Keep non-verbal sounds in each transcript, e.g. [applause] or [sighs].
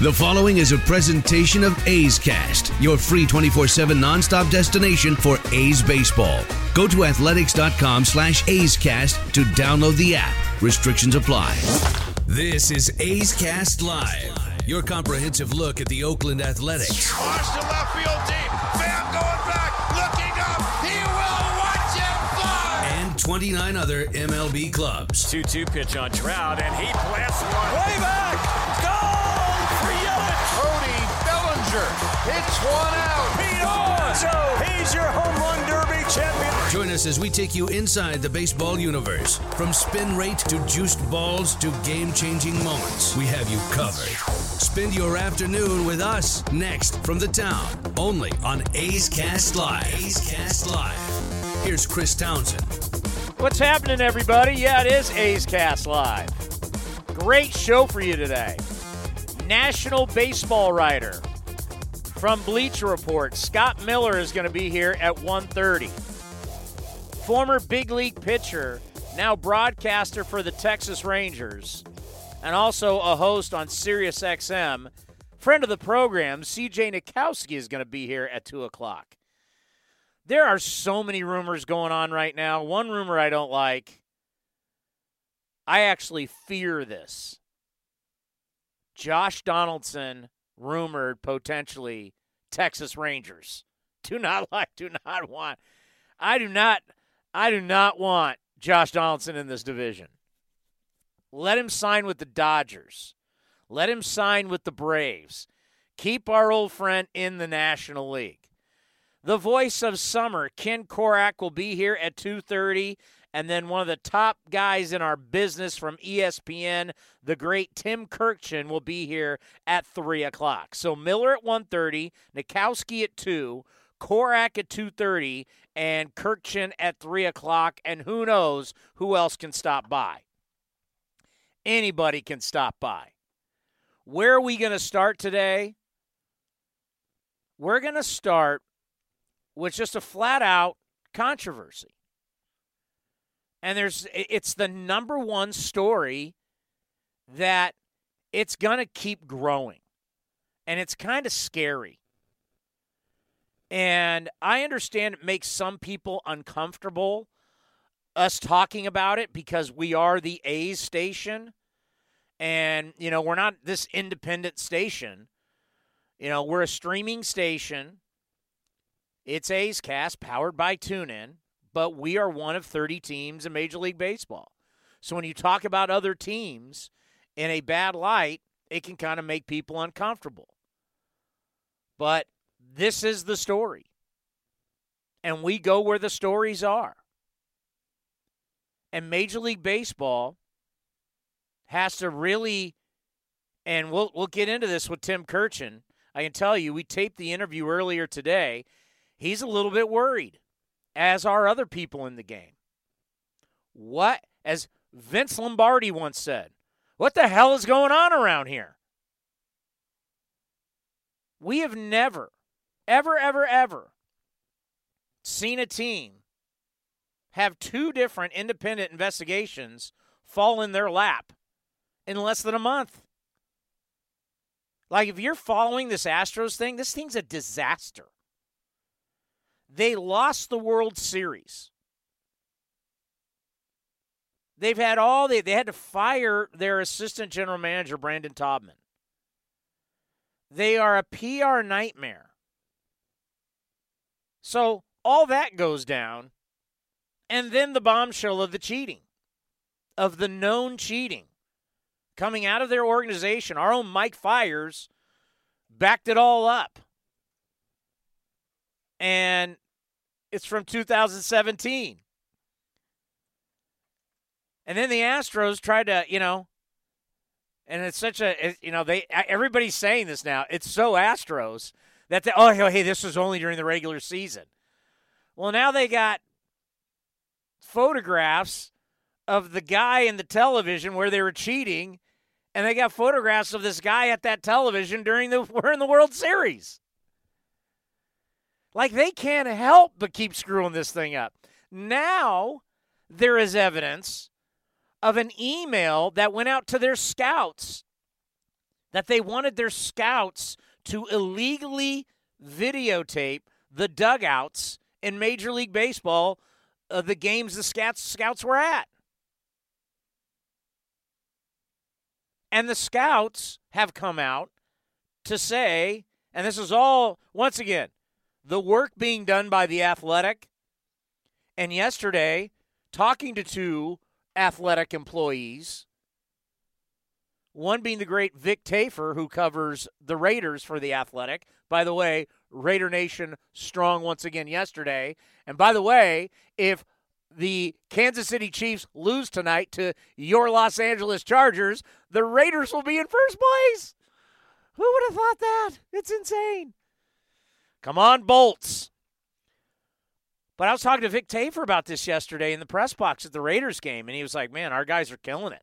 The following is a presentation of A's Cast, your free 24-7 nonstop destination for A's baseball. Go to athletics.com slash A's Cast to download the app. Restrictions apply. This is A's Cast Live, your comprehensive look at the Oakland Athletics. Watch the left field deep. Bam going back, looking up. He will watch it fly. And 29 other MLB clubs. 2-2 pitch on Trout, and he blasts one way back. Bellinger hits one out. Pete Alonso, he's your home run derby champion. Join us as we take you inside the baseball universe. From spin rate to juiced balls to game changing moments, we have you covered. Spend your afternoon with us next from the town, only on A's Cast Live. A's Cast Live. Here's Chris Townsend. What's happening, everybody? Yeah, it is A's Cast Live. Great show for you today. National baseball writer from Bleacher Report, Scott Miller is going to be here at 1:30. Former big league pitcher, now broadcaster for the Texas Rangers, and also a host on Sirius XM. Friend of the program, CJ Nitkowski is going to be here at 2 o'clock. There are so many rumors going on right now. One rumor I don't like. I actually fear this. Josh Donaldson rumored potentially Texas Rangers. [laughs] Do not [laughs] like, do not want. I do not I do not want Josh Donaldson in this division. Let him sign with the Dodgers. Let him sign with the Braves. Keep our old friend in the National League. The voice of summer, Ken Korach, will be here at 2:30, and then one of the top guys in our business from ESPN, the great Tim Kurkjian, will be here at 3 o'clock. So Miller at 1:30, Nitkowski at 2, Korach at 2:30, and Kurkjian at 3 o'clock. And who knows who else can stop by? Anybody can stop by. Where are we going to start today? We're going to start with just a flat out controversy. And there's it's the number one story that it's going to keep growing. And it's kind of scary. And I understand it makes some people uncomfortable us talking about it because we are the A's station and you know, we're not this independent station. You know, we're a streaming station. It's A's Cast, powered by TuneIn, but we are one of 30 teams in Major League Baseball. So when you talk about other teams in a bad light, it can kind of make people uncomfortable. But this is the story. And we go where the stories are. And Major League Baseball has to really and we'll we'll get into this with Tim Kurkjian. I can tell you, we taped the interview earlier today. He's a little bit worried, as are other people in the game. What, as Vince Lombardi once said, what the hell is going on around here? We have never, ever, ever, ever seen a team have two different independent investigations fall in their lap in less than a month. Like, if you're following this Astros thing, this thing's a disaster. They lost the World Series. They've had all they they had to fire their assistant general manager Brandon Taubman. They are a PR nightmare. So all that goes down, and then the bombshell of the cheating, of the known cheating coming out of their organization. Our own Mike Fiers backed it all up. And it's from 2017. And then the Astros tried to, you know, and it's such a, you know, they everybody's saying this now. It's so Astros that they, oh hey, this was only during the regular season. Well, now they got photographs of the guy in the television where they were cheating, and they got photographs of this guy at that television during the [laughs] we're in the World Series. Like they can't help but keep screwing this thing up. Now there is evidence of an email that went out to their scouts that they wanted their scouts to illegally videotape the dugouts in Major League Baseball of the games the scouts, scouts were at. And the scouts have come out to say, and this is all, once again, the work being done by the athletic. And yesterday, talking to two athletic employees, one being the great Vic Tafur, who covers the Raiders for the Athletic. By the way, Raider Nation strong once again yesterday. And by the way, if the Kansas City Chiefs lose tonight to your Los Angeles Chargers, the Raiders will be in first place. Who would have thought that? It's insane. Come on, Bolts. But I was talking to Vic Tafur about this yesterday in the press box at the Raiders game, and he was like, man, our guys are killing it.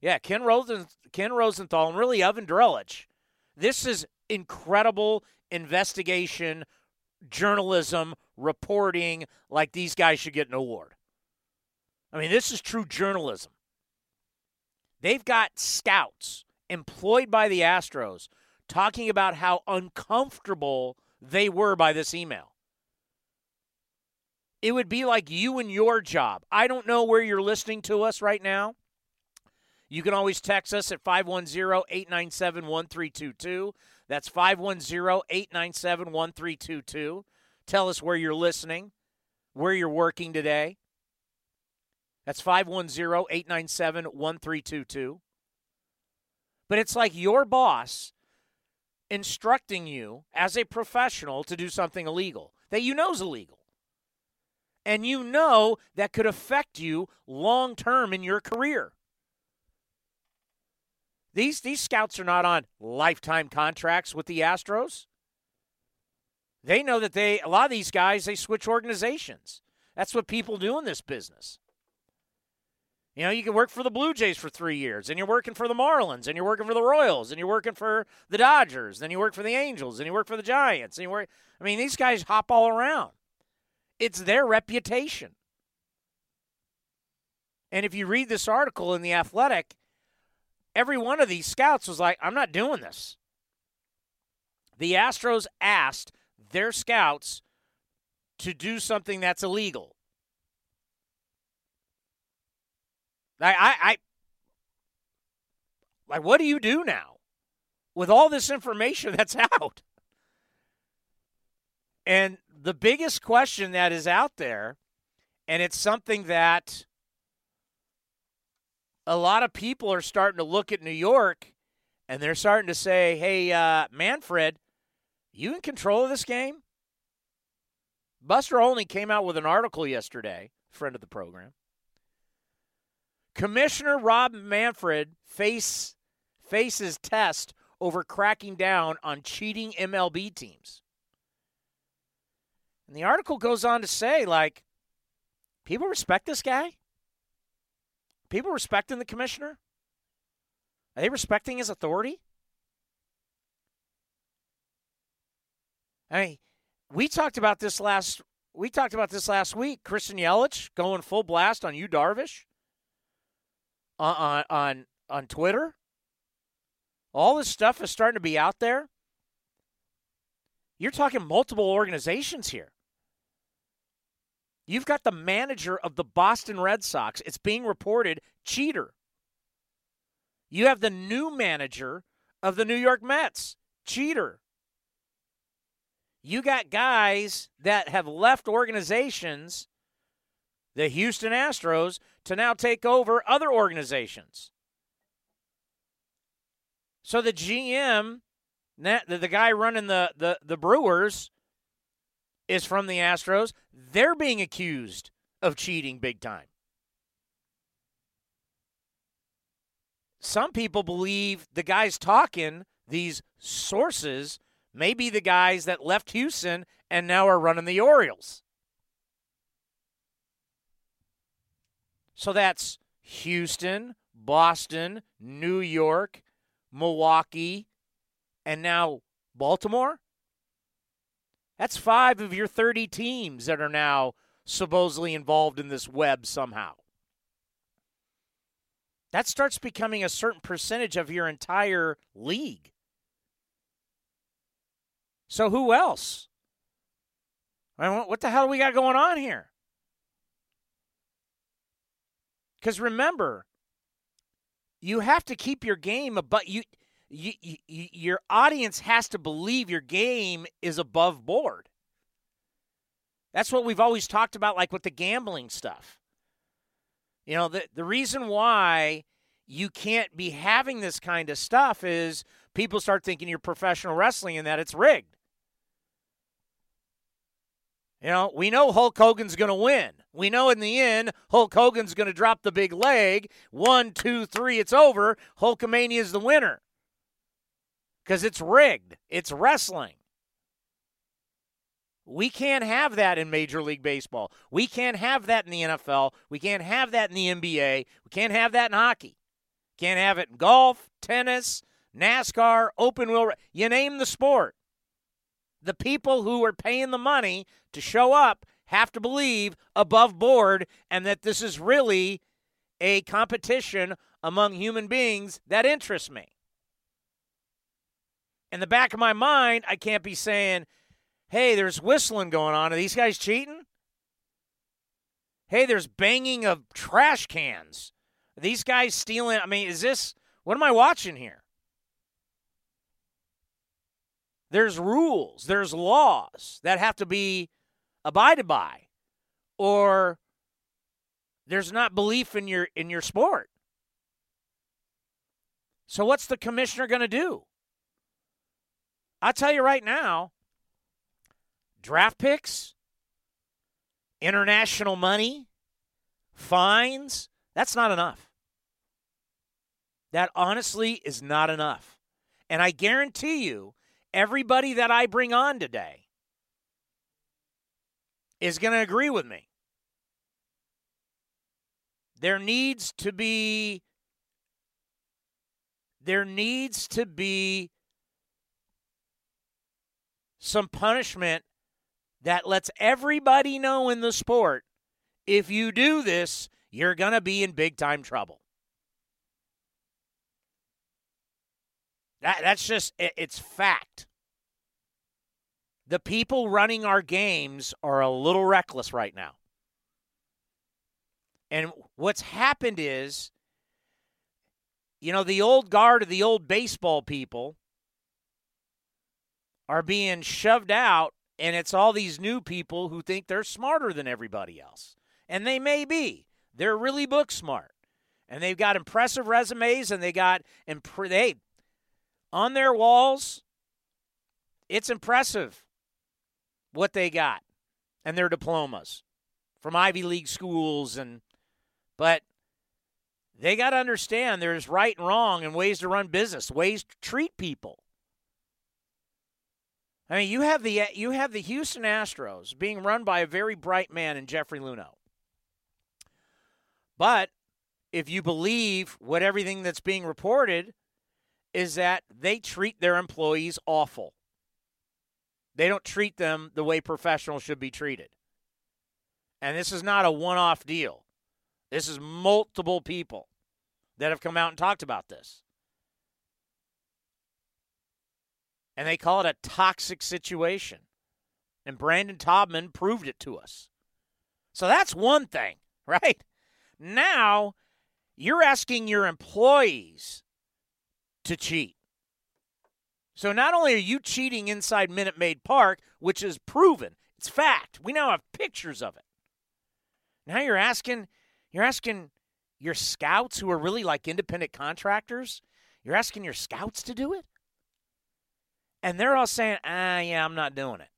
Yeah, Ken, Rosen, Ken Rosenthal and really Evan Drellich. This is incredible investigation, journalism, reporting. Like these guys should get an award. I mean, this is true journalism. They've got scouts employed by the Astros talking about how uncomfortable they were by this email. It would be like you and your job. I don't know where you're listening to us right now. You can always text us at 510 897 1322. That's 510 897 1322. Tell us where you're listening, where you're working today. That's 510 897 1322. But it's like your boss instructing you as a professional to do something illegal that you know is illegal. And you know that could affect you long term in your career. These these scouts are not on lifetime contracts with the Astros. They know that they a lot of these guys they switch organizations. That's what people do in this business. You know, you can work for the Blue Jays for three years, and you're working for the Marlins, and you're working for the Royals, and you're working for the Dodgers, then you work for the Angels, and you work for the Giants, and you work. I mean, these guys hop all around. It's their reputation. And if you read this article in the Athletic, every one of these scouts was like, I'm not doing this. The Astros asked their scouts to do something that's illegal. I, I, I like, what do you do now with all this information [laughs] that's out? And the biggest question that is out there, and it's something that a lot of people are starting to look at New York and they're starting to say, hey, uh, Manfred, you in control of this game? Buster Olney came out with an article yesterday, friend of the program. Commissioner Rob Manfred face, faces test over cracking down on cheating MLB teams. And the article goes on to say, like, people respect this guy? People respecting the commissioner? Are they respecting his authority? I mean, we talked about this last we talked about this last week. Christian Yelich going full blast on Yu, Darvish on on on, Twitter. All this stuff is starting to be out there. You're talking multiple organizations here. You've got the manager of the Boston Red Sox. It's being reported cheater. You have the new manager of the New York Mets, cheater. You got guys that have left organizations, the Houston Astros, to now take over other organizations. So the GM, the guy running the, the, the Brewers, is from the Astros. They're being accused of cheating big time. Some people believe the guys talking, these sources, may be the guys that left Houston and now are running the Orioles. So that's Houston, Boston, New York, Milwaukee, and now Baltimore. That's five of your 30 teams that are now supposedly involved in this web somehow. that starts becoming a certain percentage of your entire league. So who else? I mean, what the hell do we got going on here? Because remember, you have to keep your game above you, you, you. Your audience has to believe your game is above board. That's what we've always talked about, like with the gambling stuff. You know, the, the reason why you can't be having this kind of stuff is people start thinking you're professional wrestling and that it's rigged. You know, we know Hulk Hogan's going to win. We know in the end, Hulk Hogan's going to drop the big leg. One, two, three, it's over. Hulkamania is the winner. Because it's rigged, it's wrestling. We can't have that in Major League Baseball. We can't have that in the NFL. We can't have that in the NBA. We can't have that in hockey. Can't have it in golf, tennis, NASCAR, open wheel. You name the sport. The people who are paying the money to show up have to believe above board and that this is really a competition among human beings that interests me. In the back of my mind, I can't be saying, Hey, there's whistling going on. Are these guys cheating? Hey, there's banging of trash cans. Are these guys stealing? I mean, is this what am I watching here? There's rules, there's laws that have to be abided by, or there's not belief in your in your sport. So what's the commissioner going to do? I'll tell you right now, draft picks, international money, fines, that's not enough. That honestly is not enough. And I guarantee you, everybody that I bring on today is going to agree with me. There needs to be there needs to be some punishment that lets everybody know in the sport if you do this, you're going to be in big time trouble. That, that's just, it, it's fact. The people running our games are a little reckless right now. And what's happened is, you know, the old guard of the old baseball people are being shoved out and it's all these new people who think they're smarter than everybody else. And they may be. They're really book smart. And they've got impressive resumes and they got imp- they on their walls it's impressive what they got and their diplomas from Ivy League schools and but they got to understand there's right and wrong and ways to run business, ways to treat people. I mean, you have the you have the Houston Astros being run by a very bright man in Jeffrey Luhnow. But if you believe what everything that's being reported is that they treat their employees awful. They don't treat them the way professionals should be treated. And this is not a one-off deal. This is multiple people that have come out and talked about this. and they call it a toxic situation. And Brandon Taubman proved it to us. So that's one thing, [laughs] right? Now you're asking your employees to cheat. So not only are you cheating inside Minute Maid Park, which is proven, it's fact. We now have pictures of it. Now you're asking you're asking your scouts who are really like independent contractors, you're asking your scouts to do it? And they're all saying, ah, yeah, I'm not doing it.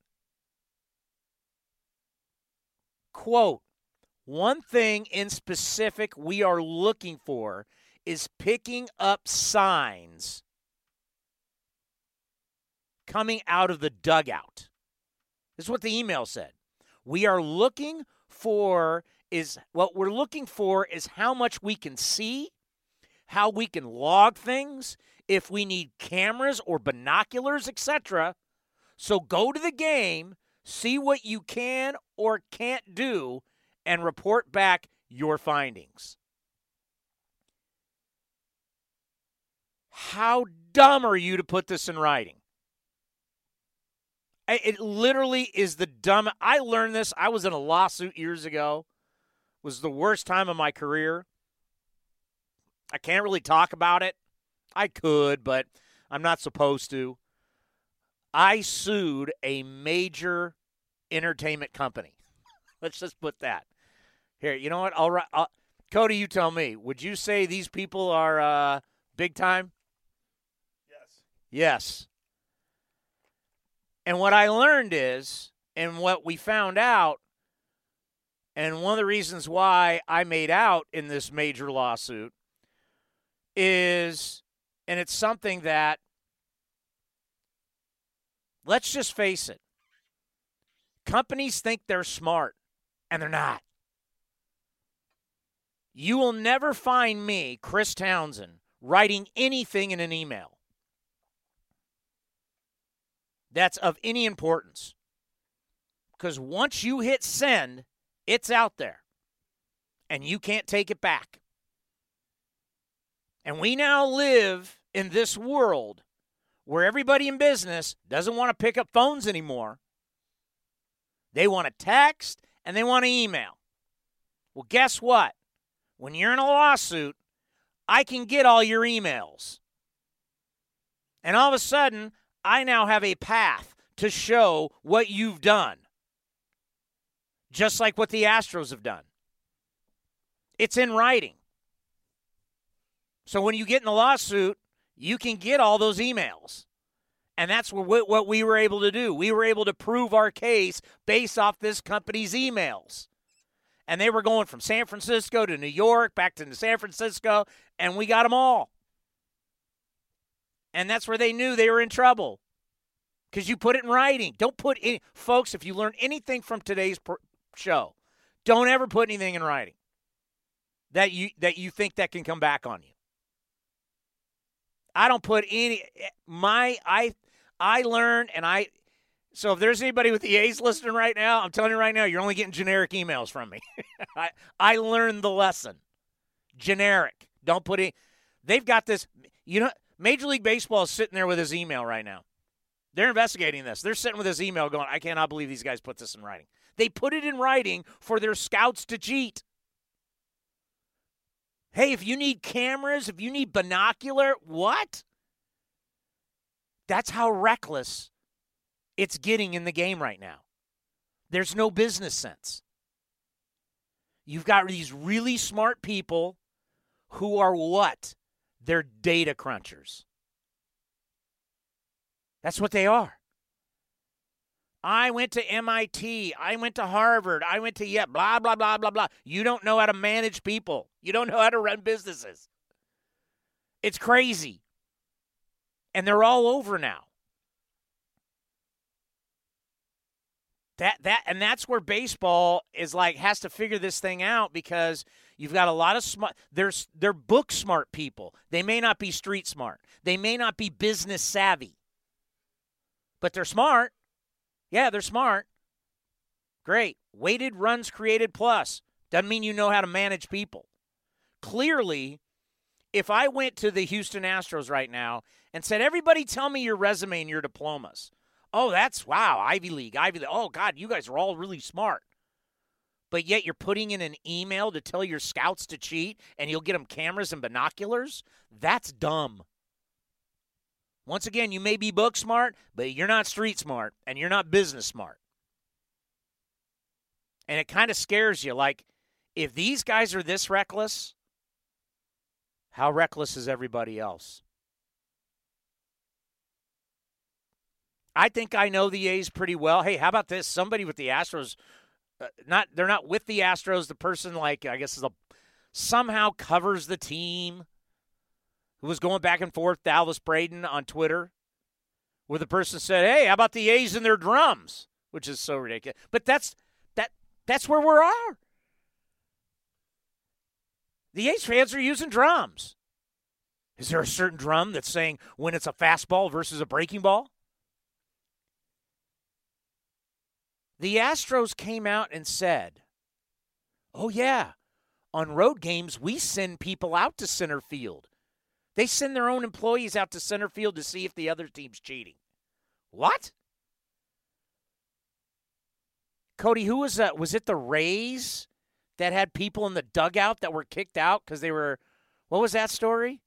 Quote, one thing in specific we are looking for is picking up signs coming out of the dugout. This is what the email said. We are looking for is what we're looking for is how much we can see, how we can log things, if we need cameras or binoculars, etc. So go to the game, see what you can or can't do, and report back your findings. How dumb are you to put this in writing? It literally is the dumb. I learned this. I was in a lawsuit years ago. It was the worst time of my career. I can't really talk about it. I could, but I'm not supposed to. I sued a major entertainment company. [laughs] Let's just put that. Here, you know what? I'll, I'll Cody, you tell me. Would you say these people are uh, big time? Yes. Yes. And what I learned is, and what we found out, and one of the reasons why I made out in this major lawsuit is, and it's something that, let's just face it, companies think they're smart, and they're not. You will never find me, Chris Townsend, writing anything in an email that's of any importance. Because once you hit send, it's out there and you can't take it back. And we now live in this world where everybody in business doesn't want to pick up phones anymore. They want to text and they want to email. Well, guess what? When you're in a lawsuit, I can get all your emails. And all of a sudden, I now have a path to show what you've done, just like what the Astros have done. It's in writing. So when you get in a lawsuit, you can get all those emails. And that's what we were able to do. We were able to prove our case based off this company's emails. And they were going from San Francisco to New York, back to San Francisco, and we got them all. And that's where they knew they were in trouble. Because you put it in writing. Don't put any, folks, if you learn anything from today's show, don't ever put anything in writing that you that you think that can come back on you. I don't put any eh, my I I learn and I so if there's anybody with the A's listening right now, I'm telling you right now, you're only getting generic emails from me. [laughs] I I learned the lesson. Generic. Don't put it. They've got this. You know, Major League Baseball is sitting there with his email right now. They're investigating this. They're sitting with his email going, I cannot believe these guys put this in writing. They put it in writing for their scouts to cheat. Hey, if you need cameras, if you need binocular, what? That's how reckless it's getting in the game right now. There's no business sense. You've got these really smart people who are what? They're data crunchers. That's what they are. I went to MIT. I went to Harvard. I went to Yale. Blah, blah, blah, blah, blah. You don't know how to manage people. You don't know how to run businesses. It's crazy. And they're all over now. That that and that's where baseball is like has to figure this thing out because you've got a lot of smart there's they're book smart people. They may not be street smart. They may not be business savvy. But they're smart. Yeah, they're smart. Great. Weighted runs created plus. Doesn't mean you know how to manage people. Clearly, if I went to the Houston Astros right now and said, everybody tell me your resume and your diplomas. Oh, that's wow, Ivy League, Ivy League. Oh, God, you guys are all really smart. But yet you're putting in an email to tell your scouts to cheat and you'll get them cameras and binoculars? That's dumb. Once again, you may be book smart, but you're not street smart and you're not business smart. And it kind of scares you. Like, if these guys are this reckless, how reckless is everybody else? I think I know the A's pretty well. Hey, how about this? Somebody with the Astros, uh, not they're not with the Astros. The person, like I guess, is a somehow covers the team who was going back and forth, Dallas Braden on Twitter, where the person said, "Hey, how about the A's and their drums?" Which is so ridiculous. But that's that that's where we are. The A's fans are using drums. Is there a certain drum that's saying when it's a fastball versus a breaking ball? The Astros came out and said, "Oh yeah, on road games we send people out to center field They send their own employees out to center field to see if the other team's cheating. What? Cody, who was that? Was it the Rays that had people in the dugout that were kicked out because they were? What was that story?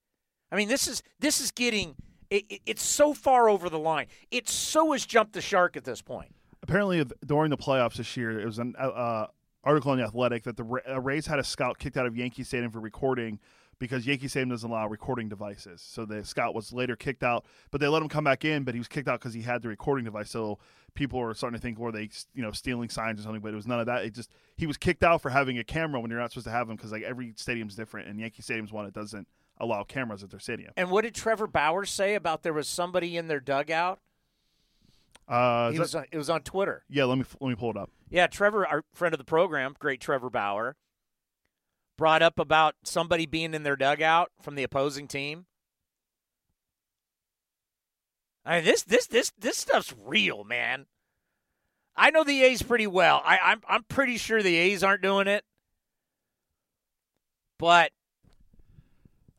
I mean, this is this is getting it, it- it's so far over the line. It so has jumped the shark at this point. Apparently, during the playoffs this year, it was an uh, uh, article in the Athletic that the Rays had a scout kicked out of Yankee Stadium for recording because Yankee Stadium doesn't allow recording devices. So the scout was later kicked out, but they let him come back in. But he was kicked out because he had the recording device. So people were starting to think, were they, you know, stealing signs or something? But it was none of that. It just he was kicked out for having a camera when you're not supposed to have them because like every stadium's different, and Yankee Stadium's one that doesn't allow cameras at their stadium. And what did Trevor Bauer say about there was somebody in their dugout? Uh, was that- on, it was on Twitter. yeah, let me let me pull it up. Yeah, Trevor, our friend of the program, great Trevor Bauer, brought up about somebody being in their dugout from the opposing team. I mean, this this this this stuff's real, man. I know the A's pretty well. I, I'm I'm pretty sure the A's aren't doing it, but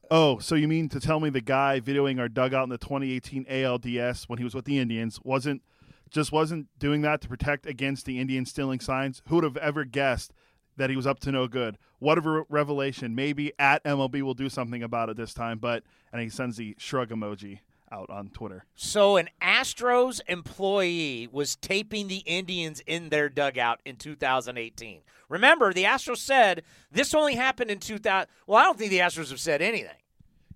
Oh, so you mean to tell me the guy videoing our dugout in the 2018 ALDS when he was with the Indians wasn't just wasn't doing that to protect against the Indians stealing signs? Who would have ever guessed that he was up to no good? What a re- revelation! Maybe at MLB will do something about it this time, but and he sends the shrug emoji out on Twitter. So an Astros employee was taping the Indians in their dugout in 2018. Remember, the Astros said this only happened in 2000. Well, I don't think the Astros have said anything.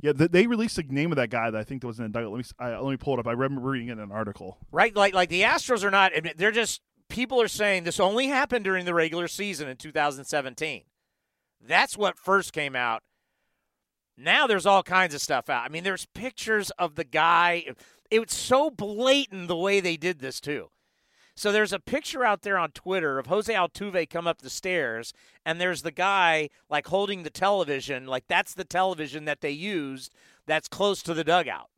Yeah, they released the name of that guy that I think that was in the. Let me I, let me pull it up. I remember reading it in an article. Right? Like like the Astros are not they're just people are saying this only happened during the regular season in 2017. That's what first came out. Now there's all kinds of stuff out. I mean, there's pictures of the guy. It was so blatant the way they did this too. So there's a picture out there on Twitter of Jose Altuve come up the stairs, and there's the guy like holding the television, like that's the television that they used that's close to the dugout.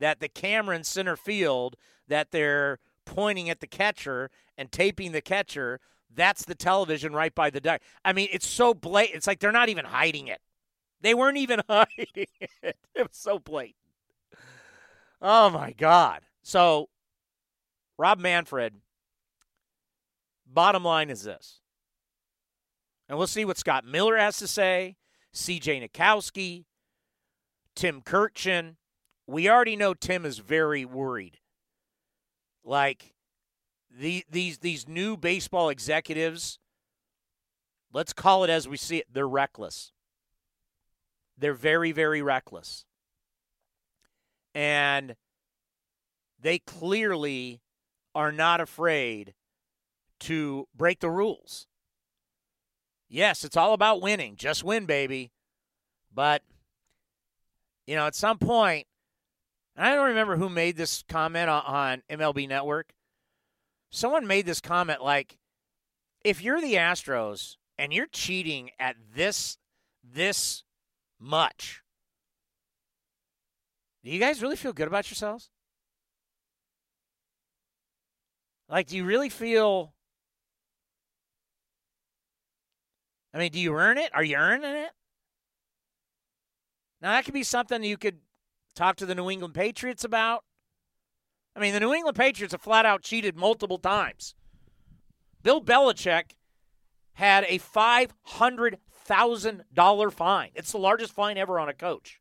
That the camera in center field that they're pointing at the catcher and taping the catcher, that's the television right by the dugout. I mean, it's so blatant. It's like they're not even hiding it. They weren't even [laughs] hiding it. It was so blatant. Oh my God. So Rob Manfred, bottom line is this. And we'll see what Scott Miller has to say, CJ Nitkowski, Tim Kurkjian. We already know Tim is very worried. Like the, these these new baseball executives, let's call it as we see it, they're reckless. They're very, very reckless. And they clearly are not afraid to break the rules. Yes, it's all about winning. Just win, baby. But, you know, at some point, I don't remember who made this comment on MLB Network. Someone made this comment like, if you're the Astros and you're cheating at this this much, do you guys really feel good about yourselves? Like, do you really feel? I mean, do you earn it? Are you earning it? Now that could be something you could talk to the New England Patriots about. I mean, the New England Patriots have flat out cheated multiple times. Bill Belichick had a $500,000 fine. It's the largest fine ever on a coach.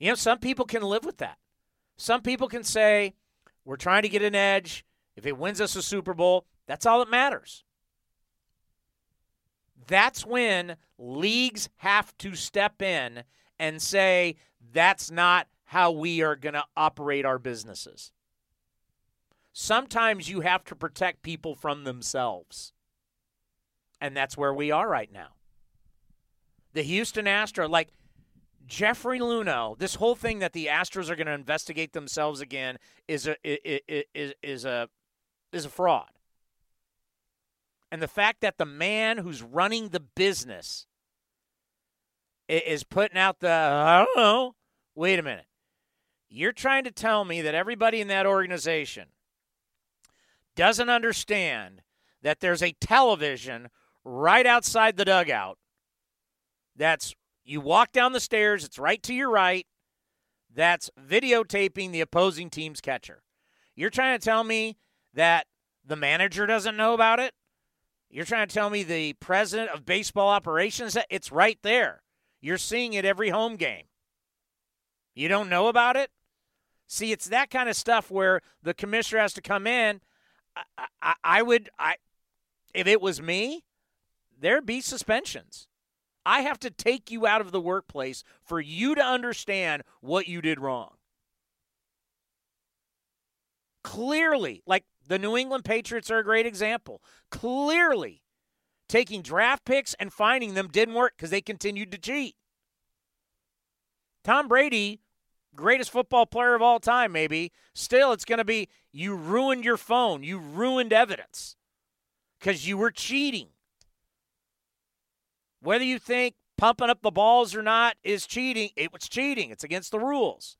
You know, some people can live with that. Some people can say, we're trying to get an edge. If it wins us a Super Bowl, that's all that matters. That's when leagues have to step in and say, that's not how we are going to operate our businesses. Sometimes you have to protect people from themselves. And that's where we are right now. The Houston Astros, like Jeffrey Luhnow, this whole thing that the Astros are going to investigate themselves again is a is, is a is a fraud. And the fact that the man who's running the business is putting out the I don't know. Wait a minute. You're trying to tell me that everybody in that organization doesn't understand that there's a television right outside the dugout that's you walk down the stairs, it's right to your right. That's videotaping the opposing team's catcher. You're trying to tell me that the manager doesn't know about it? You're trying to tell me the president of baseball operations it's right there. You're seeing it every home game. You don't know about it? See, it's that kind of stuff where the commissioner has to come in. I, I, I would, I, if it was me, there'd be suspensions. I have to take you out of the workplace for you to understand what you did wrong. Clearly, like the New England Patriots are a great example. Clearly, taking draft picks and finding them didn't work because they continued to cheat. Tom Brady, greatest football player of all time, maybe. Still, it's going to be you ruined your phone, you ruined evidence because you were cheating. Whether you think pumping up the balls or not is cheating, it was cheating. It's against the rules.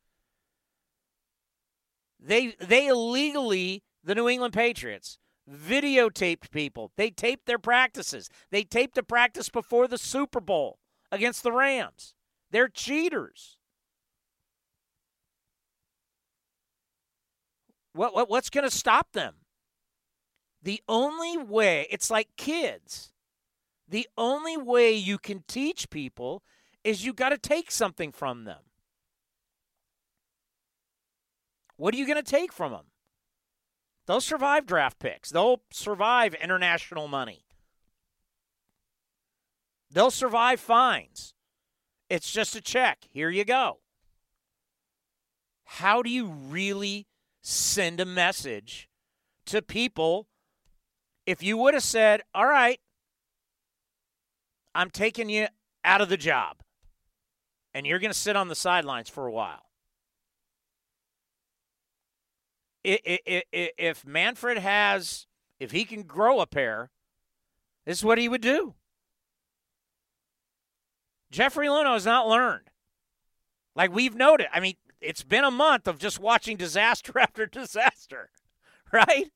They they illegally, the New England Patriots, videotaped people. They taped their practices. They taped a practice before the Super Bowl against the Rams. They're cheaters. What, what what's going to stop them? The only way, it's like kids. The only way you can teach people is you got to take something from them. What are you going to take from them? They'll survive draft picks. They'll survive international money. They'll survive fines. It's just a check. Here you go. How do you really send a message to people if you would have said, All right, I'm taking you out of the job, and you're going to sit on the sidelines for a while? If Manfred has, if he can grow a pair, this is what he would do. Jeffrey Luhnow has not learned. Like we've noted. I mean, it's been a month of just watching [laughs] disaster after disaster, [laughs] right?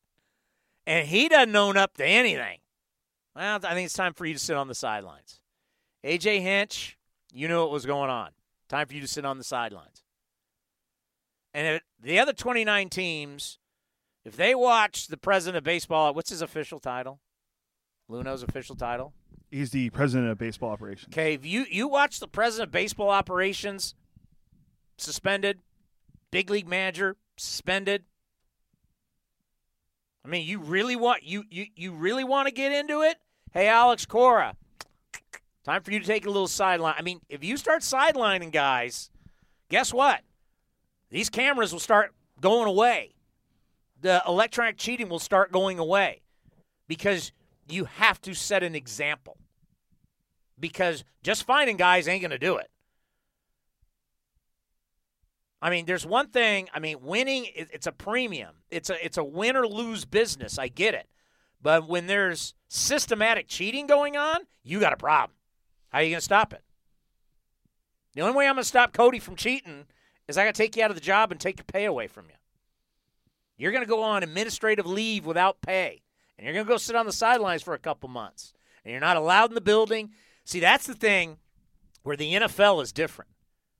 And he doesn't own up to anything. Well, I think it's time for you to sit on the sidelines. AJ Hinch, you knew what was going on. Time for you to sit on the sidelines. And the other 29 teams, if they watch the president of baseball, what's his official title? Luhnow's official title? He's the president of baseball operations. Okay, if you, you watch the president of baseball operations suspended, big league manager suspended. I mean, you really want you you, you really want to get into it? Hey, Alex Cora, time for you to take a little sideline. I mean, if you start sidelining guys, guess what? These cameras will start going away. The electronic cheating will start going away because you have to set an example. Because just finding guys ain't going to do it. I mean, there's one thing. I mean, winning it's a premium. It's a it's a win or lose business. I get it, but when there's systematic cheating going on, you got a problem. How are you going to stop it? The only way I'm going to stop Cody from cheating is I got to take you out of the job and take your pay away from you. You're going to go on administrative leave without pay, and you're going to go sit on the sidelines for a couple months, and you're not allowed in the building. See, that's the thing where the NFL is different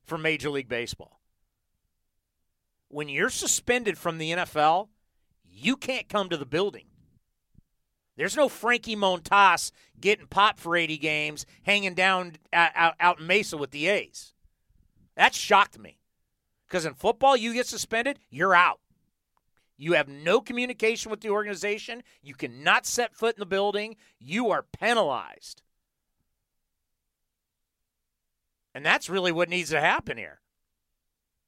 from Major League Baseball. When you're suspended from the NFL, you can't come to the building. There's no Frankie Montas getting popped for 80 games, hanging down out, in Mesa with the A's. That shocked me. Because in football, you get suspended, you're out. You have no communication with the organization. You cannot set foot in the building. You are penalized. And that's really what needs to happen here.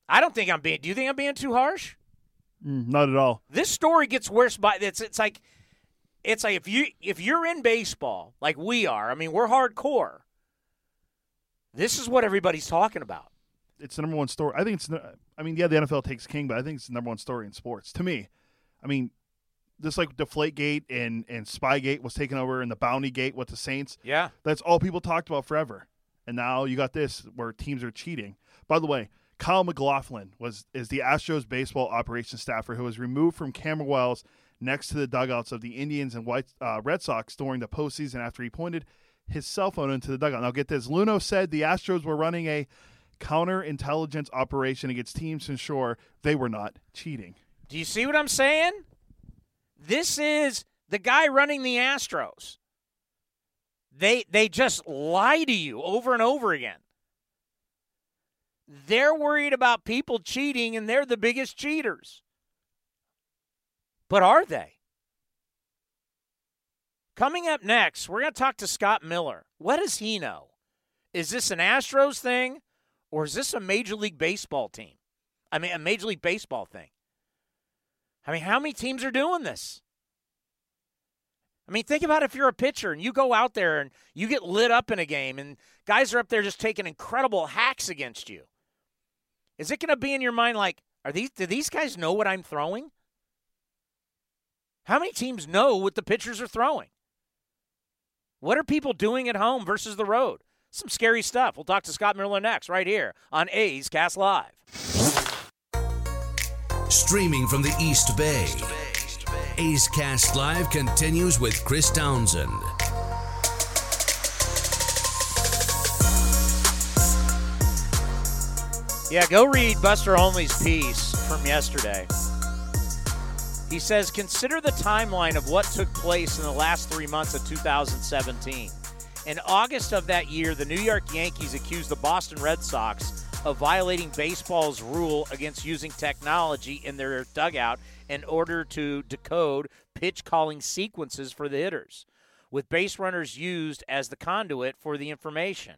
I don't think I'm being. Do you think I'm being too harsh? Mm, not at all. This story gets worse by it's. It's like, it's like if you if you're in baseball like we are. I mean, we're hardcore. This is what everybody's talking about it's the number one story. I think it's. I mean, yeah, the NFL takes king, but I think it's the number one story in sports to me. I mean, just like Deflategate and and Spygate was taken over, and the Bounty Gate with the Saints. Yeah, that's all people talked about forever. And now you got this where teams are cheating. By the way, Kyle McLaughlin was is the Astros baseball operations staffer who was removed from camera wells next to the dugouts of the Indians and White uh, Red Sox during the postseason after he pointed his cell phone into the dugout. Now, get this Luhnow said the Astros were running a counterintelligence operation against teams to ensure they were not cheating. Do you see what I'm saying? This is the guy running the Astros. They they just lie to you over and over again. They're worried about people cheating and they're the biggest cheaters. But are they? Coming up next, we're going to talk to Scott Miller. What does he know? Is this an Astros thing or is this a Major League Baseball team? I mean, a Major League Baseball thing. I mean, how many teams are doing this? I mean, think about if you're a pitcher and you go out there and you get lit up in a game and guys are up there just taking incredible hacks against you. Is it going to be in your mind like, are these do these guys know what I'm throwing? How many teams know what the pitchers are throwing? What are people doing at home versus the road? Some scary stuff. We'll talk to Scott Miller next, right here on A's Cast Live. Streaming from the East Bay. A's Cast Live continues with Chris Townsend. Yeah, go read Buster Olney's piece from yesterday. He says, consider the timeline of what took place in the last three months of 2017. In August of that year, the New York Yankees accused the Boston Red Sox of violating baseball's rule against using technology in their dugout in order to decode pitch calling sequences for the hitters, with base runners used as the conduit for the information.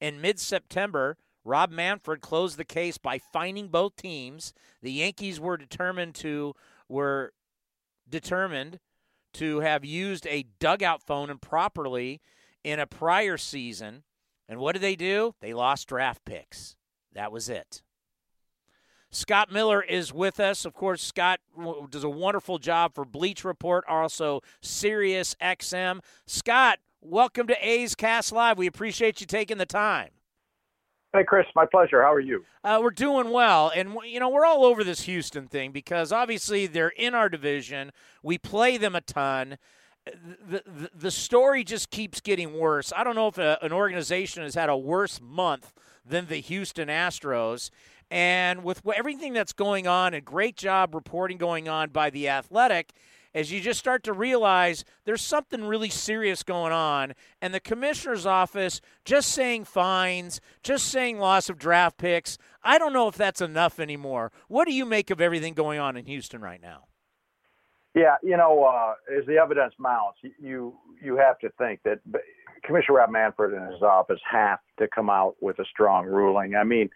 In mid September, Rob Manfred closed the case by fining both teams. The Yankees were determined to were determined to have used a dugout phone improperly in a prior season. And what did they do? They lost draft picks. That was it. Scott Miller is with us. Of course, Scott does a wonderful job for Bleacher Report, also Sirius XM. Scott, welcome to A's Cast Live. We appreciate you taking the time. Hey, Chris, my pleasure. How are you? Uh, we're doing well. And, you know, we're all over this Houston thing because obviously they're in our division. We play them a ton. The, the, story just keeps getting worse. I don't know if a, an organization has had a worse month than the Houston Astros. And with everything that's going on, and great job reporting going on by the Athletic, as you just start to realize there's something really serious going on, and the commissioner's office just saying fines, just saying loss of draft picks. I don't know if that's enough anymore. What do you make of everything going on in Houston right now? Yeah, you know, uh, as the evidence mounts, you you have to think that Commissioner Rob Manfred and his office have to come out with a strong ruling. I mean,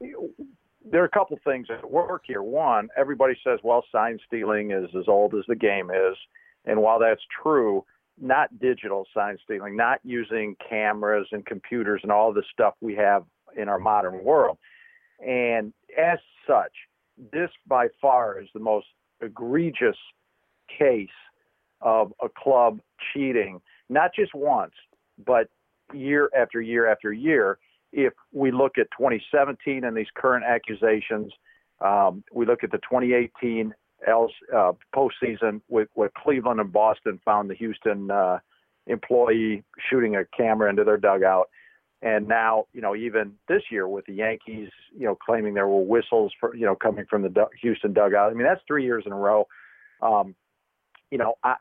there are a couple things at work here. One, everybody says, well, sign stealing is as old as the game is. And while that's true, not digital sign stealing, not using cameras and computers and all the stuff we have in our modern world. And as such, this by far is the most egregious case of a club cheating, not just once, but year after year after year if we look at 2017 and these current accusations, um, we look at the 2018 else, uh, postseason with what Cleveland and Boston found the Houston uh, employee shooting a camera into their dugout. And now, you know, even this year with the Yankees, you know, claiming there were whistles for, you know, coming from the Houston dugout. I mean, that's three years in a row. Um, you know, I,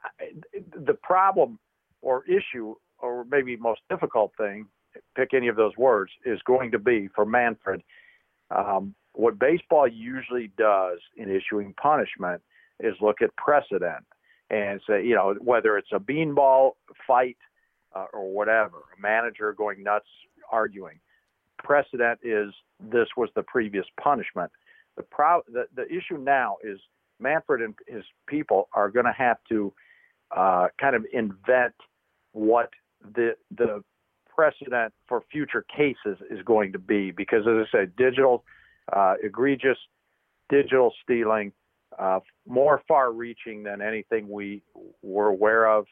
the problem or issue, or maybe most difficult thing, pick any of those words, is going to be for Manfred. Um, what baseball usually does in issuing punishment is look at precedent and say, you know, whether it's a beanball fight uh, or whatever, a manager going nuts arguing. Precedent is this was the previous punishment. The, pro- the, the issue now is Manfred and his people are going to have to uh, kind of invent what the the precedent for future cases is going to be because, as I said, digital, uh, egregious digital stealing, uh, more far reaching than anything we were aware of.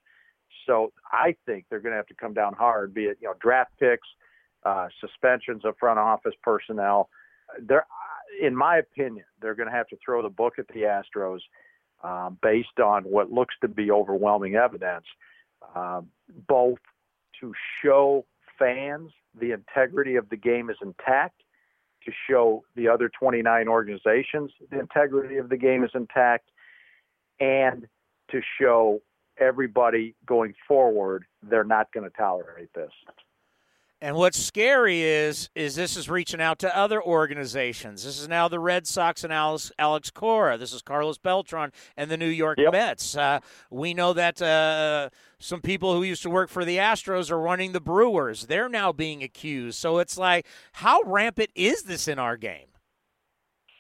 So I think they're going to have to come down hard, be it you know draft picks, uh, suspensions of front office personnel. They're, in my opinion, they're going to have to throw the book at the Astros um, based on what looks to be overwhelming evidence, um, both to show fans the integrity of the game is intact, to show the other 29 organizations the integrity of the game is intact, and to show everybody going forward they're not going to tolerate this. And what's scary is is this is reaching out to other organizations. This is now the Red Sox and Alex, Alex Cora. This is Carlos Beltran and the New York Yep. Mets. Uh, we know that uh, some people who used to work for the Astros are running the Brewers. They're now being accused. So it's like, how rampant is this in our game?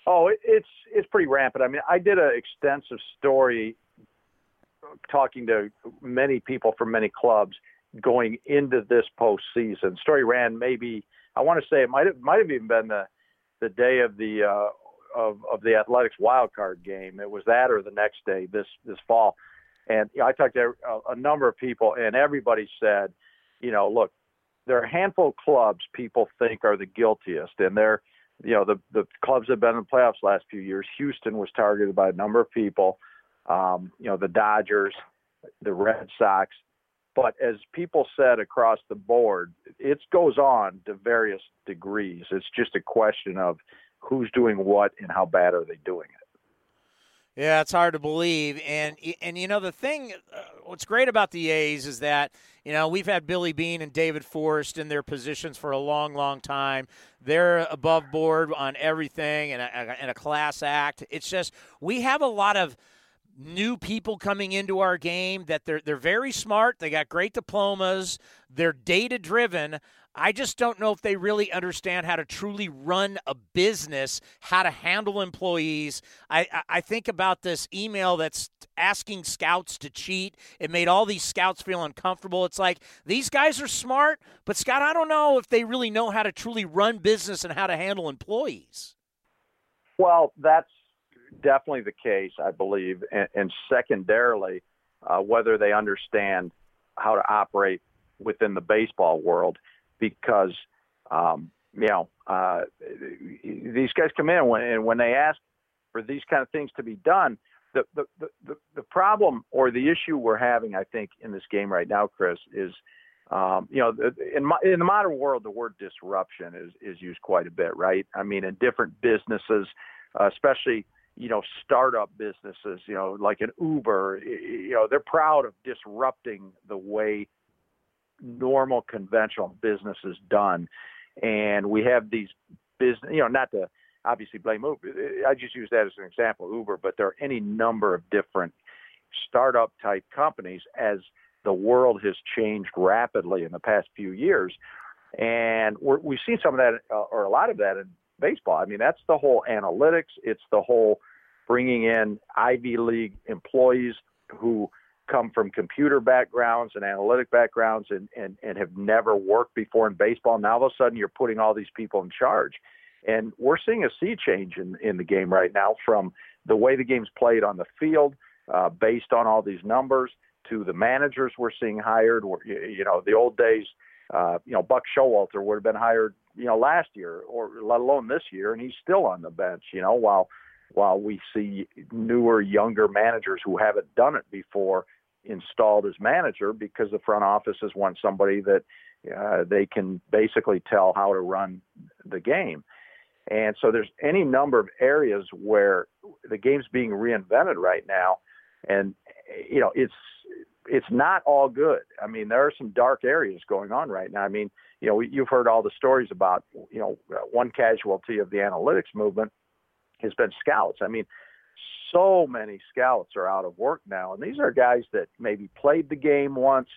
Oh, it, it's it's pretty rampant. I mean, I did an extensive story talking to many people from many clubs going into this postseason. Story ran maybe I want to say it might have might have even been the the day of the uh, of of the Athletics wild card game. It was that or the next day this this fall. And you know, I talked to a, a number of people, and everybody said, you know, look, there are a handful of clubs people think are the guiltiest, and they're you know the the clubs have been in the playoffs last few years. Houston was targeted by a number of people. Um, you know the Dodgers, the Red Sox, but as people said across the board, it goes on to various degrees. It's just a question of who's doing what and how bad are they doing it. Yeah, it's hard to believe, and and you know the thing, uh, what's great about the A's is that you know we've had Billy Beane and David Forst in their positions for a long, long time. They're above board on everything and a, and a class act. It's just we have a lot of new people coming into our game that they're they're very smart. They got great diplomas. They're data driven. I just don't know if they really understand how to truly run a business, how to handle employees. I, I think about this email that's asking scouts to cheat. It made all these scouts feel uncomfortable. It's like these guys are smart, but Scott, I don't know if they really know how to truly run business and how to handle employees. Well, that's definitely the case, I believe, and, and secondarily, uh, whether they understand how to operate within the baseball world, because um, you know uh, these guys come in when, and when they ask for these kind of things to be done. The, the, the, the problem or the issue we're having, I think, in this game right now, Chris, is um, you know, in, my, in the modern world, the word disruption is, is used quite a bit, right? I mean, in different businesses, uh, especially you know, startup businesses, you know, like an Uber, you know, they're proud of disrupting the way normal conventional business is done. And we have these business, you know, not to obviously blame Uber. I just use that as an example, Uber, but there are any number of different startup type companies as the world has changed rapidly in the past few years. And we're, we've seen some of that, uh, or a lot of that in baseball. I mean, that's the whole analytics. It's the whole bringing in Ivy League employees who come from computer backgrounds and analytic backgrounds and, and, and have never worked before in baseball. Now all of a sudden you're putting all these people in charge. And we're seeing a sea change in, in the game right now from the way the game's played on the field, uh, based on all these numbers, to the managers we're seeing hired. You know, the old days, uh, you know, Buck Showalter would have been hired, you know, last year or let alone this year, and he's still on the bench. You know, while while we see newer, younger managers who haven't done it before installed as manager because the front offices want somebody that uh, they can basically tell how to run the game. And so there's any number of areas where the game's being reinvented right now, and you know it's it's not all good. I mean, there are some dark areas going on right now. I mean, you know, you've heard all the stories about you know uh, one casualty of the analytics movement has been scouts. I mean, so many scouts are out of work now, and these are guys that maybe played the game once,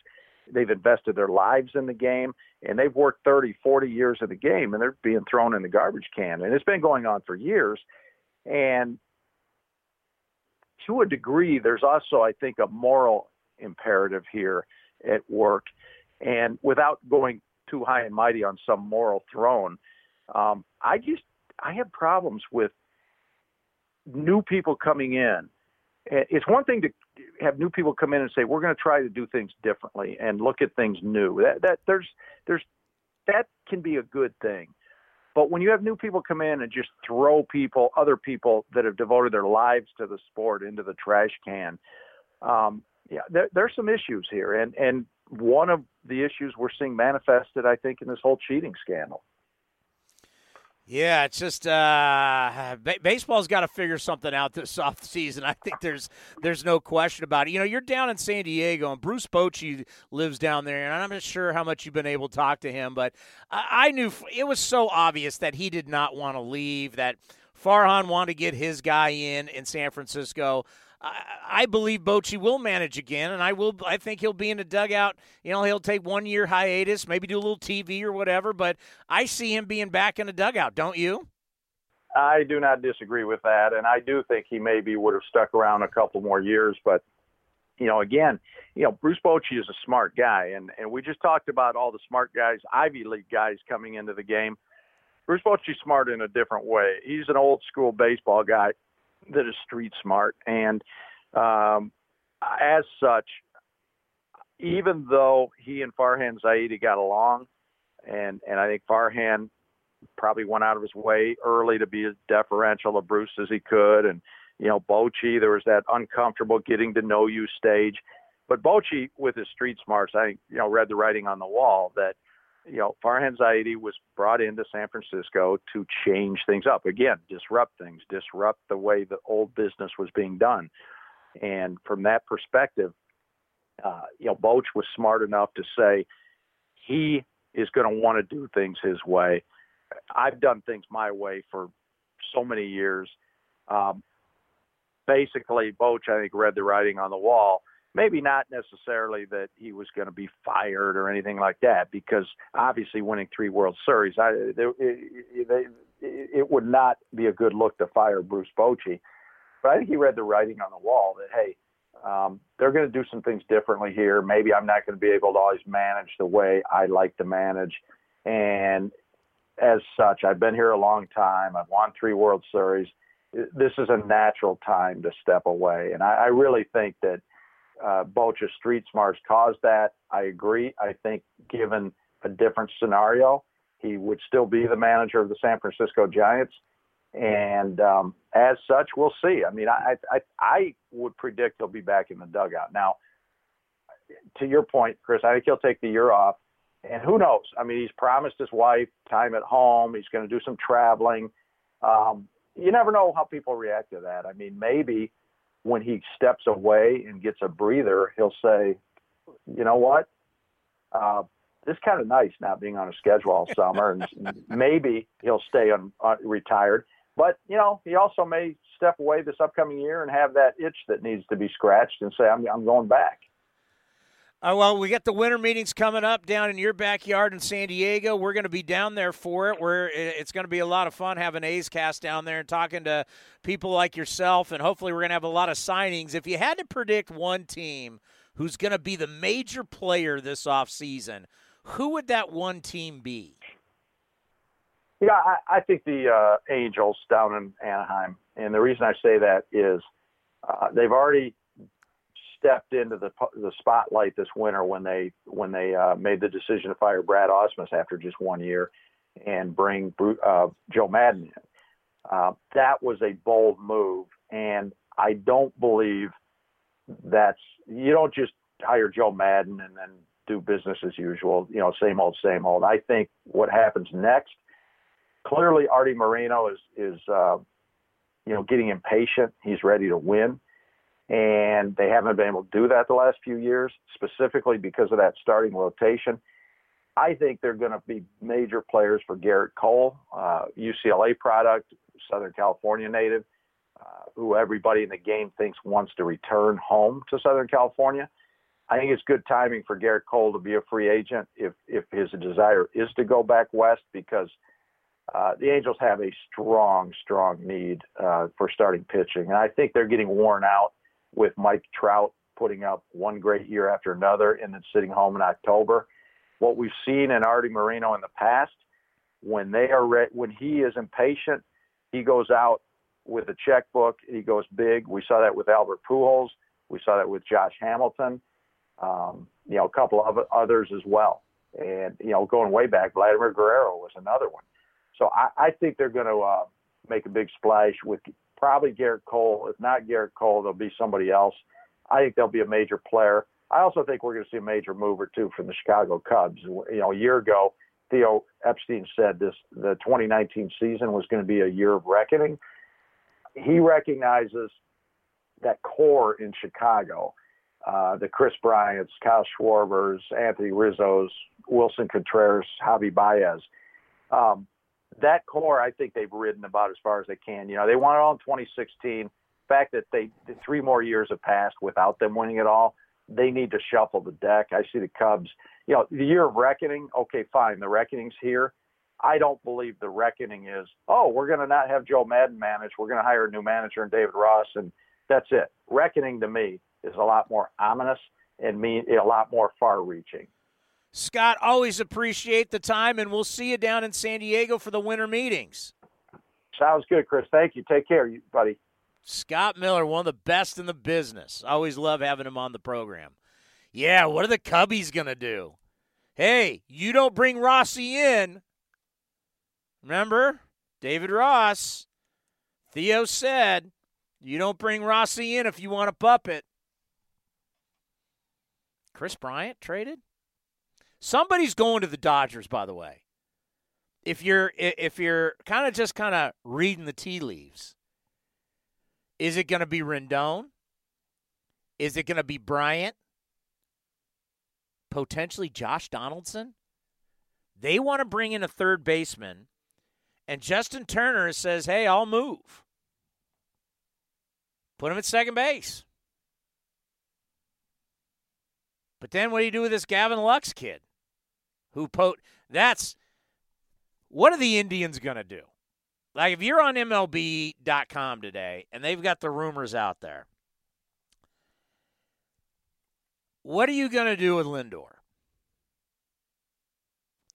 they've invested their lives in the game, and they've worked 30, 40 years of the game, and they're being thrown in the garbage can. And it's been going on for years. And to a degree, there's also, I think, a moral imperative here at work. And without going too high and mighty on some moral throne, um, I just I have problems with new people coming in. It's one thing to have new people come in and say we're going to try to do things differently and look at things new. That that there's there's that can be a good thing. But when you have new people come in and just throw people, other people that have devoted their lives to the sport into the trash can, um, yeah, there, there's some issues here. And and one of the issues we're seeing manifested, I think, in this whole cheating scandal. Yeah, it's just uh, ba- baseball's got to figure something out this off season. I think there's there's no question about it. You know, you're down in San Diego, and Bruce Bochy lives down there, and I'm not sure how much you've been able to talk to him, but I, I knew it was so obvious that he did not want to leave. That Farhan wanted to get his guy in in San Francisco. I, believe Bochy will manage again, and I will. I think he'll be in the dugout. You know, he'll take one year hiatus, maybe do a little TV or whatever. But I see him being back in the dugout. Don't you? I do not disagree with that, and I do think he maybe would have stuck around a couple more years. But you know, again, you know, Bruce Bochy is a smart guy, and and we just talked about all the smart guys, Ivy League guys coming into the game. Bruce Bochy's smart in a different way. He's an old school baseball guy that is street smart, and um, as such, even though he and Farhan Zaidi got along, and and I think Farhan probably went out of his way early to be as deferential to Bruce as he could, and you know Bochy, there was that uncomfortable getting to know you stage, but Bochy with his street smarts, I think you know read the writing on the wall that you know, Farhan Zaidi was brought into San Francisco to change things up. Again, disrupt things, disrupt the way the old business was being done. And from that perspective, uh, you know, Boch was smart enough to say he is going to want to do things his way. I've done things my way for so many years. Um, basically, Boch, I think, read the writing on the wall maybe not necessarily that he was going to be fired or anything like that, because obviously winning three World Series, I, they, they, it would not be a good look to fire Bruce Bochy. But I think he read the writing on the wall that hey, um, they're going to do some things differently here. Maybe I'm not going to be able to always manage the way I like to manage, and as such, I've been here a long time. I've won three World Series. This is a natural time to step away, and I, I really think that uh, Boch's street smarts caused that. I agree. I think given a different scenario, he would still be the manager of the San Francisco Giants. And um, as such, we'll see. I mean, I, I I would predict he'll be back in the dugout. Now, to your point, Chris, I think he'll take the year off. And who knows? I mean, he's promised his wife time at home. He's going to do some traveling. Um, you never know how people react to that. I mean, maybe when he steps away and gets a breather, he'll say, you know what? Uh, it's kind of nice not being on a schedule all summer, and [laughs] maybe he'll stay on, uh, retired. But you know, he also may step away this upcoming year and have that itch that needs to be scratched, and say, "I'm I'm going back." Uh, well, we got the winter meetings coming up down in your backyard in San Diego. We're going to be down there for it. We're, it's going to be a lot of fun having A's Cast down there and talking to people like yourself, and hopefully we're going to have a lot of signings. If you had to predict one team who's going to be the major player this offseason, who would that one team be? Yeah, I, I think the uh, Angels down in Anaheim, and the reason I say that is uh, they've already stepped into the the spotlight this winter when they when they uh, made the decision to fire Brad Ausmus after just one year and bring uh, Joe Maddon in. Uh, that was a bold move, and I don't believe that's you don't just hire Joe Maddon and then do business as usual. You know, same old, same old. I think what happens next. Clearly, Arte Moreno is is uh, you know getting impatient. He's ready to win and they haven't been able to do that the last few years, specifically because of that starting rotation. I think they're going to be major players for Gerrit Cole, uh, UCLA product, Southern California native, uh, who everybody in the game thinks wants to return home to Southern California. I think it's good timing for Gerrit Cole to be a free agent if if his desire is to go back west because uh, the Angels have a strong, strong need uh, for starting pitching, and I think they're getting worn out with Mike Trout putting up one great year after another and then sitting home in October. What we've seen in Arte Moreno in the past, when they are re- when he is impatient, he goes out with a checkbook. He goes big. We saw that with Albert Pujols. We saw that with Josh Hamilton. Um, you know, a couple of others as well. And you know, going way back, Vladimir Guerrero was another one. So I, I think they're going to uh, make a big splash with probably Gerrit Cole. If not Gerrit Cole, there'll be somebody else. I think they'll be a major player. I also think we're going to see a major move or two from the Chicago Cubs. You know, a year ago, Theo Epstein said this the 2019 season was going to be a year of reckoning. He recognizes that core in Chicago, uh, the Kris Bryants, Kyle Schwarbers, Anthony Rizzo's, Willson Contreras, Javi Baez. Um, that core, I think they've ridden about as far as they can. You know, they won it all in 2016. The fact that they the three more years have passed without them winning it all, they need to shuffle the deck. I see the Cubs. You know, the year of reckoning. Okay, fine, the reckoning's here. I don't believe the reckoning is, oh, we're going to not have Joe Maddon manage. We're going to hire a new manager and David Ross, and that's it. Reckoning to me is a lot more ominous and mean a lot more far-reaching. Scott, always appreciate the time, and we'll see you down in San Diego for the winter meetings. Sounds good, Chris. Thank you. Take care, buddy. Scott Miller, one of the best in the business. Always love having him on the program. Yeah, what are the Cubbies going to do? Hey, you don't bring Rossi in. Remember? David Ross. Theo said, you don't bring Rossi in if you want a puppet. Kris Bryant traded? Somebody's going to the Dodgers, by the way. If you're if you're kind of just kind of reading the tea leaves, is it going to be Rendon? Is it going to be Bryant? Potentially Josh Donaldson? They want to bring in a third baseman, and Justin Turner says, "Hey, I'll move. Put him at second base." But then what do you do with this Gavin Lux kid? Who po that's what are the Indians going to do? Like if you're on MLB.com today and they've got the rumors out there, what are you going to do with Lindor?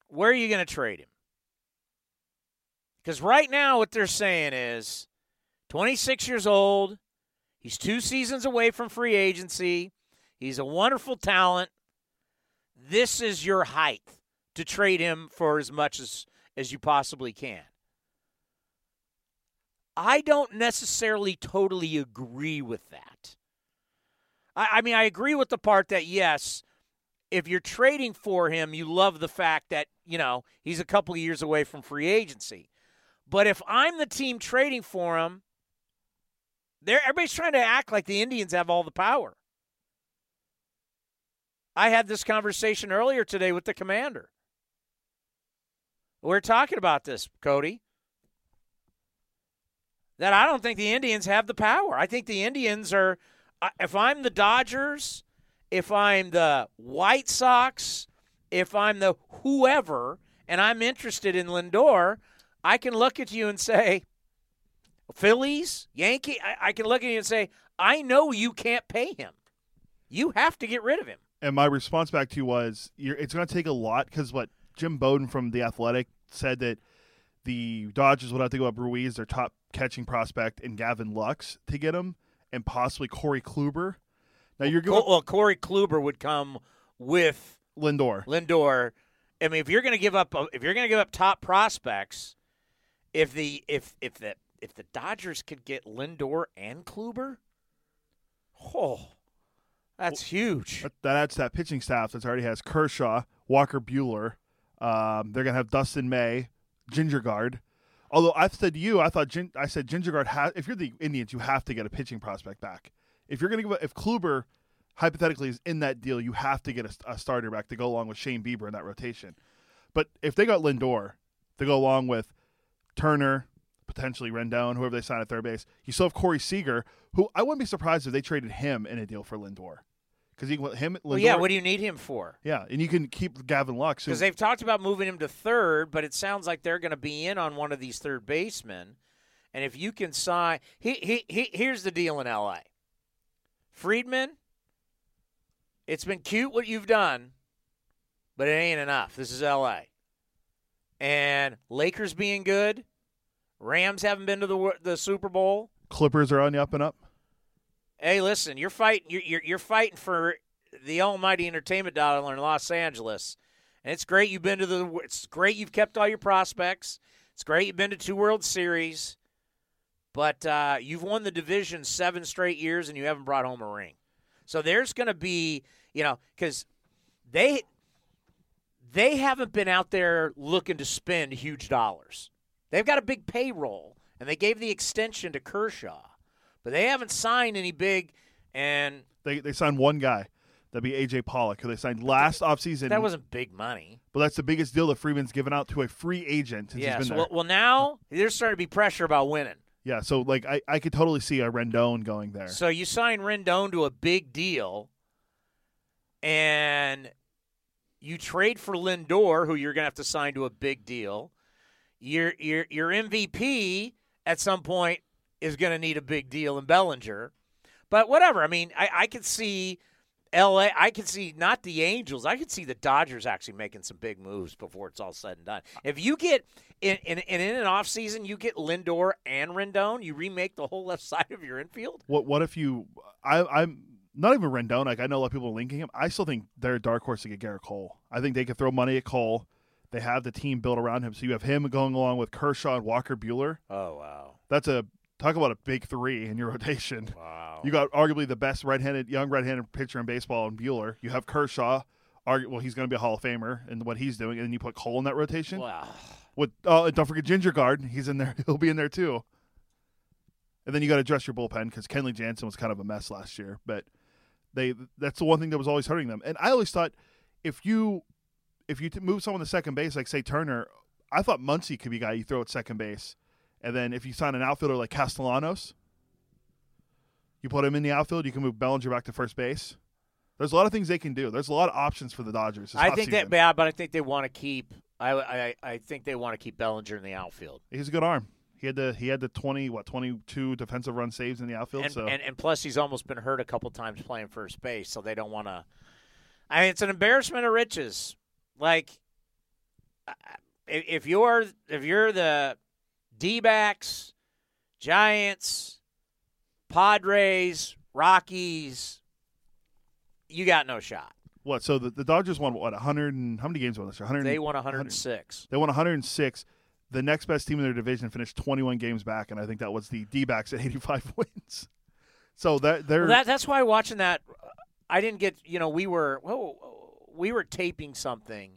Where are you going to trade him? Because right now, what they're saying is 26 years old, he's two seasons away from free agency, he's a wonderful talent. This is your height to trade him for as much as, as you possibly can. I don't necessarily totally agree with that. I, I, mean, I agree with the part that, yes, if you're trading for him, you love the fact that, you know, he's a couple of years away from free agency. But if I'm the team trading for him, they everybody's trying to act like the Indians have all the power. I had this conversation earlier today with the commander. We're talking about this, Cody. That I don't think the Indians have the power. I think the Indians are, if I'm the Dodgers, if I'm the White Sox, if I'm the whoever, and I'm interested in Lindor, I can look at you and say, Phillies, Yankee, I, I can look at you and say, I know you can't pay him. You have to get rid of him. And my response back to you was, it's going to take a lot because what Jim Bowden from the Athletic said that the Dodgers would have to go up Ruiz, their top catching prospect, and Gavin Lux to get him, and possibly Corey Kluber. Now you're going. Well, Corey Kluber would come with Lindor. Lindor. I mean, if you're going to give up, if you're going to give up top prospects, if the if if the if the Dodgers could get Lindor and Kluber, oh, that's huge. That, that adds to that pitching staff that already has Kershaw, Walker Buehler, um, they're gonna have Dustin May, Syndergaard. Although I've said to you, I thought Gin- I said Syndergaard has. If you're the Indians, you have to get a pitching prospect back. If you're gonna give, a, if Kluber hypothetically is in that deal, you have to get a, a, starter back to go along with Shane Bieber in that rotation. But if they got Lindor to go along with Turner, potentially Rendon, whoever they sign at third base, you still have Corey Seager, who I wouldn't be surprised if they traded him in a deal for Lindor because you can him. Lindor, well, yeah. What do you need him for? Yeah, and you can keep Gavin Lux because they've talked about moving him to third, but it sounds like they're going to be in on one of these third basemen. And if you can sign, he, he, he here's the deal in L.A. Friedman, it's been cute what you've done, but it ain't enough. This is L.A. And Lakers being good, Rams haven't been to the the Super Bowl. Clippers are on the up and up. Hey, listen, you're fighting. You're, you're, you're fighting for the almighty entertainment dollar in Los Angeles, and it's great you've been to the. It's great you've kept all your prospects. It's great you've been to two World Series, but uh, you've won the division seven straight years and you haven't brought home a ring. So there's going to be, you know, because they they haven't been out there looking to spend huge dollars. They've got a big payroll, and they gave the extension to Kershaw, but they haven't signed any big. And They they signed one guy. That'd be AJ Pollock, who they signed last offseason. that wasn't big money. But that's the biggest deal that Freeman's given out to a free agent since Yeah. he's So, been well, there. well, now there's starting to be pressure about winning. yeah, so like I, I could totally see a Rendon going there. So you sign Rendon to a big deal, and you trade for Lindor, who you're going to have to sign to a big deal. Your your your MVP at some point is going to need a big deal in Bellinger, but whatever. I mean, I, I could see. LA, I could see not the Angels. I could see the Dodgers actually making some big moves before it's all said and done. If you get in in, in an off season, you get Lindor and Rendon, you remake the whole left [laughs] side of your infield. What what if you? I, I'm not even Rendon. Like I know a lot of people are linking him. I still think they're a dark horse to get Garrett Cole. I think they could throw money at Cole. They have the team built around him, so you have him going along with Kershaw and Walker Buehler. Oh wow. That's a talk about a big three in your [laughs] rotation. Wow. You got arguably the best right-handed, young right-handed pitcher in baseball in Buehler. You have Kershaw. Argu- well, he's going to be a Hall of Famer in what he's doing, and then you put Cole in that rotation. Wow. With oh, don't forget Ginger Guard. He's in there. [laughs] He'll be in there too. And then you got to address your bullpen because Kenley Jansen was kind of a mess last year. But they that's the one thing that was always hurting them. And I always thought if you if you t- move someone to second base, like say Turner, I thought Muncy could be a guy you throw at second base. And then if you sign an outfielder like Castellanos, you put him in the outfield. You can move Bellinger back to first base. There's a lot of things they can do. There's a lot of options for the Dodgers. I think offseason. that yeah, but I think they want to keep. I, I I think they want to keep Bellinger in the outfield, He's a good arm. He had the he had the twenty what twenty two defensive run saves in the outfield. and, so and and plus he's almost been hurt a couple times playing first base, so they don't want to. I mean, it's an embarrassment of riches. Like, if you're if you're the D-backs, Giants, Padres, Rockies, you got no shot. what? So the, the Dodgers won what? hundred and how many games won this? year? 100. They won 106. They won 106. The next best team in their division finished 21 games back, and I think that was the D-backs at 85 [laughs] wins. So that they're Well, that that's why watching that, I didn't get. You know, we were well, we were taping something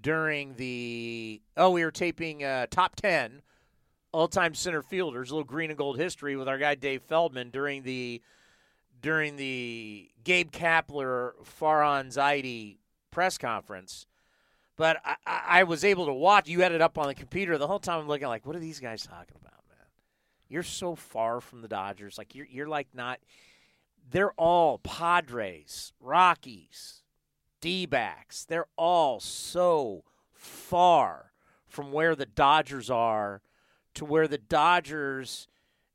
during the. Oh, we were taping uh, top ten all-time center fielders, a little green and gold history with our guy Dave Feldman during the during the Gabe Kapler Farhan Zaidi press conference. But I, I, was able to watch. You had it up on the computer the whole time. I'm looking like, what are these guys talking about, man? You're so far from the Dodgers. Like you're you're like not. They're all Padres, Rockies, D-backs. They're all so far from where the Dodgers are to where the Dodgers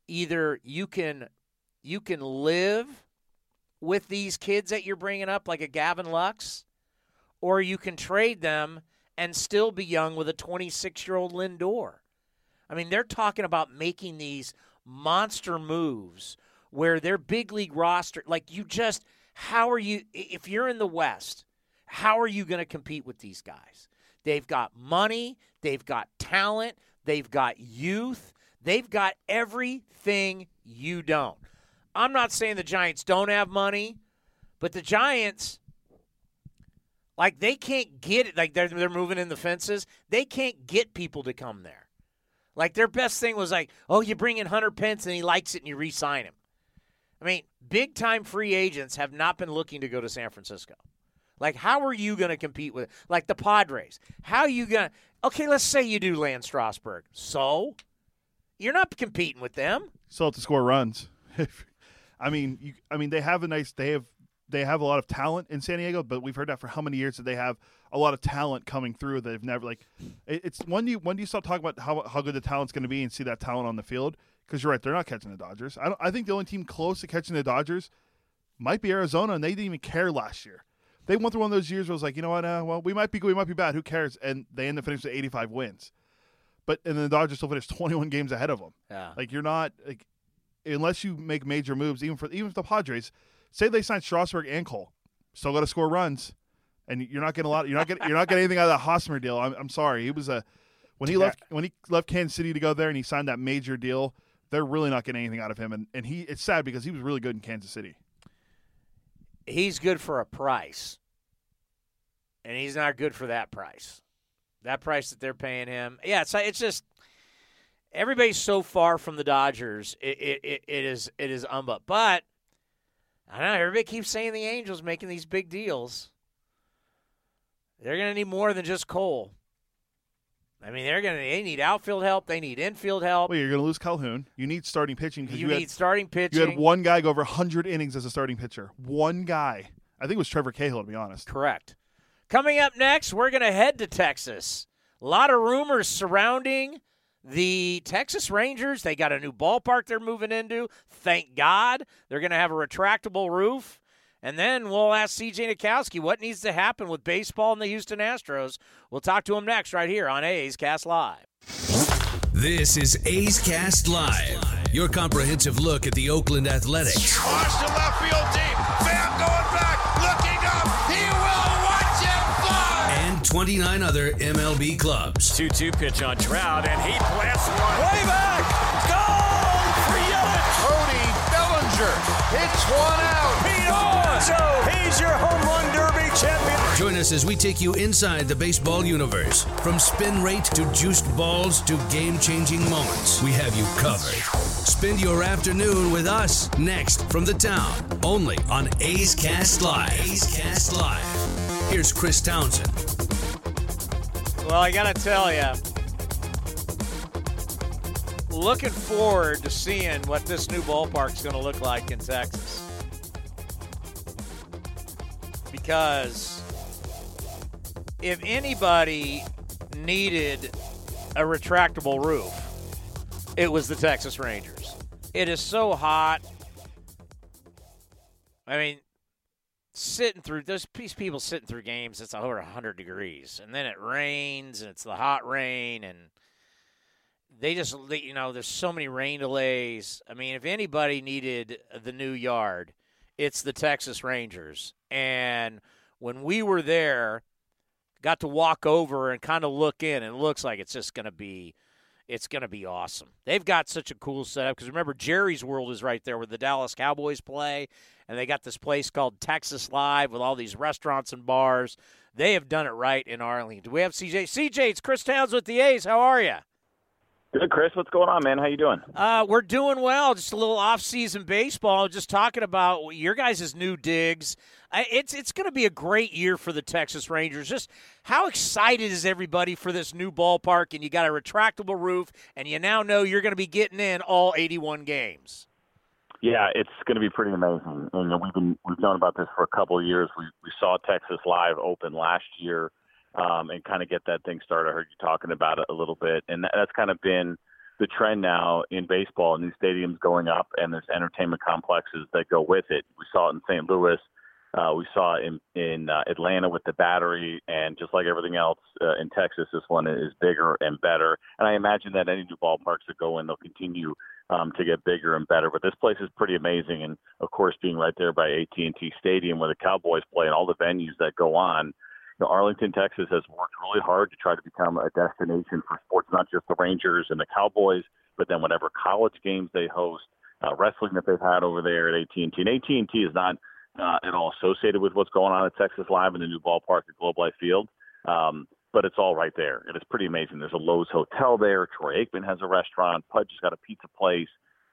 either you can you can live with these kids that you're bringing up like a Gavin Lux or you can trade them and still be young with a 26-year-old Lindor. I mean, they're talking about making these monster moves where their big league roster, like you just, how are you, if you're in the West, how are you going to compete with these guys? They've got money, they've got talent, they've got youth, they've got everything you don't. I'm not saying the Giants don't have money, but the Giants, like they can't get it. Like they're they're moving in the fences. They can't get people to come there. Like their best thing was like, oh, you bring in Hunter Pence and he likes it and you re-sign him. I mean, big time free agents have not been looking to go to San Francisco. Like, how are you going to compete with like the Padres? How are you going to? Okay, let's say you do land Strasburg. So you're not competing with them. still have to score runs. [laughs] I mean, you, I mean, they have a nice. They have they have a lot of talent in San Diego, but we've heard that for how many years that they have a lot of talent coming through. that They've never like. It, it's when do you when do you stop talking about how how good the talent's going to be and see that talent on the field? Because you're right, they're not catching the Dodgers. I. I think the only team close to catching the Dodgers might be Arizona, and they didn't even care last year. They went through one of those years where it was like, you know what? Uh, well, we might be good, we might be bad. Who cares? And they end up finishing with 85 wins. But and then the Dodgers still finished [laughs] 21 games ahead of them. Yeah. Like you're not like unless you make major moves, even for even for the Padres. Say they signed Strasburg and Cole, still got to score runs, and you're not getting a lot. You're not getting you're not getting anything out of that Hosmer deal. I'm, I'm sorry, he was a when he left when he left Kansas City to go there and he signed that major deal. They're really not getting anything out of him, and and he it's sad because he was really good in Kansas City. He's good for a price, and he's not good for that price. That price that they're paying him, yeah, it's it's just everybody's so far from the Dodgers. It it, it, it is it is umba. But I don't know. Everybody keeps saying the Angels making these big deals. They're going to need more than just Cole. I mean, they're going to they need outfield help. They need infield help. Well, you're going to lose Calhoun. You need starting pitching because you, you, need had, starting pitching. you had one guy go over 100 innings as a starting pitcher. One guy. I think it was Trevor Cahill, to be honest. Correct. Coming up next, we're going to head to Texas. A lot of rumors surrounding the Texas Rangers. They got a new ballpark they're moving into. Thank God. They're going to have a retractable roof. And then we'll ask CJ Nitkowski what needs to happen with baseball and the Houston Astros. We'll talk to him next right here on A's Cast Live. This is A's Cast Live, your comprehensive look at the Oakland Athletics Watch the left field deep. Bam going back, looking up. He will watch it fly. and 29 other MLB clubs. 2 2 pitch on Trout, and he blasts one way back. Goal for Yelich. Cody Bellinger hits one out. Pete Alonso, he's your home run derby champion. Join us as we take you inside the baseball universe. From spin rate to juiced balls to game changing moments, we have you covered. Spend your afternoon with us next from the town, only on A's Cast Live. A's Cast Live. Here's Chris Townsend. Well, I got to tell you, looking forward to seeing what this new ballpark's going to look like in Texas. Because if anybody needed a retractable roof, it was the Texas Rangers. It is so hot. I mean, sitting through these people sitting through games it's over 100 degrees and then it rains and it's the hot rain and they just you know there's so many rain delays i mean if anybody needed the new yard it's the texas rangers and when we were there got to walk over and kind of look in and it looks like it's just going to be it's going to be awesome. They've got such a cool setup because remember Jerry's World is right there where the Dallas Cowboys play, and they got this place called Texas Live with all these restaurants and bars. They have done it right in Arlington. Do we have CJ? CJ, it's Chris Towns with the A's. How are you? Good, Chris. What's going on, man? How you doing? Uh, we're doing well. Just a little off-season baseball. Just talking about your guys' new digs. It's it's going to be a great year for the Texas Rangers. Just how excited is everybody for this new ballpark? And you got a retractable roof, and you now know you're going to be getting in all 81 games. Yeah, it's going to be pretty amazing. And we've been we've known about this for a couple of years. We we saw Texas Live open last year, um, and kind of get that thing started. I heard you talking about it a little bit, and that, that's kind of been the trend now in baseball. New stadiums going up, and there's entertainment complexes that go with it. We saw it in St. Louis. Uh, we saw it in in uh, Atlanta with the battery, and just like everything else uh, in Texas, this one is bigger and better. And I imagine that any new ballparks that go in, they'll continue um, to get bigger and better. But this place is pretty amazing, and of course, being right there by AT&T Stadium where the Cowboys play and all the venues that go on. Know, Arlington, Texas, has worked really hard to try to become a destination for sports, not just the Rangers and the Cowboys, but then whatever college games they host, uh, wrestling that they've had over there at AT&T. And AT&T is not uh, at all associated with what's going on at Texas Live in the new ballpark at Globe Life Field. Um, but it's all right there. And It is pretty amazing. There's a Loews Hotel there. Troy Aikman has a restaurant. Pudge has got a pizza place.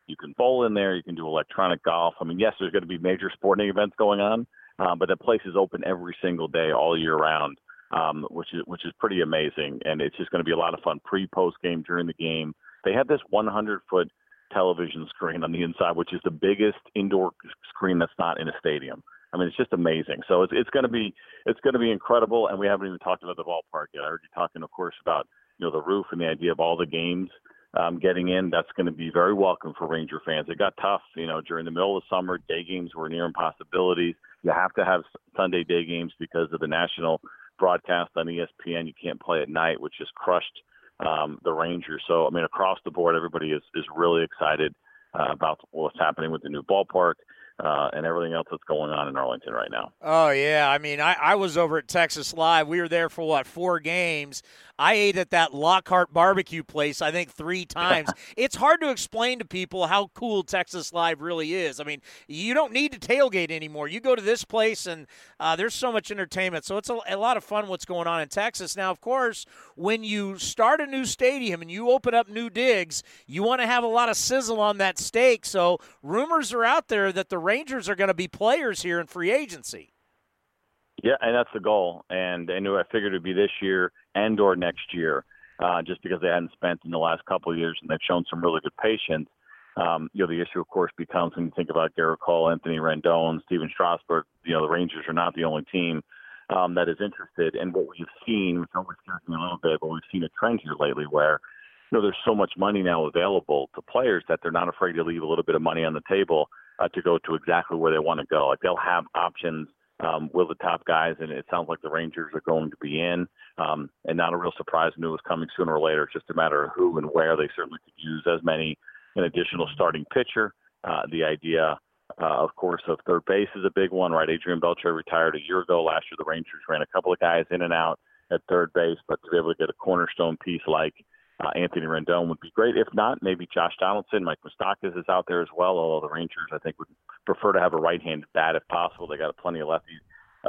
You can bowl in there. You can do electronic golf. I mean, yes, there's going to be major sporting events going on, um, but the place is open every single day, all year round, um, which is which is pretty amazing. And it's just going to be a lot of fun pre post game during the game. They have this 100 foot television screen on the inside, which is the biggest indoor screen that's not in a stadium. I mean, it's just amazing. So it's it's going to be it's going to be incredible. And we haven't even talked about the ballpark yet. I heard you talking, of course, about you know the roof and the idea of all the games um, getting in. That's going to be very welcome for Ranger fans. It got tough, you know, during the middle of the summer. Day games were near impossibilities. You have to have Sunday day games because of the national broadcast on ESPN. You can't play at night, which has crushed um, the Rangers. So I mean, across the board, everybody is is really excited uh, about what's happening with the new ballpark. Uh, and everything else that's going on in Arlington right now. Oh yeah, I mean, I, I was over at Texas Live. We were there for what four games. I ate at that Lockhart barbecue place, I think, three [laughs] times. it's hard to explain to people how cool Texas Live really is. I mean, you don't need to tailgate anymore. You go to this place, and uh, there's so much entertainment. So it's a, a lot of fun what's going on in Texas. Now, of course, when you start a new stadium and you open up new digs, you want to have a lot of sizzle on that steak. So rumors are out there that the Rangers are going to be players here in free agency. Yeah, and that's the goal. And I knew I figured it'd be this year and or next year, uh, just because they hadn't spent in the last couple of years and they've shown some really good patience. Um, you know, the issue, of course, becomes when you think about Gerrit Cole, Anthony Rendon, Stephen Strasburg. You know, the Rangers are not the only team um, that is interested. And what we've seen, which always scares me a little bit, but we've seen a trend here lately where you know, there's so much money now available to players that they're not afraid to leave a little bit of money on the table uh, to go to exactly where they want to go. Like they'll have options um, with the top guys, and it sounds like the Rangers are going to be in. Um, and not a real surprise, knew it was coming sooner or later. It's just a matter of who and where. They certainly could use as many an additional starting pitcher. Uh, the idea, uh, of course, of third base is a big one, right? Adrian Beltre retired a year ago. Last year, the Rangers ran a couple of guys in and out at third base, but to be able to get a cornerstone piece like uh, Anthony Rendon would be great. If not, maybe Josh Donaldson, Mike Moustakas is out there as well. Although the Rangers, I think, would prefer to have a right-handed bat if possible. They got plenty of lefty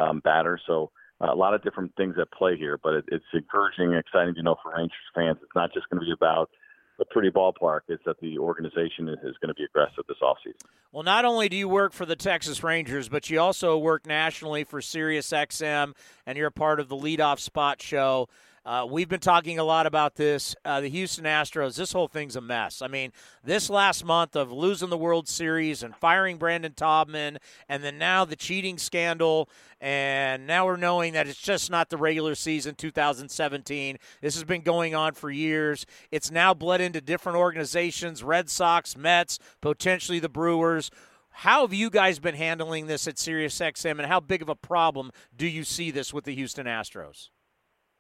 um, batters, so uh, a lot of different things at play here. But it, it's encouraging and exciting to know for Rangers fans. It's not just going to be about a pretty ballpark is that the organization is, is going to be aggressive this offseason. Well, not only do you work for the Texas Rangers, but you also work nationally for SiriusXM, and you're a part of the leadoff spot show. Uh, we've been talking a lot about this. Uh, the Houston Astros, this whole thing's a mess. I mean, this last month of losing the World Series and firing Brandon Taubman, and then now the cheating scandal, and now we're knowing that it's just not the regular season 2017. This has been going on for years. It's now bled into different organizations Red Sox, Mets, potentially the Brewers. How have you guys been handling this at SiriusXM, and how big of a problem do you see this with the Houston Astros?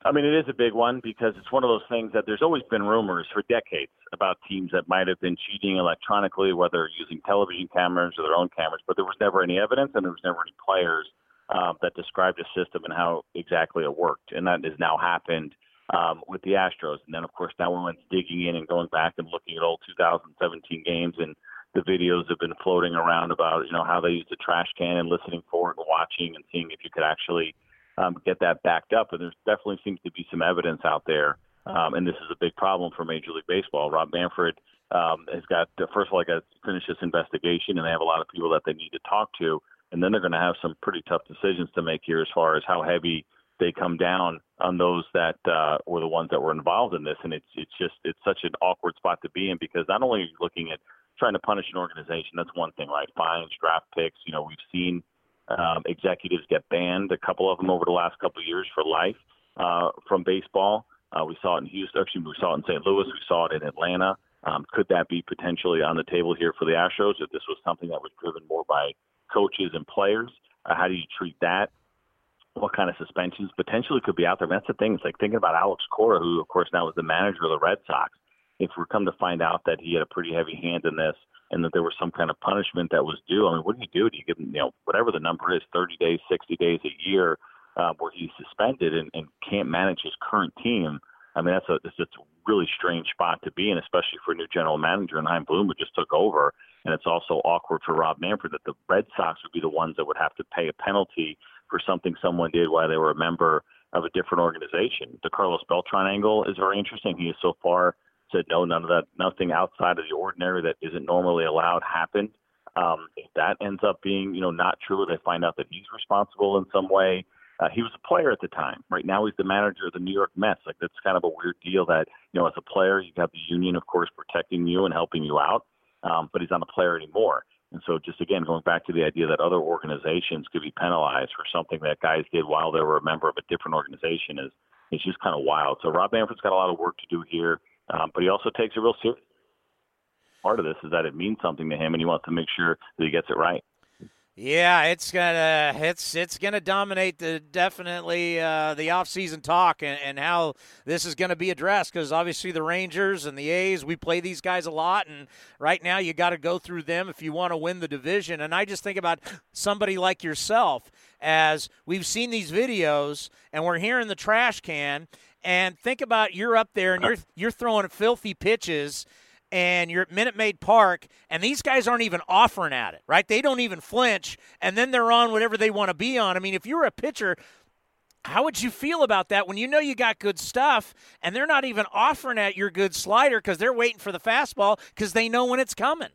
I mean, it is a big one because it's one of those things that there's always been rumors for decades about teams that might have been cheating electronically, whether using television cameras or their own cameras, but there was never any evidence and there was never any players uh, that described a system and how exactly it worked. And that has now happened um, with the Astros. And then, of course, now we're digging in and going back and looking at old 2017 games and the videos have been floating around about, you know, how they used the trash can and listening for it and watching and seeing if you could actually – um, get that backed up. And there definitely seems to be some evidence out there. Um, and this is a big problem for Major League Baseball. Rob Manfred um, has got, uh, first of all, got to finish this investigation, and they have a lot of people that they need to talk to. And then they're going to have some pretty tough decisions to make here as far as how heavy they come down on those that uh, were the ones that were involved in this. And it's it's just it's such an awkward spot to be in because not only are you looking at trying to punish an organization, that's one thing, right? Fines, draft picks. You know, we've seen um, executives get banned, a couple of them over the last couple of years for life uh, from baseball. Uh, we saw it in Houston. Actually, we saw it in St. Louis. We saw it in Atlanta. Um, could that be potentially on the table here for the Astros if this was something that was driven more by coaches and players? Uh, how do you treat that? What kind of suspensions potentially could be out there? And that's the thing. It's like thinking about Alex Cora, who, of course, now is the manager of the Red Sox. If we're come to find out that he had a pretty heavy hand in this, and that there was some kind of punishment that was due. I mean, what do you do? Do you give him, you know, whatever the number is, 30 days, 60 days, a year, uh, where he's suspended and, and can't manage his current team? I mean, that's a it's just a really strange spot to be in, especially for a new general manager and Chaim Bloom who just took over. And it's also awkward for Rob Manfred that the Red Sox would be the ones that would have to pay a penalty for something someone did while they were a member of a different organization. The Carlos Beltran angle is very interesting. He is so far said no, none of that, nothing outside of the ordinary that isn't normally allowed happened. Um, if that ends up being, you know, not true, they find out that he's responsible in some way. Uh, he was a player at the time. Right now, he's the manager of the New York Mets. Like that's kind of a weird deal. That you know, as a player, you have the union, of course, protecting you and helping you out, um, but he's not a player anymore. And so, just again, going back to the idea that other organizations could be penalized for something that guys did while they were a member of a different organization is is just kind of wild. So Rob Manfred's got a lot of work to do here um, but he also takes it real serious. Part of this is that it means something to him, and he wants to make sure that he gets it right. Yeah, it's gonna it's it's gonna dominate the definitely uh, the offseason talk and, and how this is gonna be addressed because obviously the Rangers and the A's we play these guys a lot and right now you got to go through them if you want to win the division. And I just think about somebody like yourself as we've seen these videos and we're hearing the trash can and think about you're up there and you're you're throwing filthy pitches and you're at Minute Maid Park, and these guys aren't even offering at it, right? They don't even flinch, and then they're on whatever they want to be on. I mean, if you were a pitcher, how would you feel about that when you know you got good stuff and they're not even offering at your good slider because they're waiting for the fastball because they know when it's coming?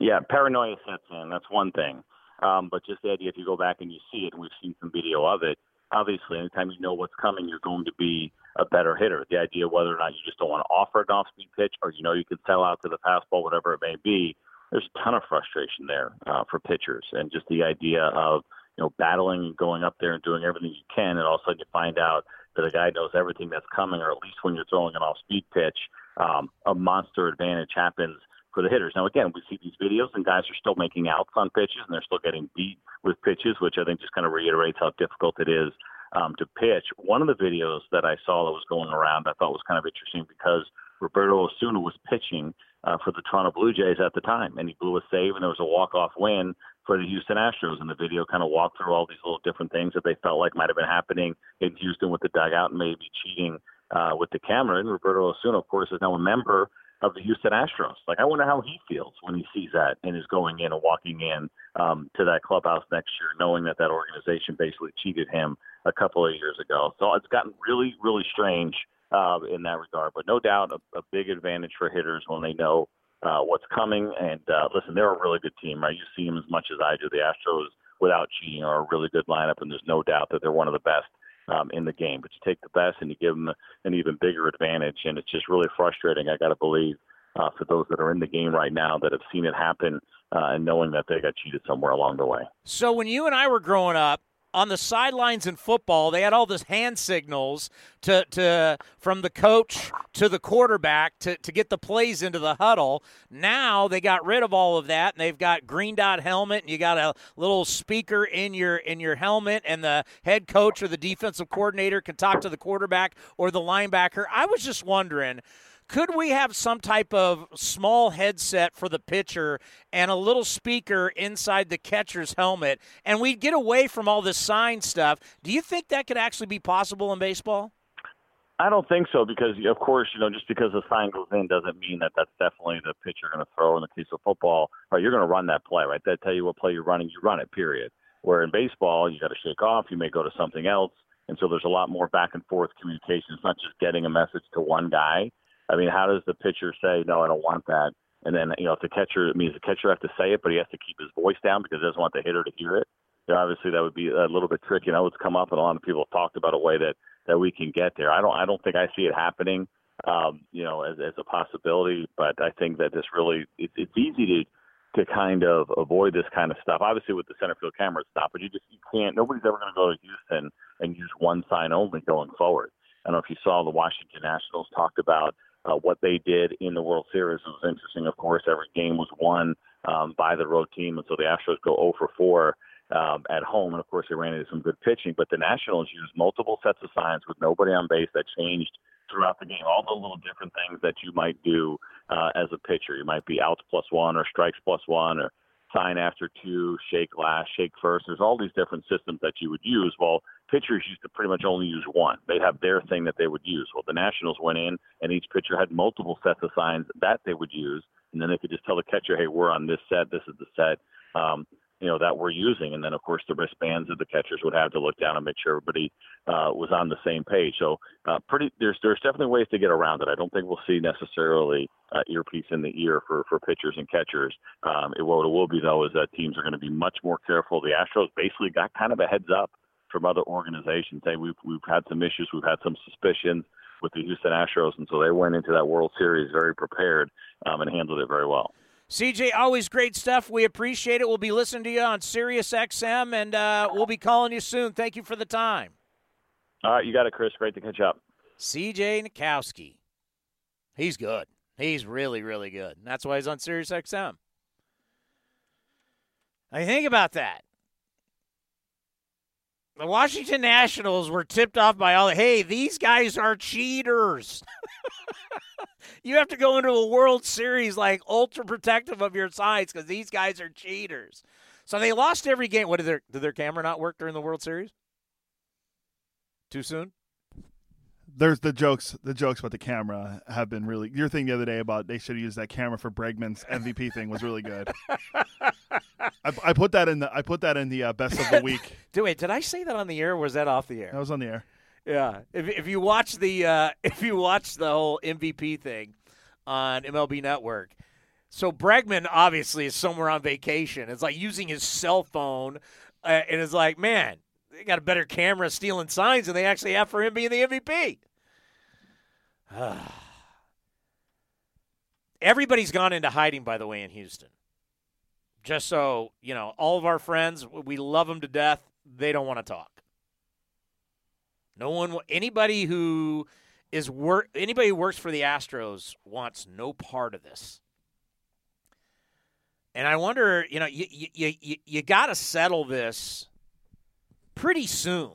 Yeah, paranoia sets in. That's one thing. Um, but just the idea, if you go back and you see it, and we've seen some video of it, obviously, anytime you know what's coming, you're going to be a better hitter. The idea whether or not you just don't want to offer an off speed pitch or you know you can sell out to the fastball, whatever it may be, there's a ton of frustration there uh, for pitchers. And just the idea of, you know, battling and going up there and doing everything you can, and all of a sudden you find out that a guy knows everything that's coming, or at least when you're throwing an off speed pitch, um, a monster advantage happens for the hitters. Now, again, we see these videos, and guys are still making outs on pitches, and they're still getting beat with pitches, which I think just kind of reiterates how difficult it is um, to pitch. One of the videos that I saw that was going around I thought was kind of interesting because Roberto Osuna was pitching uh, for the Toronto Blue Jays at the time, and he blew a save, and there was a walk-off win for the Houston Astros. And the video kind of walked through all these little different things that they felt like might have been happening in Houston with the dugout and maybe cheating uh, with the camera. And Roberto Osuna, of course, is now a member of the Houston Astros. Like, I wonder how he feels when he sees that and is going in and walking in um, to that clubhouse next year, knowing that that organization basically cheated him a couple of years ago. So it's gotten really, really strange uh, in that regard. But no doubt, a, a big advantage for hitters when they know uh, what's coming. And uh, listen, they're a really good team, right? You see them as much as I do. The Astros, without cheating, are a really good lineup, and there's no doubt that they're one of the best um, in the game. But you take the best and you give them an even bigger advantage, and it's just really frustrating. I got to believe uh, for those that are in the game right now that have seen it happen uh, and knowing that they got cheated somewhere along the way. So when you and I were growing up, on the sidelines in football, they had all these hand signals to, to from the coach to the quarterback to, to get the plays into the huddle. Now they got rid of all of that and they've got green dot helmet and you got a little speaker in your in your helmet and the head coach or the defensive coordinator can talk to the quarterback or the linebacker. I was just wondering could we have some type of small headset for the pitcher and a little speaker inside the catcher's helmet, and we'd get away from all this sign stuff? Do you think that could actually be possible in baseball? I don't think so because, of course, you know, just because the sign goes in doesn't mean that that's definitely the pitch you're going to throw. In the case of football, right, you're going to run that play, right? They tell you what play you're running, you run it. Period. Where in baseball, you got to shake off. You may go to something else, and so there's a lot more back and forth communication. It's not just getting a message to one guy. I mean, how does the pitcher say, no, I don't want that? And then, you know, if the catcher, it means the catcher has to say it, but he has to keep his voice down because he doesn't want the hitter to hear it. You know, obviously, that would be a little bit tricky. And I it's come up, and a lot of people have talked about a way that that we can get there. I don't, I don't think I see it happening, um, you know, as, as a possibility. But I think that this really, it, it's easy to to kind of avoid this kind of stuff. Obviously, with the center field camera, not, but you just you can't. Nobody's ever going to go to Houston and use one sign only going forward. I don't know if you saw the Washington Nationals talked about uh, what they did in the World Series was interesting. Of course, every game was won um, by the road team, and so the Astros go 0 for 4 um, at home. And of course, they ran into some good pitching. But the Nationals used multiple sets of signs with nobody on base that changed throughout the game. All the little different things that you might do uh, as a pitcher. You might be outs plus one or strikes plus one or sign after two, shake last, shake first. There's all these different systems that you would use. Well, pitchers used to pretty much only use one. They'd have their thing that they would use. Well, the Nationals went in, and each pitcher had multiple sets of signs that they would use, and then they could just tell the catcher, "Hey, we're on this set. This is the set." Um, you know that we're using, and then of course the wristbands that the catchers would have to look down and make sure everybody uh, was on the same page. So uh, pretty there's there's definitely ways to get around it. I don't think we'll see necessarily uh, earpiece in the ear for for pitchers and catchers. Um, it, what it will be though is that teams are going to be much more careful. The Astros basically got kind of a heads up from other organizations. Hey, we've we've had some issues, we've had some suspicions with the Houston Astros, and so they went into that World Series very prepared um, and handled it very well. CJ, always great stuff. We appreciate it. We'll be listening to you on Sirius XM, and uh, we'll be calling you soon. Thank you for the time. All right, you got it, Chris. Great to catch up. CJ Nitkowski. He's good. He's really, really good. And that's why he's on Sirius XM. I think about that. The Washington Nationals were tipped off by all. Hey, these guys are cheaters. [laughs] you have to go into a World Series like ultra protective of your sides because these guys are cheaters. So they lost every game. What did their did their camera not work during the World Series? Too soon. There's the jokes. The jokes about the camera have been really. Your thing the other day about they should have used that camera for Bregman's MVP thing was really good. [laughs] I, I put that in the. I put that in the uh, best of the [laughs] week. Do wait, did I say that on the air? or Was that off the air? That was on the air. Yeah. If if you watch the uh, [laughs] if you watch the whole MVP thing on MLB Network, so Bregman obviously is somewhere on vacation. It's like using his cell phone, uh, and it's like, man, they got a better camera stealing signs than they actually have for him being the MVP. [sighs] Everybody's gone into hiding, by the way, in Houston. Just so you know, all of our friends, we love them to death. They don't want to talk. No one, anybody who is work, anybody who works for the Astros wants no part of this. And I wonder, you know, you you you, you got to settle this pretty soon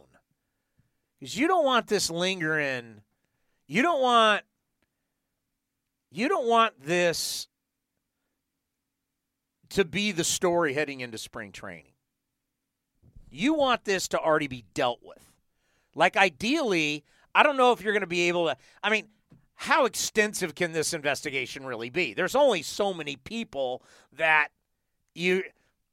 because you don't want this lingering. You don't want. You don't want this to be the story heading into spring training. You want this to already be dealt with. Like, ideally, I don't know if you're going to be able to. I mean, how extensive can this investigation really be? There's only so many people that you.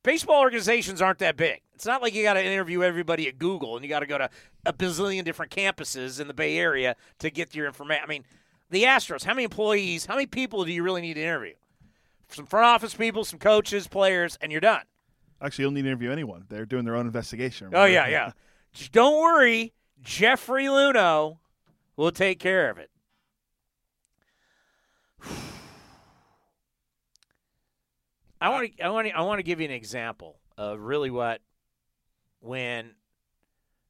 Baseball organizations aren't that big. It's not like you got to interview everybody at Google and you got to go to a bazillion different campuses in the Bay Area to get your information. I mean, the Astros, how many employees, how many people do you really need to interview? Some front office people, some coaches, players, and you're done. Actually, you'll need to interview anyone. They're doing their own investigation. Oh, yeah, yeah. [laughs] Just don't worry. Jeffrey Luhnow will take care of it. [sighs] I want to I want to I want to give you an example of really what when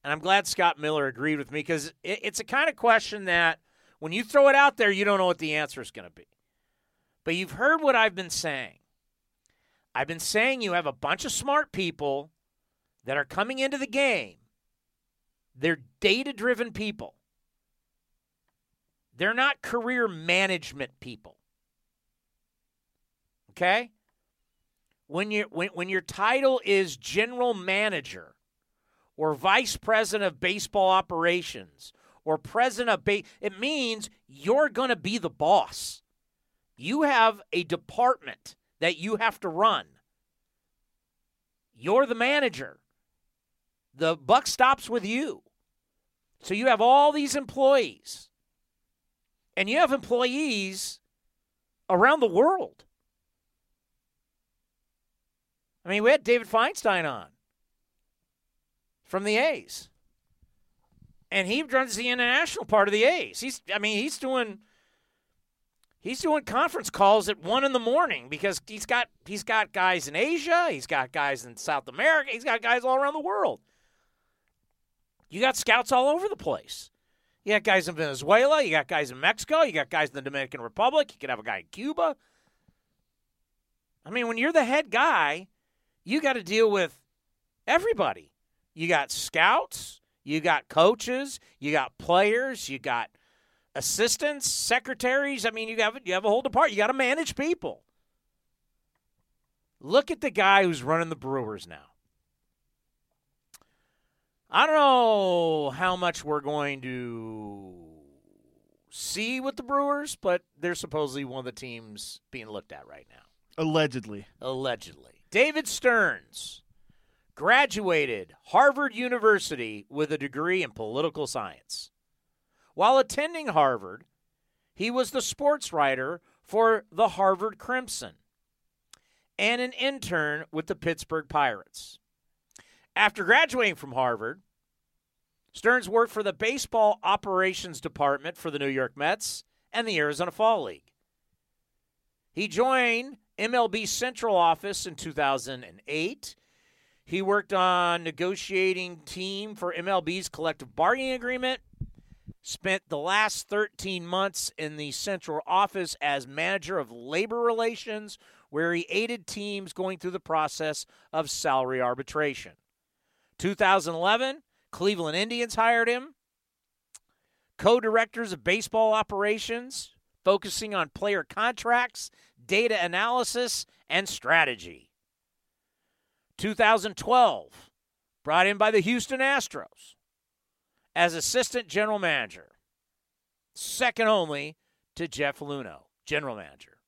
and I'm glad Scott Miller agreed with me because it, it's a kind of question that when you throw it out there, you don't know what the answer is going to be. But you've heard what I've been saying. I've been saying you have a bunch of smart people that are coming into the game. They're data driven people. They're not career management people. Okay? When you when, when your title is general manager or vice president of baseball operations or president of base, it means you're going to be the boss. You have a department that you have to run. You're the manager. The buck stops with you. So you have all these employees. And you have employees around the world. I mean, we had David Feinstein on from the A's. And he runs the international part of the A's. He's I mean, he's doing he's doing conference calls at one in the morning because he's got he's got guys in Asia, he's got guys in South America, he's got guys all around the world. You got scouts all over the place. You got guys in Venezuela, you got guys in Mexico, you got guys in the Dominican Republic, you could have a guy in Cuba. I mean, when you're the head guy, you got to deal with everybody. You got scouts, you got coaches, you got players, you got assistants, secretaries. I mean, you have you have a whole department. You got to manage people. Look at the guy who's running the Brewers now. I don't know how much we're going to see with the Brewers, but they're supposedly one of the teams being looked at right now. Allegedly. Allegedly. David Stearns graduated Harvard University with a degree in political science. While attending Harvard, he was the sports writer for the Harvard Crimson and an intern with the Pittsburgh Pirates. After graduating from Harvard, Stearns worked for the baseball operations department for the New York Mets and the Arizona Fall League. He joined MLB Central office in 2008. He worked on negotiating team for MLB's collective bargaining agreement. Spent the last 13 months in the central office as manager of labor relations, where he aided teams going through the process of salary arbitration. 2011, Cleveland Indians hired him. Co directors of baseball operations, focusing on player contracts, data analysis, and strategy. 2012, brought in by the Houston Astros as assistant general manager, second only to Jeff Luhnow, general manager.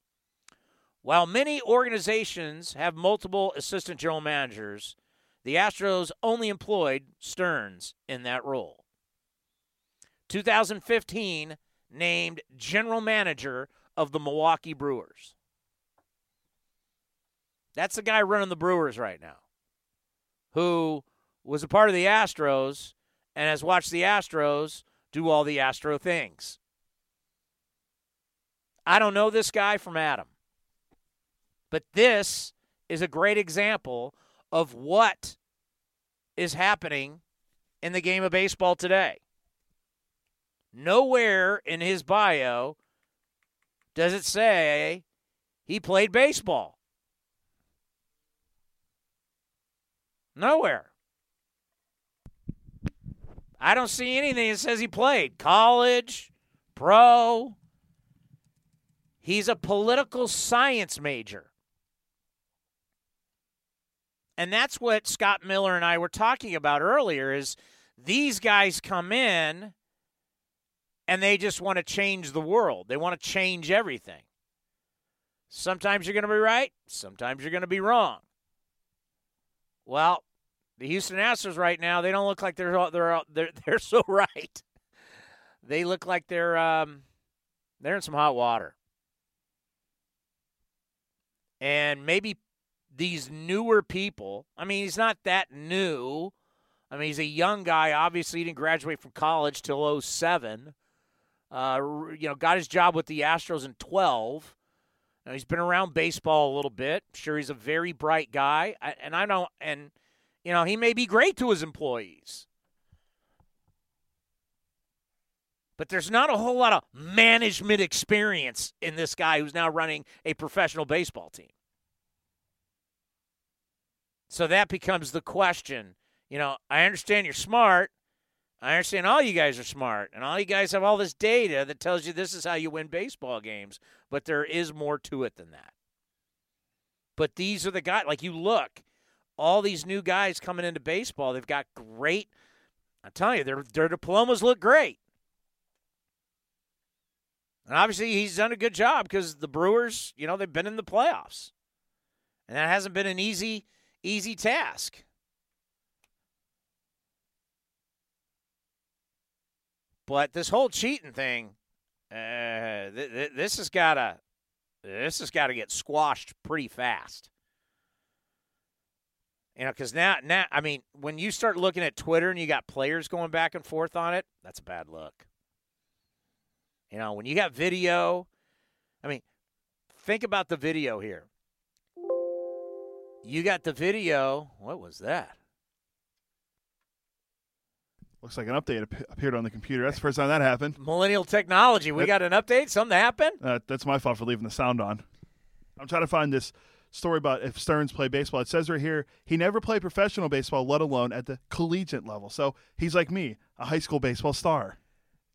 While many organizations have multiple assistant general managers, the Astros only employed Stearns in that role. 2015 named general manager of the Milwaukee Brewers. That's the guy running the Brewers right now, who was a part of the Astros and has watched the Astros do all the Astro things. I don't know this guy from Adam, but this is a great example of what is happening in the game of baseball today. Nowhere in his bio does it say he played baseball. Nowhere. I don't see anything that says he played college, pro. He's a political science major. And that's what Scott Miller and I were talking about earlier is these guys come in and they just want to change the world. They want to change everything. Sometimes you're going to be right, sometimes you're going to be wrong. Well, the Houston Astros right now, they don't look like they're they're they're, [laughs] they're so right. They look like they're um, they're in some hot water. And maybe these newer people, I mean, he's not that new. I mean, he's a young guy. Obviously, he didn't graduate from college till 07. Uh, you know, got his job with the Astros in 12. Now, he's been around baseball a little bit. Sure, he's a very bright guy, and I don't. And you know, he may be great to his employees. But there's not a whole lot of management experience in this guy who's now running a professional baseball team. So that becomes the question. You know, I understand you're smart. I understand all you guys are smart, and all you guys have all this data that tells you this is how you win baseball games, but there is more to it than that. But these are the guys, like you look, all these new guys coming into baseball, they've got great, I'm telling you, their, their diplomas look great. And obviously, he's done a good job because the Brewers, you know, they've been in the playoffs. And that hasn't been an easy, easy task. But this whole cheating thing, uh, th- th- this has got to this has got to get squashed pretty fast. You know, because now, now, I mean, when you start looking at Twitter and you got players going back and forth on it, that's a bad look. You know, when you got video, I mean, think about the video here. You got the video. What was that? Looks like an update appeared on the computer. That's the first time that happened. Millennial technology. We got an update. Something happened. Uh, that's my fault for leaving the sound on. I'm trying to find this story about if Stearns played baseball. It says right here he never played professional baseball, let alone at the collegiate level. So he's like me, a high school baseball star.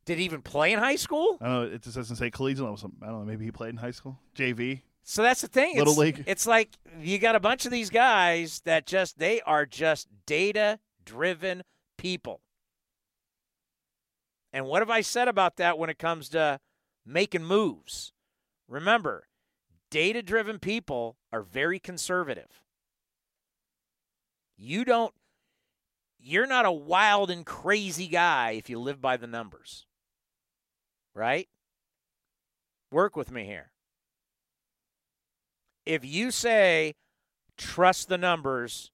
Did he even play in high school? I don't know. It just doesn't say collegiate level. So I don't know. Maybe he played in high school, JV. So that's the thing. Little it's, league. It's like you got a bunch of these guys that just they are just data driven people. And what have I said about that when it comes to making moves? Remember, data driven people are very conservative. You don't, you're not a wild and crazy guy if you live by the numbers, right? Work with me here. If you say, trust the numbers,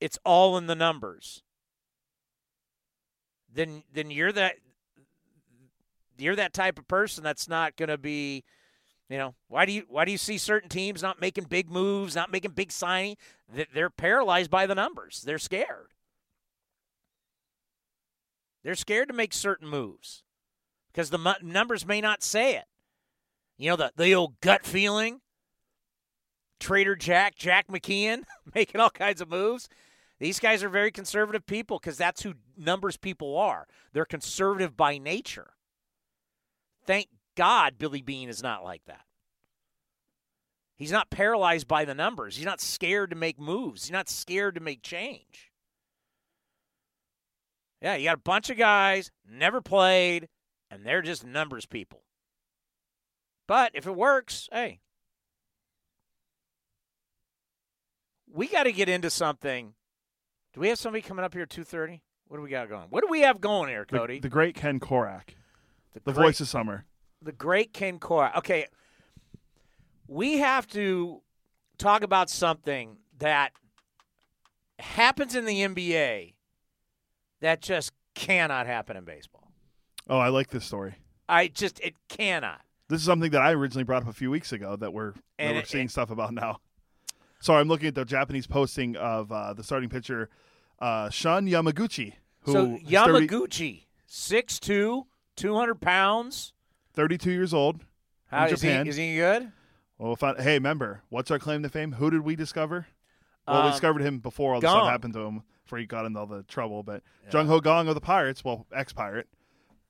it's all in the numbers then then you're that you're that type of person that's not going to be you know why do you why do you see certain teams not making big moves not making big signing That they're paralyzed by the numbers they're scared they're scared to make certain moves because the numbers may not say it you know the, the old gut feeling Trader Jack, Jack McKeon, [laughs] making all kinds of moves. These guys are very conservative people because that's who numbers people are. They're conservative by nature. Thank God Billy Beane is not like that. He's not paralyzed by the numbers. He's not scared to make moves. He's not scared to make change. Yeah, you got a bunch of guys, never played, and they're just numbers people. But if it works, hey. We got to get into something. Do we have somebody coming up here at 2:30? What do we got going? What do we have going here, Cody? The, great Ken Korach, the great- voice of summer. The great Ken Korach. Okay, we have to talk about something that happens in the NBA that just cannot happen in baseball. Oh, I like this story. I just it cannot. This is something that I originally brought up a few weeks ago that we're, that we're it- seeing and- stuff about now. Sorry, I'm looking at the Japanese posting of uh, the starting pitcher, uh, Shun Yamaguchi, who so 30 Yamaguchi, 6'2", 200 pounds. 32 years old. How in is he? Japan. Is he good? Well, if I, hey, remember, what's our claim to fame? Who did we discover? Well, we Um, discovered him before all this Kang. stuff happened to him, before he got into all the trouble. But Jung Ho Kang of the Pirates, well, ex-pirate,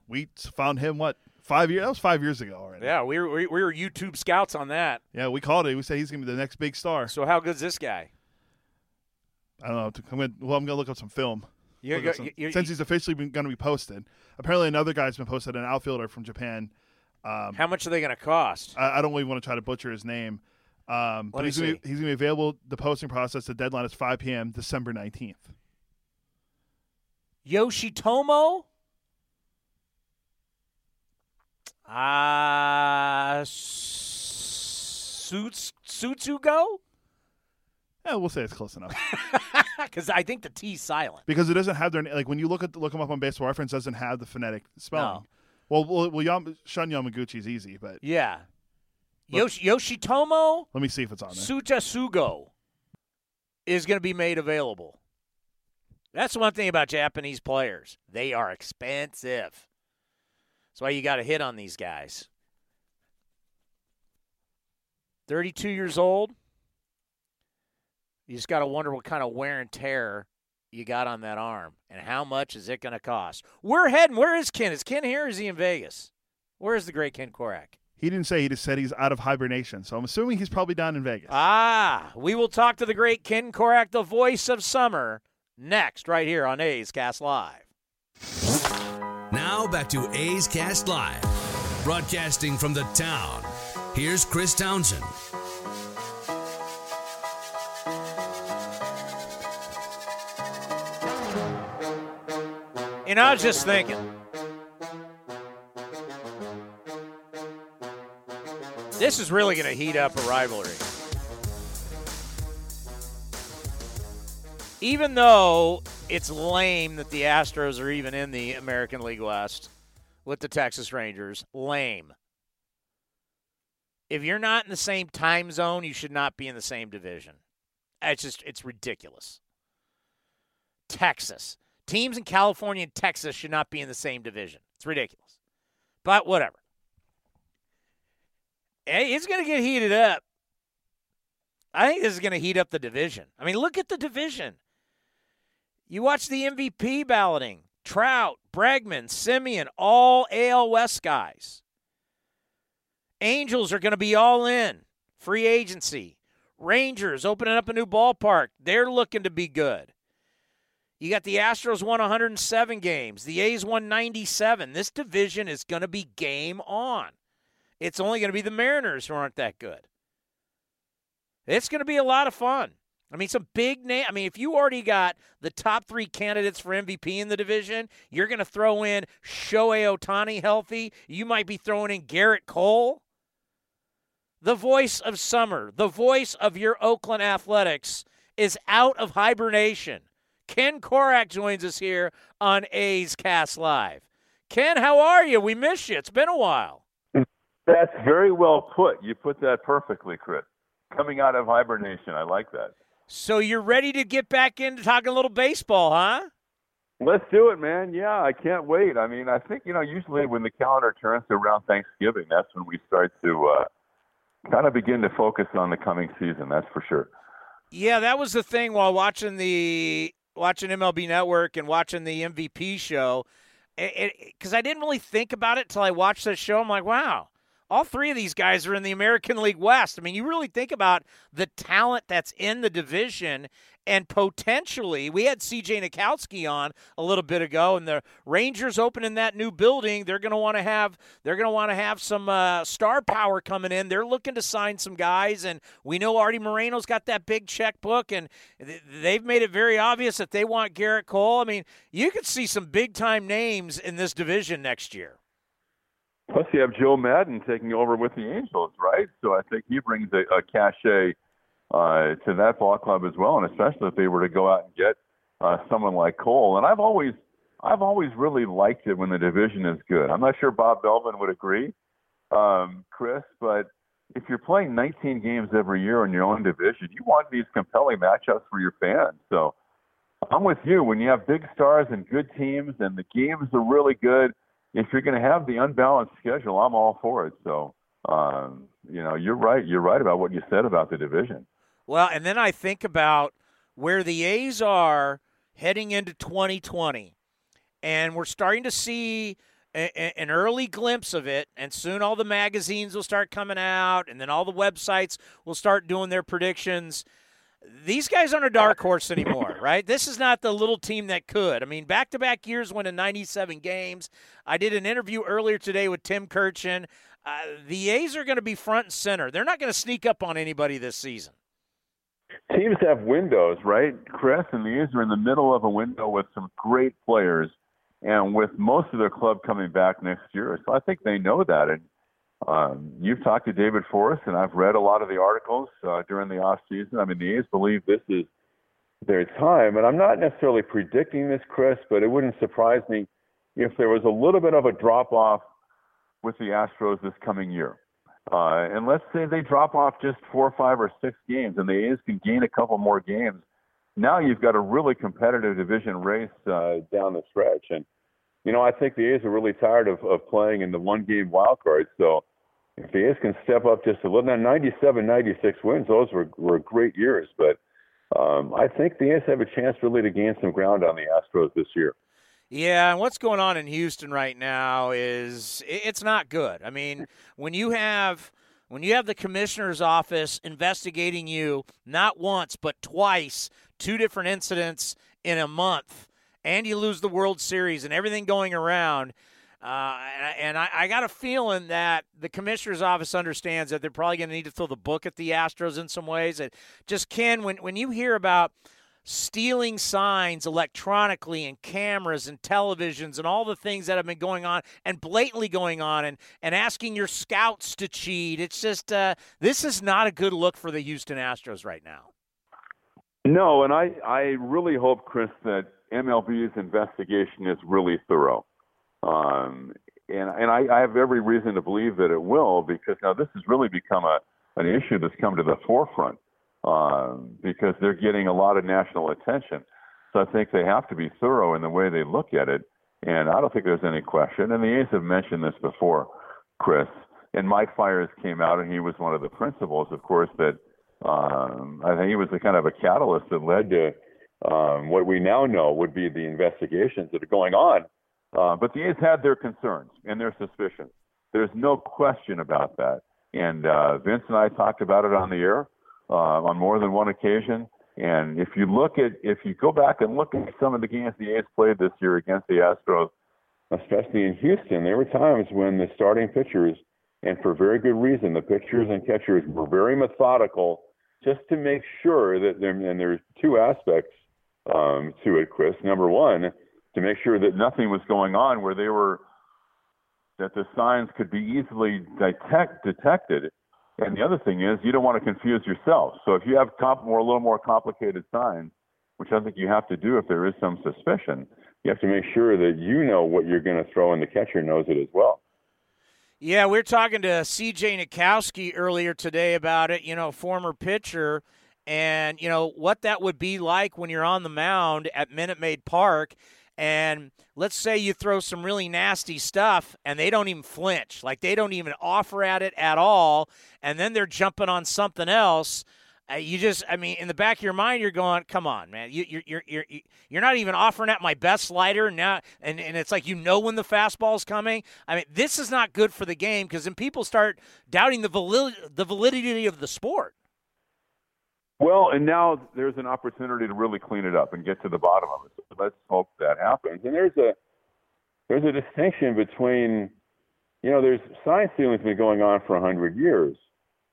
we found him what five years? That was five years ago already. Yeah, we were we we were YouTube scouts on that. Yeah, we called it. We said he's gonna be the next big star. So how good's this guy? I don't know. I'm gonna, well, I'm gonna look up some film. You, Look you, up some- you- since he's officially been, to be posted. Apparently, another guy's been posted, an outfielder from Japan. Um, how much are they going to cost? I, I don't really want to try to butcher his name, um, but he's gonna, be, he's going to be available. The posting process, the deadline is 5 p.m. December 19th. Yoshitomo? Uh, Suits, Sutsugo? Yeah, we'll say it's close enough [laughs] Because I think the T's silent. because it doesn't have their like when you look at look them up on Baseball Reference, doesn't have the phonetic spelling. No. Well, well, well Yam, Shun Yamaguchi is easy, but Yeah. Yosh, Yoshitomo let me see if it's on there. Sutasugo is going to be made available. That's one thing about Japanese players. They are expensive. That's why you got to hit on these guys. 32 years old. You just got to wonder what kind of wear and tear you got on that arm and how much is it going to cost. We're heading. Where is Ken? Is Ken here or is he in Vegas? Where is the great Ken Korach? He didn't say. He just said he's out of hibernation. So I'm assuming he's probably down in Vegas. Ah, we will talk to the great Ken Korach, the voice of summer, next, right here on A's Cast Live. Now back to A's Cast Live, broadcasting from the town. Here's Chris Townsend. And I was just thinking. This is really going to heat up a rivalry. Even though it's lame that the Astros are even in the American League West with the Texas Rangers, lame. If you're not in the same time zone, you should not be in the same division. It's just, it's ridiculous. Texas. Teams in California and Texas should not be in the same division. It's ridiculous. But whatever. It's going to get heated up. I think this is going to heat up the division. I mean, look at the division. You watch the MVP balloting Trout, Bregman, Semien, all AL West guys. Angels are going to be all in. Free agency. Rangers opening up a new ballpark. They're looking to be good. You got the Astros won 107 games. The A's won 97. This division is going to be game on. It's only going to be the Mariners who aren't that good. It's going to be a lot of fun. I mean, some big name. I mean, if you already got the top three candidates for MVP in the division, you're going to throw in Shohei Ohtani healthy. You might be throwing in Gerrit Cole. The voice of summer, the voice of your Oakland Athletics, is out of hibernation. Ken Korach joins us here on A's Cast Live. Ken, how are you? We miss you. It's been a while. That's very well put. You put that perfectly, Chris. Coming out of hibernation, I like that. So you're ready to get back into talking a little baseball, huh? Let's do it, man. Yeah, I can't wait. I mean, I think you know, usually when the calendar turns around Thanksgiving, that's when we start to uh, kind of begin to focus on the coming season. That's for sure. Yeah, that was the thing while watching the watching MLB Network and watching the MVP show, because I didn't really think about it till I watched that show. I'm like, wow, all three of these guys are in the American League West. I mean, you really think about the talent that's in the division and potentially we had CJ Nitkowski on a little bit ago and the Rangers opening that new building they're going to want to have they're going to want to have some uh, star power coming in. They're looking to sign some guys and we know Arte Moreno's got that big checkbook and they've made it very obvious that they want Gerrit Cole. I mean you could see some big time names in this division next year. Plus, you have Joe Maddon taking over with the Angels, right? So I think he brings a, a cachet uh, to that ball club as well, and especially if they were to go out and get uh, someone like Cole. And I've always, I've always really liked it when the division is good. I'm not sure Bob Melvin would agree, um, Chris, but if you're playing 19 games every year in your own division, you want these compelling matchups for your fans. So I'm with you. When you have big stars and good teams, and the games are really good, if you're going to have the unbalanced schedule, I'm all for it. So, um, you know, you're right. You're right about what you said about the division. Well, and then I think about where the A's are heading into 2020, and we're starting to see a, an early glimpse of it, and soon all the magazines will start coming out, and then all the websites will start doing their predictions. These guys aren't a dark horse anymore, [laughs] right? This is not the little team that could. I mean, back to back years winning 97 games. I did an interview earlier today with Tim Kurkjian. Uh, the A's are going to be front and center. They're not going to sneak up on anybody this season teams have windows, right, Chris? And the A's are in the middle of a window with some great players, and with most of their club coming back next year. So I think they know that. And um, you've talked to David Forst, and I've read a lot of the articles uh, during the off season. I mean, the A's believe this is their time, and I'm not necessarily predicting this, Chris, but it wouldn't surprise me if there was a little bit of a drop off with the Astros this coming year. Uh, and let's say they drop off just four, five, or six games, and the A's can gain a couple more games. Now you've got a really competitive division race uh, down the stretch, and you know I think the A's are really tired of, of playing in the one-game wild card. So if the A's can step up just a little, now 97, 96 wins, those were were great years, but um, I think the A's have a chance really to gain some ground on the Astros this year. Yeah, and what's going on in Houston right now is it's not good. I mean, when you have when you have the commissioner's office investigating you not once but twice, two different incidents in a month, and you lose the World Series and everything going around. Uh, and I, I, got a feeling that the commissioner's office understands that they're probably going to need to throw the book at the Astros in some ways. It just Ken, when when you hear about stealing signs electronically and cameras and televisions and all the things that have been going on and blatantly going on and, and asking your scouts to cheat. It's just, uh, this is not a good look for the Houston Astros right now. No, and I, I really hope, Chris, that MLB's investigation is really thorough. Um, and and I, I have every reason to believe that it will because now this has really become a an issue that's come to the forefront um, because they're getting a lot of national attention. So I think they have to be thorough in the way they look at it. And I don't think there's any question. And the A's have mentioned this before, Chris. And Mike Fiers came out, and he was one of the principals, of course, that um, I think he was the kind of a catalyst that led to um, what we now know would be the investigations that are going on. Uh, but the A's had their concerns and their suspicions. There's no question about that. And uh, Vince and I talked about it on the air uh, on more than one occasion. And if you look at, if you go back and look at some of the games the A's played this year against the Astros, especially in Houston, there were times when the starting pitchers, and for very good reason, the pitchers and catchers were very methodical just to make sure that there, and there's two aspects um, to it, Chris. Number one, to make sure that nothing was going on where they were, that the signs could be easily detect, detected and the other thing is, you don't want to confuse yourself. So if you have comp- more, a little more complicated signs, which I think you have to do if there is some suspicion, you have to make sure that you know what you're going to throw and the catcher knows it as well. Yeah, we are talking to CJ Nitkowski earlier today about it, you know, former pitcher, and, you know, what that would be like when you're on the mound at Minute Maid Park And let's say you throw some really nasty stuff and they don't even flinch, like they don't even offer at it at all, and then they're jumping on something else. Uh, you just, I mean, in the back of your mind, you're going, "Come on, man! You, you're, you're, you're, you're not even offering at my best slider now." And and it's like you know when the fastball's coming. I mean, this is not good for the game because then people start doubting the the validity of the sport. Well, and now there's an opportunity to really clean it up and get to the bottom of it. So let's hope that happens. And there's a there's a distinction between, you know, there's sign stealing's been going on for a hundred years,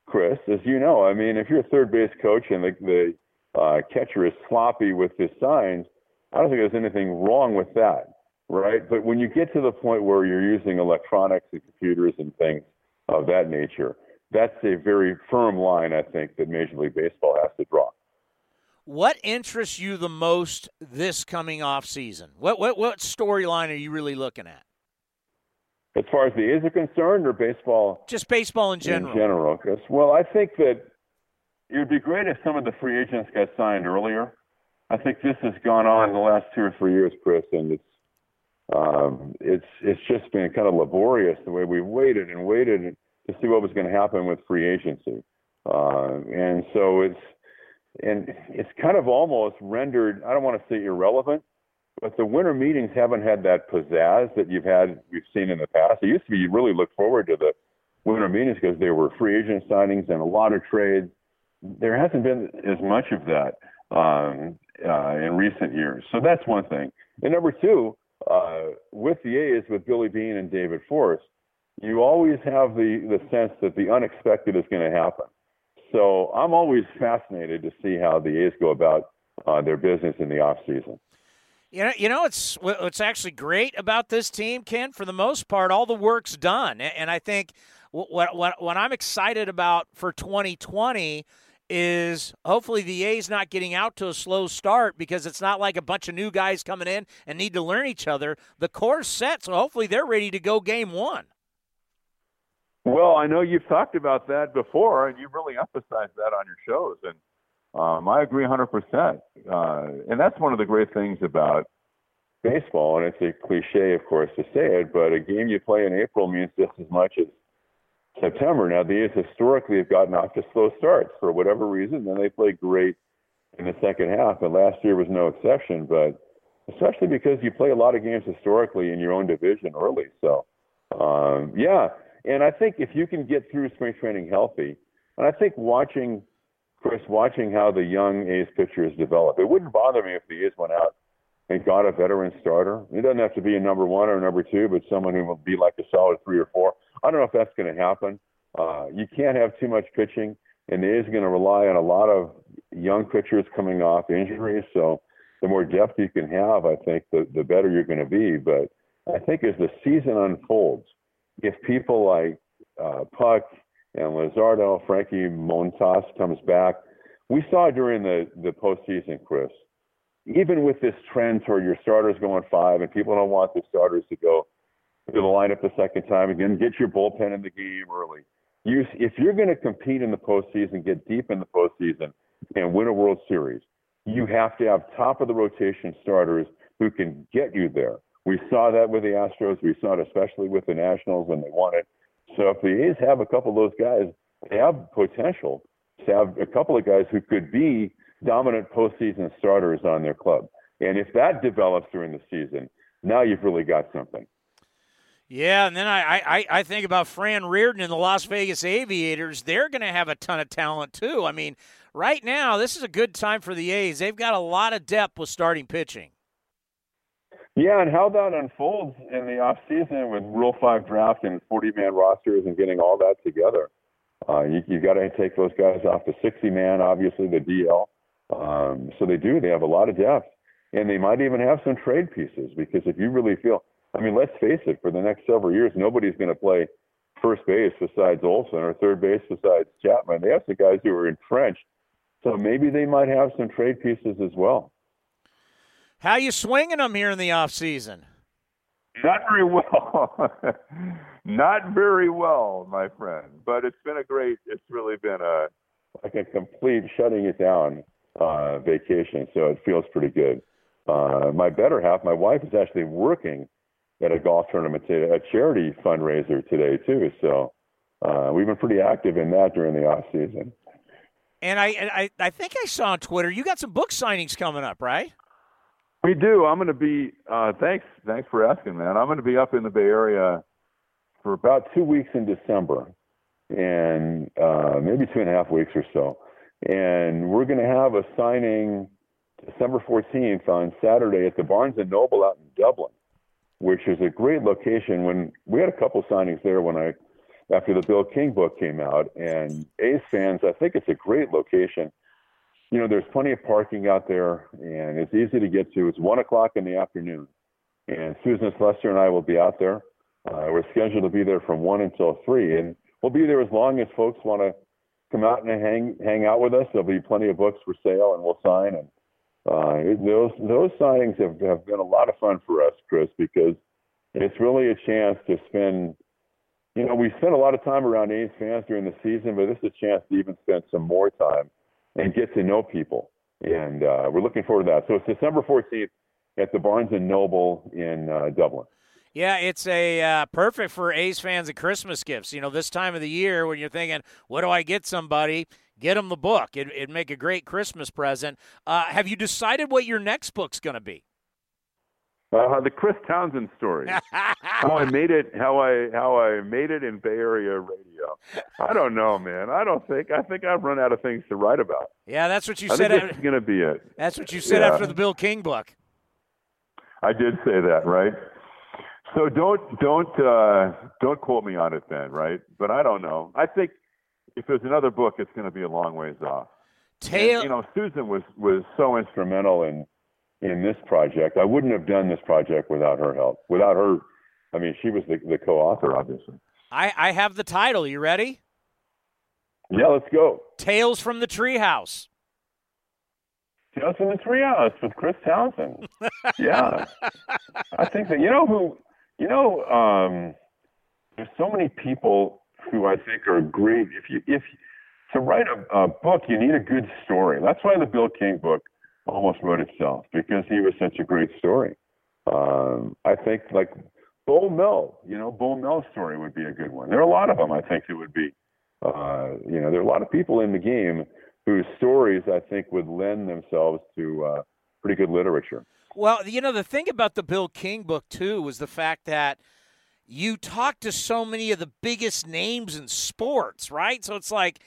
Chris, as you know. I mean, if you're a third base coach and the the uh, catcher is sloppy with his signs, I don't think there's anything wrong with that, right? But when you get to the point where you're using electronics and computers and things of that nature, that's a very firm line, I think, that Major League Baseball has to draw. What interests you the most this coming off season? What what what storyline are you really looking at? As far as the A's are concerned, or baseball? Just baseball in general. In general, Chris. Well, I think that it would be great if some of the free agents got signed earlier. I think this has gone on the last two or three years, Chris, and it's um, it's it's just been kind of laborious the way we waited and waited to see what was going to happen with free agency. Uh, and so it's and it's kind of almost rendered I don't want to say irrelevant, but the winter meetings haven't had that pizzazz that you've had we've seen in the past. It used to be you really looked forward to the winter meetings because there were free agent signings and a lot of trades. There hasn't been as much of that um, uh, in recent years. So that's one thing. And number two, uh, with the A's, with Billy Beane and David Forst, you always have the, the sense that the unexpected is going to happen. So I'm always fascinated to see how the A's go about uh, their business in the off season. You know, you know, it's what's actually great about this team, Ken. For the most part, all the work's done, and I think what what what I'm excited about for 2020 is hopefully the A's not getting out to a slow start because it's not like a bunch of new guys coming in and need to learn each other. The core's set, so hopefully they're ready to go game one. Well, I know you've talked about that before, and you've really emphasized that on your shows, and um, I agree 100%. Uh, and that's one of the great things about baseball, and it's a cliche, of course, to say it, but a game you play in April means just as much as September. Now, the A's historically have gotten off to slow starts for whatever reason, then they play great in the second half, and last year was no exception, but especially because you play a lot of games historically in your own division early. So, um, yeah, and I think if you can get through spring training healthy, and I think watching Chris, watching how the young A's pitchers develop, it wouldn't bother me if the A's went out and got a veteran starter. It doesn't have to be a number one or number two, but someone who will be like a solid three or four. I don't know if that's going to happen. Uh, you can't have too much pitching, and the A's are going to rely on a lot of young pitchers coming off injuries. So the more depth you can have, I think, the, the better you're going to be. But I think as the season unfolds, if people like uh, Puk and Luzardo, Frankie Montas comes back, we saw during the the postseason, Chris. Even with this trend toward your starters going five, and people don't want the starters to go to the lineup the second time again, get your bullpen in the game early. You, if you're going to compete in the postseason, get deep in the postseason, and win a World Series, you have to have top of the rotation starters who can get you there. We saw that with the Astros. We saw it especially with the Nationals when they won it. So if the A's have a couple of those guys, they have potential to have a couple of guys who could be dominant postseason starters on their club. And if that develops during the season, now you've really got something. Yeah, and then I, I, I think about Fran Riordan and the Las Vegas Aviators. They're going to have a ton of talent, too. I mean, right now, this is a good time for the A's. They've got a lot of depth with starting pitching. Yeah, and how that unfolds in the off season with Rule Five draft and 40 man rosters and getting all that together. Uh, you you got to take those guys off the 60 man, obviously the DL. Um, so they do. They have a lot of depth, and they might even have some trade pieces because if you really feel, I mean, let's face it, for the next several years, nobody's going to play first base besides Olson or third base besides Chapman. They have some guys who are entrenched, so maybe they might have some trade pieces as well. How you swinging them here in the off season? Not very well. [laughs] Not very well, my friend. But it's been a great. It's really been a like a complete shutting it down uh, vacation. So it feels pretty good. Uh, my better half, my wife, is actually working at a golf tournament, today, a charity fundraiser today too. So uh, we've been pretty active in that during the off season. And I, I, I think I saw on Twitter you got some book signings coming up, right? We do. I'm going to be. Uh, thanks. Thanks for asking, man. I'm going to be up in the Bay Area for about two weeks in December, and uh, maybe two and a half weeks or so. And we're going to have a signing December 14th on Saturday at the Barnes and Noble out in Dublin, which is a great location. When we had a couple signings there when I after the Bill King book came out, and A's fans, I think it's a great location. You know, there's plenty of parking out there, and it's easy to get to. It's one o'clock in the afternoon, and Susan Lester and I will be out there. Uh, we're scheduled to be there from one until three, and we'll be there as long as folks want to come out and hang hang out with us. There'll be plenty of books for sale, and we'll sign. And uh, those those signings have have been a lot of fun for us, Chris, because it's really a chance to spend. You know, we spend a lot of time around A's fans during the season, but this is a chance to even spend some more time and get to know people. And uh, we're looking forward to that. So it's December 14th at the Barnes and Noble in uh, Dublin. Yeah, it's a uh, perfect for A's fans and Christmas gifts. You know, this time of the year when you're thinking, "What do I get somebody?" Get them the book. It, would make a great Christmas present. Uh, have you decided what your next book's going to be? Uh, the Chris Townsend story. [laughs] how I made it. How I how I made it in Bay Area radio. I don't know, man. I don't think. I think I've run out of things to write about. Yeah, that's what you I said. Think is going to be it. That's what you said Yeah. after the Bill King book. I did say that, right? So don't don't uh, don't quote me on it then, right? But I don't know. I think if there's another book, it's going to be a long ways off. Tail. And, you know, Susan was was so instrumental in in this project. I wouldn't have done this project without her help. Without her, I mean, she was the, the co-author, obviously. I, I have the title. You ready? Yeah, let's go. Tales from the Treehouse. Tales from the Treehouse with Chris Townsend. yeah, I think that you know who you know. Um, there's so many people who I think are great. If you if to write a, a book, you need a good story. That's why the Bill King book almost wrote itself because he was such a great story. Um, I think like Bull Mill, you know, Bull Mill's story would be a good one. There are a lot of them. I think it would be. Uh, you know, there are a lot of people in the game whose stories I think would lend themselves to uh, pretty good literature. Well, you know, the thing about the Bill King book, too, was the fact that you talk to so many of the biggest names in sports, right? So it's like,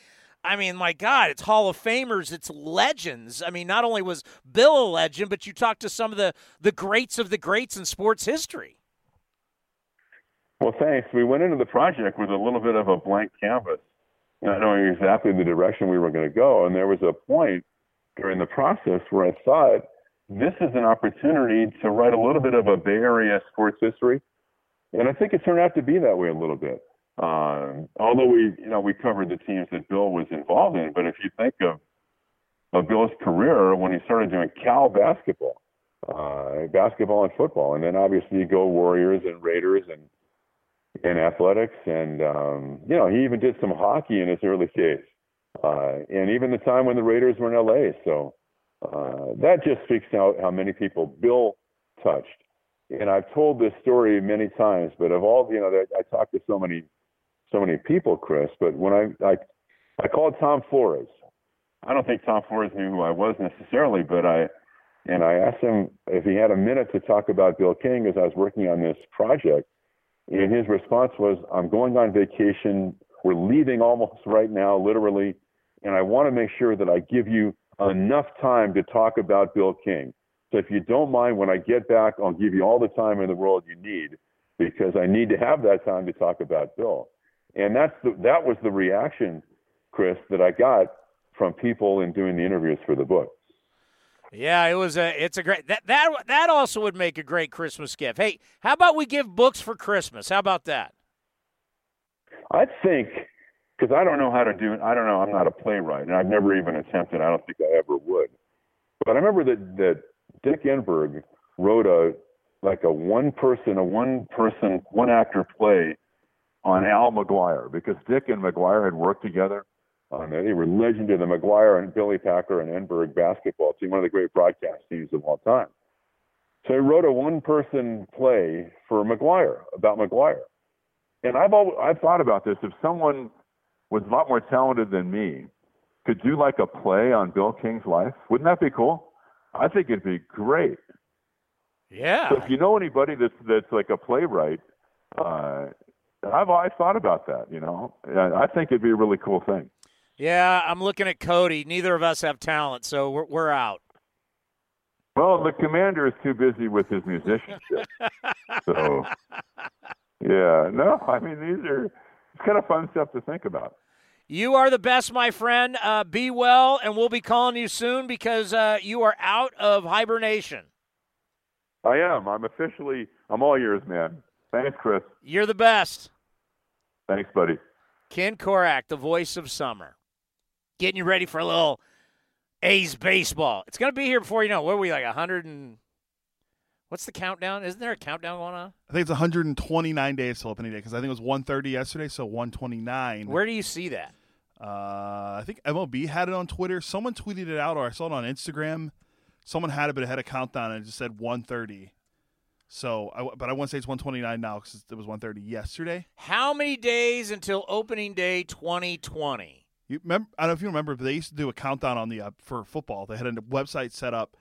I mean, my God, it's Hall of Famers, it's legends. I mean, not only was Bill a legend, but you talked to some of the, the greats of the greats in sports history. Well, thanks. We went into the project with a little bit of a blank canvas, not knowing exactly the direction we were going to go. And there was a point during the process where I thought, this is an opportunity to write a little bit of a Bay Area sports history. And I think it turned out to be that way a little bit. Um, although we, you know, we covered the teams that Bill was involved in, but if you think of, of Bill's career when he started doing Cal basketball, uh, basketball and football, and then obviously go Warriors and Raiders and and athletics, and um, you know he even did some hockey in his early days, uh, and even the time when the Raiders were in LA. So uh, that just speaks out how many people Bill touched. And I've told this story many times, but of all you know, I talked to so many so many people, Chris. But when I I, I called Tom Flores, I don't think Tom Flores knew who I was necessarily, but I and I asked him if he had a minute to talk about Bill King as I was working on this project. And his response was, "I'm going on vacation. We're leaving almost right now, literally, and I want to make sure that I give you enough time to talk about Bill King. So if you don't mind, when I get back, I'll give you all the time in the world you need." Because I need to have that time to talk about Bill. And that's the, that was the reaction, Chris, that I got from people in doing the interviews for the book. Yeah, it was a. It's a great that that that also would make a great Christmas gift. Hey, how about we give books for Christmas? How about that? I think because I don't know how to do it. I don't know. I'm not a playwright, and I've never even attempted. I don't think I ever would. But I remember that that Dick Enberg wrote a like a one person, a one person, one actor play on Al McGuire because Dick and McGuire had worked together on that. They were legend of the McGuire and Billy Packer and Enberg basketball team, one of the great broadcast teams of all time. So I wrote a one-person play for McGuire about McGuire, and I've always, I've thought about this. If someone was a lot more talented than me could do like a play on Bill King's life, wouldn't that be cool? I think it'd be great. Yeah. So if you know anybody that's that's like a playwright, uh, I've always thought about that. You know, I think it'd be a really cool thing. Yeah, I'm looking at Cody. Neither of us have talent, so we're, we're out. Well, the commander is too busy with his musicianship. [laughs] so, yeah, no, I mean these are it's kind of fun stuff to think about. You are the best, my friend. Uh, be well, and we'll be calling you soon because uh, you are out of hibernation. I am. I'm officially. I'm all yours, man. Thanks, Chris. You're the best. Thanks, buddy. Ken Korach, the voice of summer, getting you ready for a little A's baseball. It's going to be here before you know. What are we like? 100 and what's the countdown? Isn't there a countdown going on? I think it's 129 days till opening day because I think it was 130 yesterday, so 129. Where do you see that? Uh, I think MLB had it on Twitter. Someone tweeted it out, or I saw it on Instagram. Someone had it, but it had a countdown and it just said 130. So, I, but I want to say it's 129 now because it was 130 yesterday. How many days until opening day 2020? You remember? I don't know if you remember, but they used to do a countdown on the uh, for football. They had a website set up.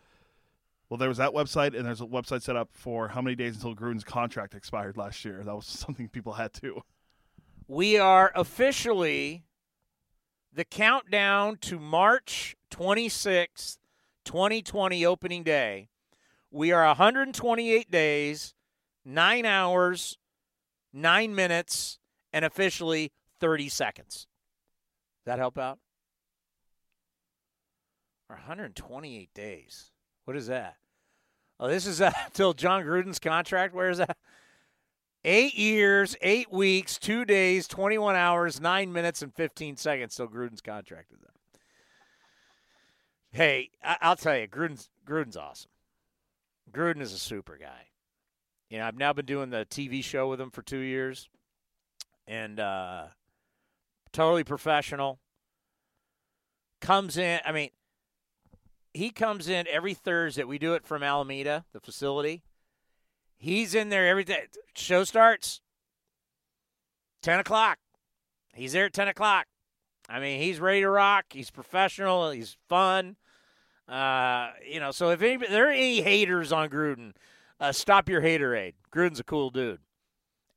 Well, there was that website, and there's a website set up for how many days until Gruden's contract expired last year. That was [laughs] something people had to. We are officially the countdown to March 26th, 2020 opening day. We are 128 days, 9 hours, 9 minutes, and officially 30 seconds. That help out? Or 128 days. What is that? Oh, this is uh, [laughs] until Jon Gruden's contract. Where is that? Eight years, eight weeks, two days, 21 hours, nine minutes, and 15 seconds till Gruden's contract is up. Hey, I- will tell you, Gruden's, Gruden's awesome. Gruden is a super guy. You know, I've now been doing the TV show with him for two years, and uh, totally professional. Comes in, I mean, he comes in every Thursday. We do it from Alameda, the facility. He's in there every day. Show starts 10 o'clock. He's there at 10 o'clock. I mean, he's ready to rock. He's professional. He's fun. Uh, you know, so if any, there are any haters on Gruden, uh, stop your haterade. Gruden's a cool dude.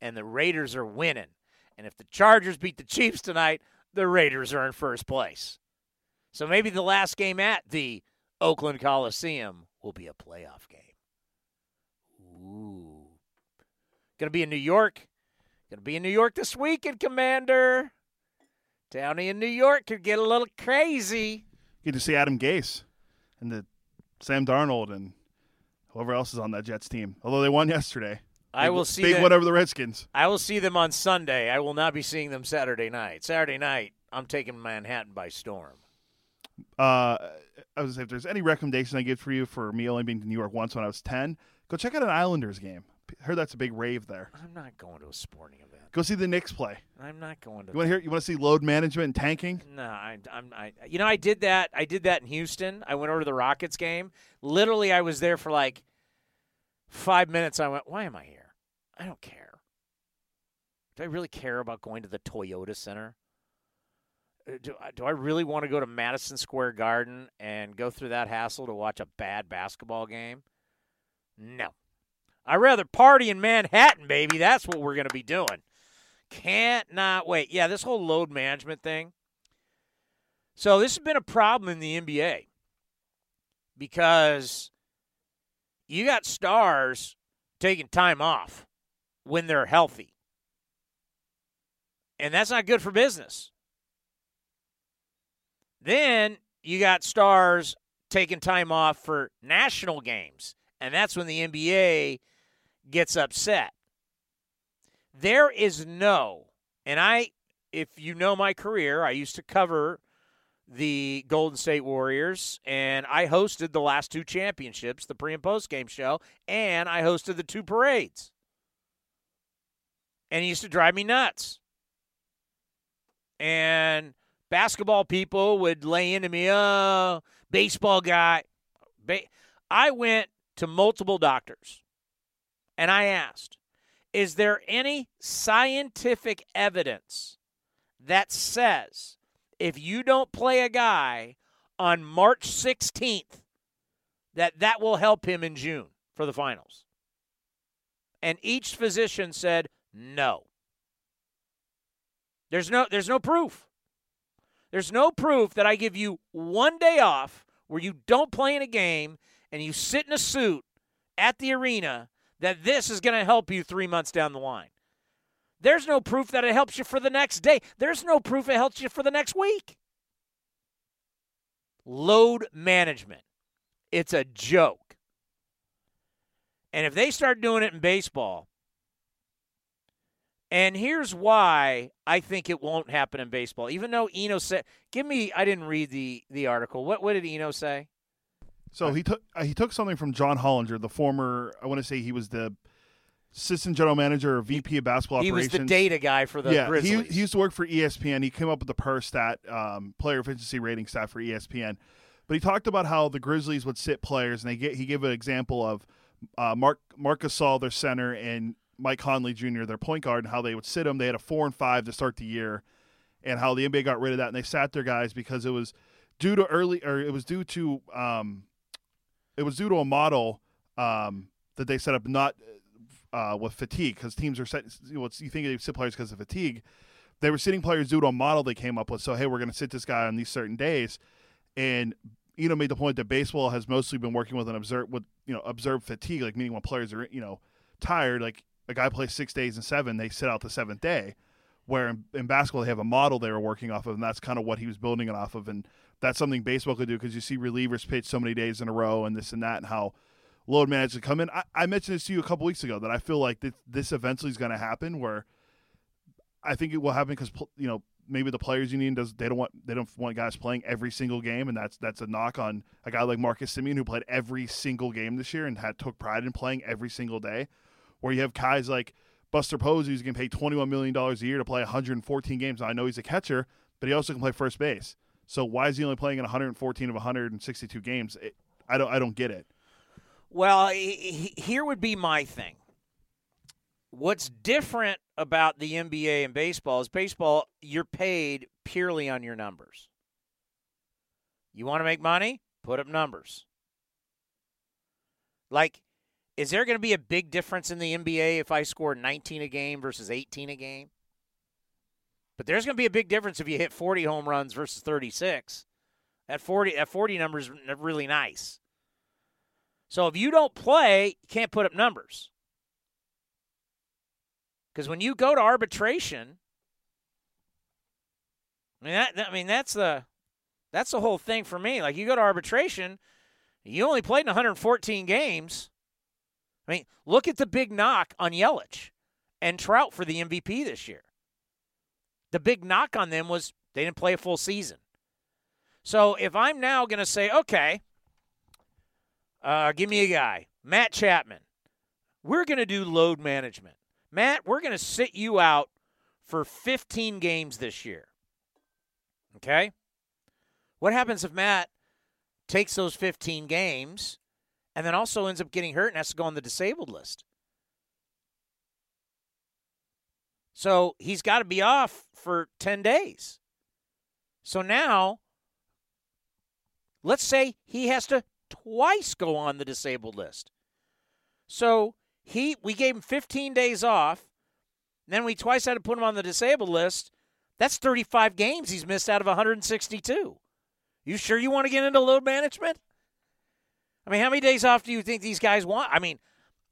And the Raiders are winning. And if the Chargers beat the Chiefs tonight, the Raiders are in first place. So maybe the last game at the Oakland Coliseum will be a playoff game. Ooh. Gonna be in New York. Gonna be in New York this weekend, Commander. Downey in New York could get a little crazy. Good to see Adam Gase and the Sam Darnold and whoever else is on that Jets team. Although they won yesterday. I will see big them, whatever the Redskins. I will see them on Sunday. I will not be seeing them Saturday night. Saturday night, I'm taking Manhattan by storm. Uh, I was say if there's any recommendation I give for you for me only being to New York once when I was ten, go check out an Islanders game. Heard that's a big rave there. I'm not going to a sporting event. Go see the Knicks play. I'm not going to. You want to hear? You want to see load management and tanking? No, I, I'm. I, you know, I did that. I did that in Houston. I went over to the Rockets game. Literally, I was there for like five minutes. I went, "Why am I here? I don't care. Do I really care about going to the Toyota Center? Uh, do, do I really want to go to Madison Square Garden and go through that hassle to watch a bad basketball game? No. I'd rather party in Manhattan, baby. That's what we're going to be doing. Can't not wait. Yeah, this whole load management thing. So this has been a problem in the NBA because you got stars taking time off when they're healthy. And that's not good for business. Then you got stars taking time off for national games. And that's when the NBA gets upset. There is no, and I, if you know my career, I used to cover the Golden State Warriors, and I hosted the last two championships, the pre and post game show, and I hosted the two parades. And he used to drive me nuts. And basketball people would lay into me, oh, baseball guy. I went to multiple doctors and I asked, is there any scientific evidence that says if you don't play a guy on March 16th that that will help him in June for the finals? And each physician said no. There's no there's no proof. There's no proof that I give you one day off where you don't play in a game and you sit in a suit at the arena that this is going to help you 3 months down the line. There's no proof that it helps you for the next day. There's no proof it helps you for the next week. Load management. It's a joke. And if they start doing it in baseball, and here's why I think it won't happen in baseball. Even though Eno said, "Give me," I didn't read the the article. What what did Eno say? So he took uh, he took something from John Hollinger, the former. I want to say he was the assistant general manager or VP of basketball he operations. was the data guy for the yeah, Grizzlies. He, he used to work for ESPN. He came up with the per stat um, player efficiency rating stat for ESPN. But he talked about how the Grizzlies would sit players, and they get he gave an example of uh, Marc Marc Gasol, their center, and Mike Conley Jr., their point guard, and how they would sit them. They had a four and five to start the year, and how the NBA got rid of that, and they sat their guys because it was due to early, or it was due to, um, it was due to a model um, that they set up not uh, with fatigue because teams are set. You, know, you think they sit players because of fatigue. They were sitting players due to a model they came up with. So hey, we're going to sit this guy on these certain days, and you know made the point that baseball has mostly been working with an observe with you know observed fatigue, like meaning when players are you know tired, like a guy plays six days and seven, they sit out the seventh day. Where in, in, basketball they have a model they were working off of, and that's kind of what he was building it off of, and that's something baseball could do because you see relievers pitch so many days in a row and this and that, and how load managers come in. I, I mentioned this to you a couple weeks ago that I feel like this, this eventually is going to happen. Where I think it will happen because you know maybe the players union does they don't want they don't want guys playing every single game, and that's that's a knock on a guy like Marcus Semien who played every single game this year and had took pride in playing every single day. Where you have guys like Buster Posey who's going to pay twenty one million dollars a year to play 114 games. Now I know he's a catcher, but he also can play first base. So why is he only playing in 114 of 162 games? It, I don't I don't get it. Well, here would be my thing. What's different about the NBA and baseball is baseball, you're paid purely on your numbers. You want to make money? Put up numbers. Like, is there going to be a big difference in the NBA if I score 19 a game versus 18 a game? But there's going to be a big difference if you hit 40 home runs versus 36. That 40 that 40 number is really nice. So if you don't play, you can't put up numbers. Because when you go to arbitration, I mean that, I mean that's the that's the whole thing for me. Like you go to arbitration, you only played in 114 games. I mean, look at the big knock on Yelich and Trout for the MVP this year. The big knock on them was they didn't play a full season. So if I'm now going to say, okay, uh, give me a guy, Matt Chapman, we're going to do load management. Matt, we're going to sit you out for 15 games this year. Okay? What happens if Matt takes those 15 games and then also ends up getting hurt and has to go on the disabled list? So he's got to be off for 10 days. So now, let's say he has to twice go on the disabled list. So he we gave him 15 days off, then we twice had to put him on the disabled list. That's 35 games he's missed out of 162. You sure you want to get into load management? I mean, how many days off do you think these guys want? I mean,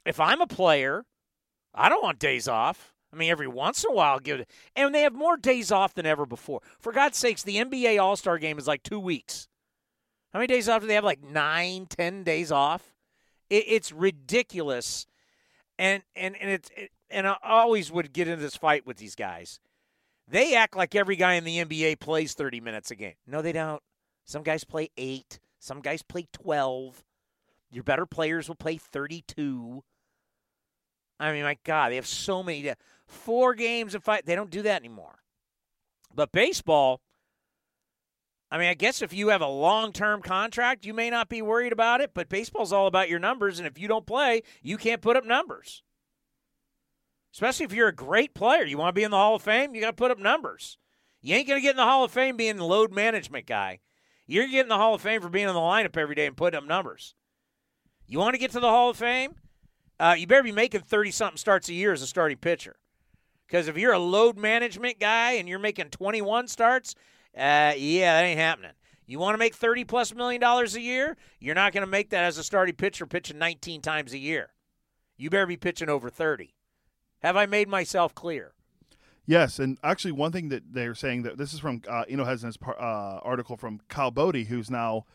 if I'm a player, I don't want days off. I mean, every once in a while, give it. And they have more days off than ever before. For God's sakes, the NBA All Star game is like two weeks. How many days off do they have? Like nine, ten days off. It, it's ridiculous, and and and it's it, and I always would get into this fight with these guys. They act like every guy in the NBA plays thirty minutes a game. No, they don't. Some guys play eight. Some guys play twelve. Your better players will play thirty-two. I mean, my God, they have so many. Four games and five. They don't do that anymore. But baseball, I mean, I guess if you have a long term contract, you may not be worried about it, but baseball's all about your numbers. And if you don't play, you can't put up numbers. Especially if you're a great player. You want to be in the Hall of Fame, you got to put up numbers. You ain't going to get in the Hall of Fame being the load management guy. You're getting the Hall of Fame for being in the lineup every day and putting up numbers. You want to get to the Hall of Fame? Uh, you better be making 30 something starts a year as a starting pitcher. Because if you're a load management guy and you're making 21 starts, uh, yeah, that ain't happening. You want to make 30 plus million dollars a year? You're not going to make that as a starting pitcher pitching 19 times a year. You better be pitching over 30. Have I made myself clear? Yes, and actually, one thing that they're saying that this is from uh, Eno has this uh, article from Kyle Boddy, who's now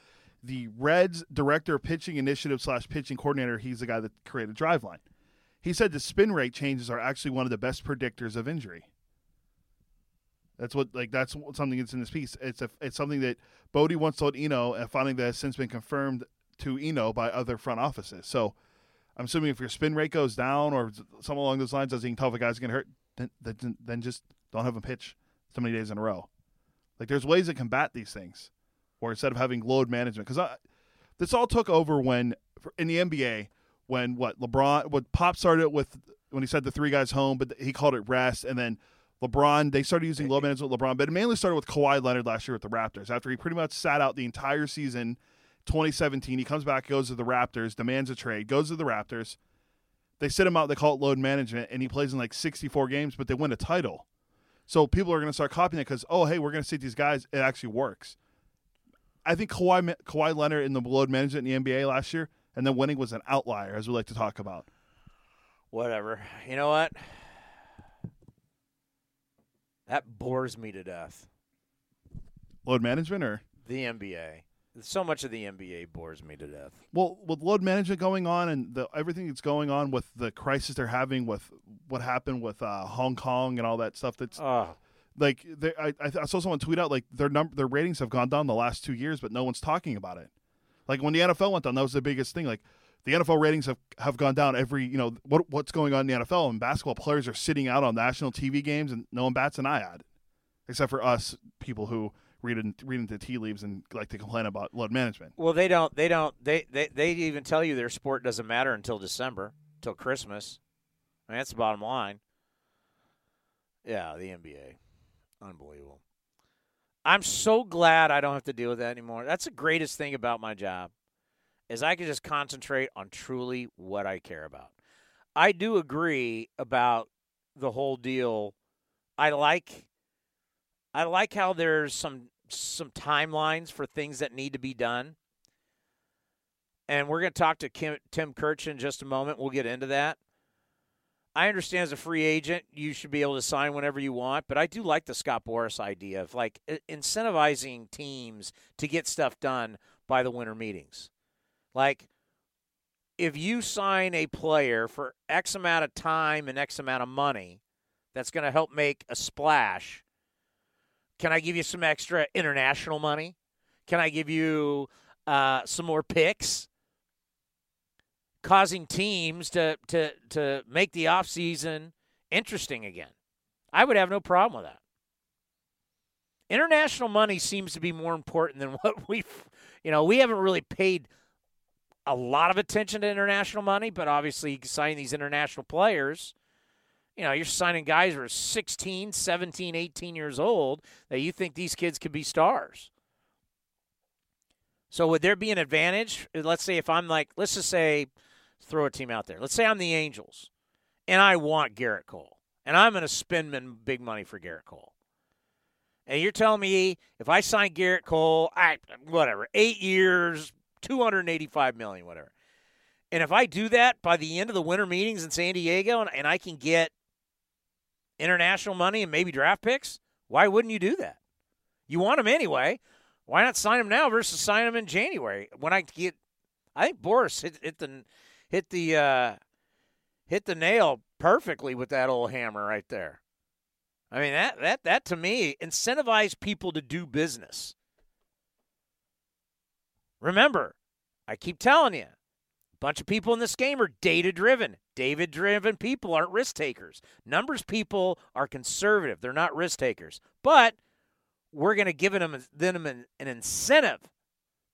the Reds director of pitching initiative slash pitching coordinator. He's the guy that created Driveline. He said the spin rate changes are actually one of the best predictors of injury. That's what like that's something that's in this piece. It's a it's something that Boddy once told Eno, and finding that has since been confirmed to Eno by other front offices. So I'm assuming if your spin rate goes down or something along those lines, as you can tell if a guy's getting hurt, then, then then just don't have him pitch so many days in a row. Like there's ways to combat these things, or instead of having load management, because this all took over when in the NBA when what LeBron what Pop started with when he said the three guys home, but he called it rest, and then LeBron, they started using load management with LeBron, but it mainly started with Kawhi Leonard last year with the Raptors. After he pretty much sat out the entire season, 2017, he comes back, goes to the Raptors, demands a trade, goes to the Raptors. They sit him out, they call it load management, and he plays in like 64 games, but they win a title. So people are going to start copying it because, oh, hey, we're going to see these guys. It actually works. I think Kawhi, Kawhi Leonard in the load management in the NBA last year, and then winning was an outlier, as we like to talk about. Whatever. You know what? That bores me to death. Load management or the NBA? So much of the NBA bores me to death. Well, with load management going on and the, everything that's going on with the crisis they're having with what happened with uh, Hong Kong and all that stuff, that's oh. Like I, I saw someone tweet out like their number their ratings have gone down the last two years, but no one's talking about it. Like when the NFL went down, that was the biggest thing. Like the NFL ratings have, have gone down every, you know, what what's going on in the NFL and basketball players are sitting out on national TV games and no one bats an eye at it. Except for us people who read in, read into tea leaves and like to complain about load management. Well, they don't they don't they, they they even tell you their sport doesn't matter until December, until Christmas. I mean, that's the bottom line. Yeah, the NBA. Unbelievable. I'm so glad I don't have to deal with that anymore. That's the greatest thing about my job is I can just concentrate on truly what I care about. I do agree about the whole deal. I like I like how there's some some timelines for things that need to be done. And we're going to talk to Kim, Tim Kurkjian in just a moment. We'll get into that. I understand as a free agent, you should be able to sign whenever you want, but I do like the Scott Boras idea of like incentivizing teams to get stuff done by the winter meetings. Like, if you sign a player for X amount of time and X amount of money that's going to help make a splash, can I give you some extra international money? Can I give you uh, some more picks? Causing teams to, to, to make the offseason interesting again. I would have no problem with that. International money seems to be more important than [laughs] what we've, you know, we haven't really paid – a lot of attention to international money, but obviously signing these international players, you know, you're signing guys who are 16, 17, 18 years old that you think these kids could be stars. So would there be an advantage? Let's say if I'm like, let's just say, throw a team out there. Let's say I'm the Angels, and I want Gerrit Cole, and I'm going to spend big money for Gerrit Cole. And you're telling me if I sign Gerrit Cole, I whatever, eight years, 285 million, whatever. And if I do that by the end of the winter meetings in San Diego and, and I can get international money and maybe draft picks, why wouldn't you do that? You want them anyway. Why not sign them now versus sign them in January when I get? I think Boras hit, hit the hit the uh, hit the nail perfectly with that old hammer right there. I mean that that that to me incentivize people to do business. Remember, I keep telling you, a bunch of people in this game are data driven. David driven people aren't risk takers. Numbers people are conservative, they're not risk takers. But we're going to give them, them an incentive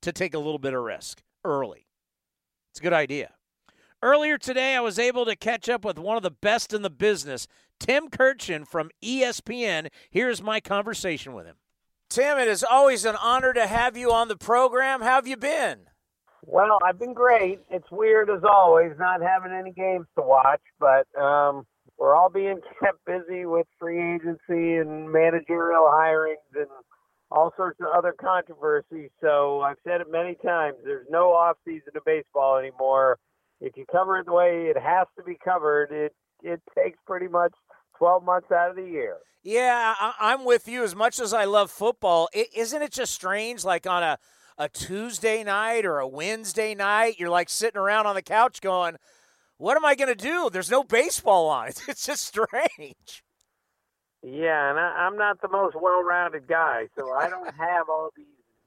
to take a little bit of risk early. It's a good idea. Earlier today, I was able to catch up with one of the best in the business, Tim Kurkjian from ESPN. Here's my conversation with him. Tim, it is always an honor to have you on the program. How have you been? Well, I've been great. It's weird as always not having any games to watch, but um, we're all being [laughs] kept busy with free agency and managerial hirings and all sorts of other controversies. So I've said it many times. There's no off season of baseball anymore. If you cover it the way it has to be covered, it it takes pretty much 12 months out of the year. Yeah, I, am with you. As much as I love football, is not it just strange? Like on a a Tuesday night or a Wednesday night, you're like sitting around on the couch going, "What am I going to do?" There's no baseball on. [laughs] It's just strange. Yeah, and I, I'm not the most well-rounded guy, so I don't [laughs] have all these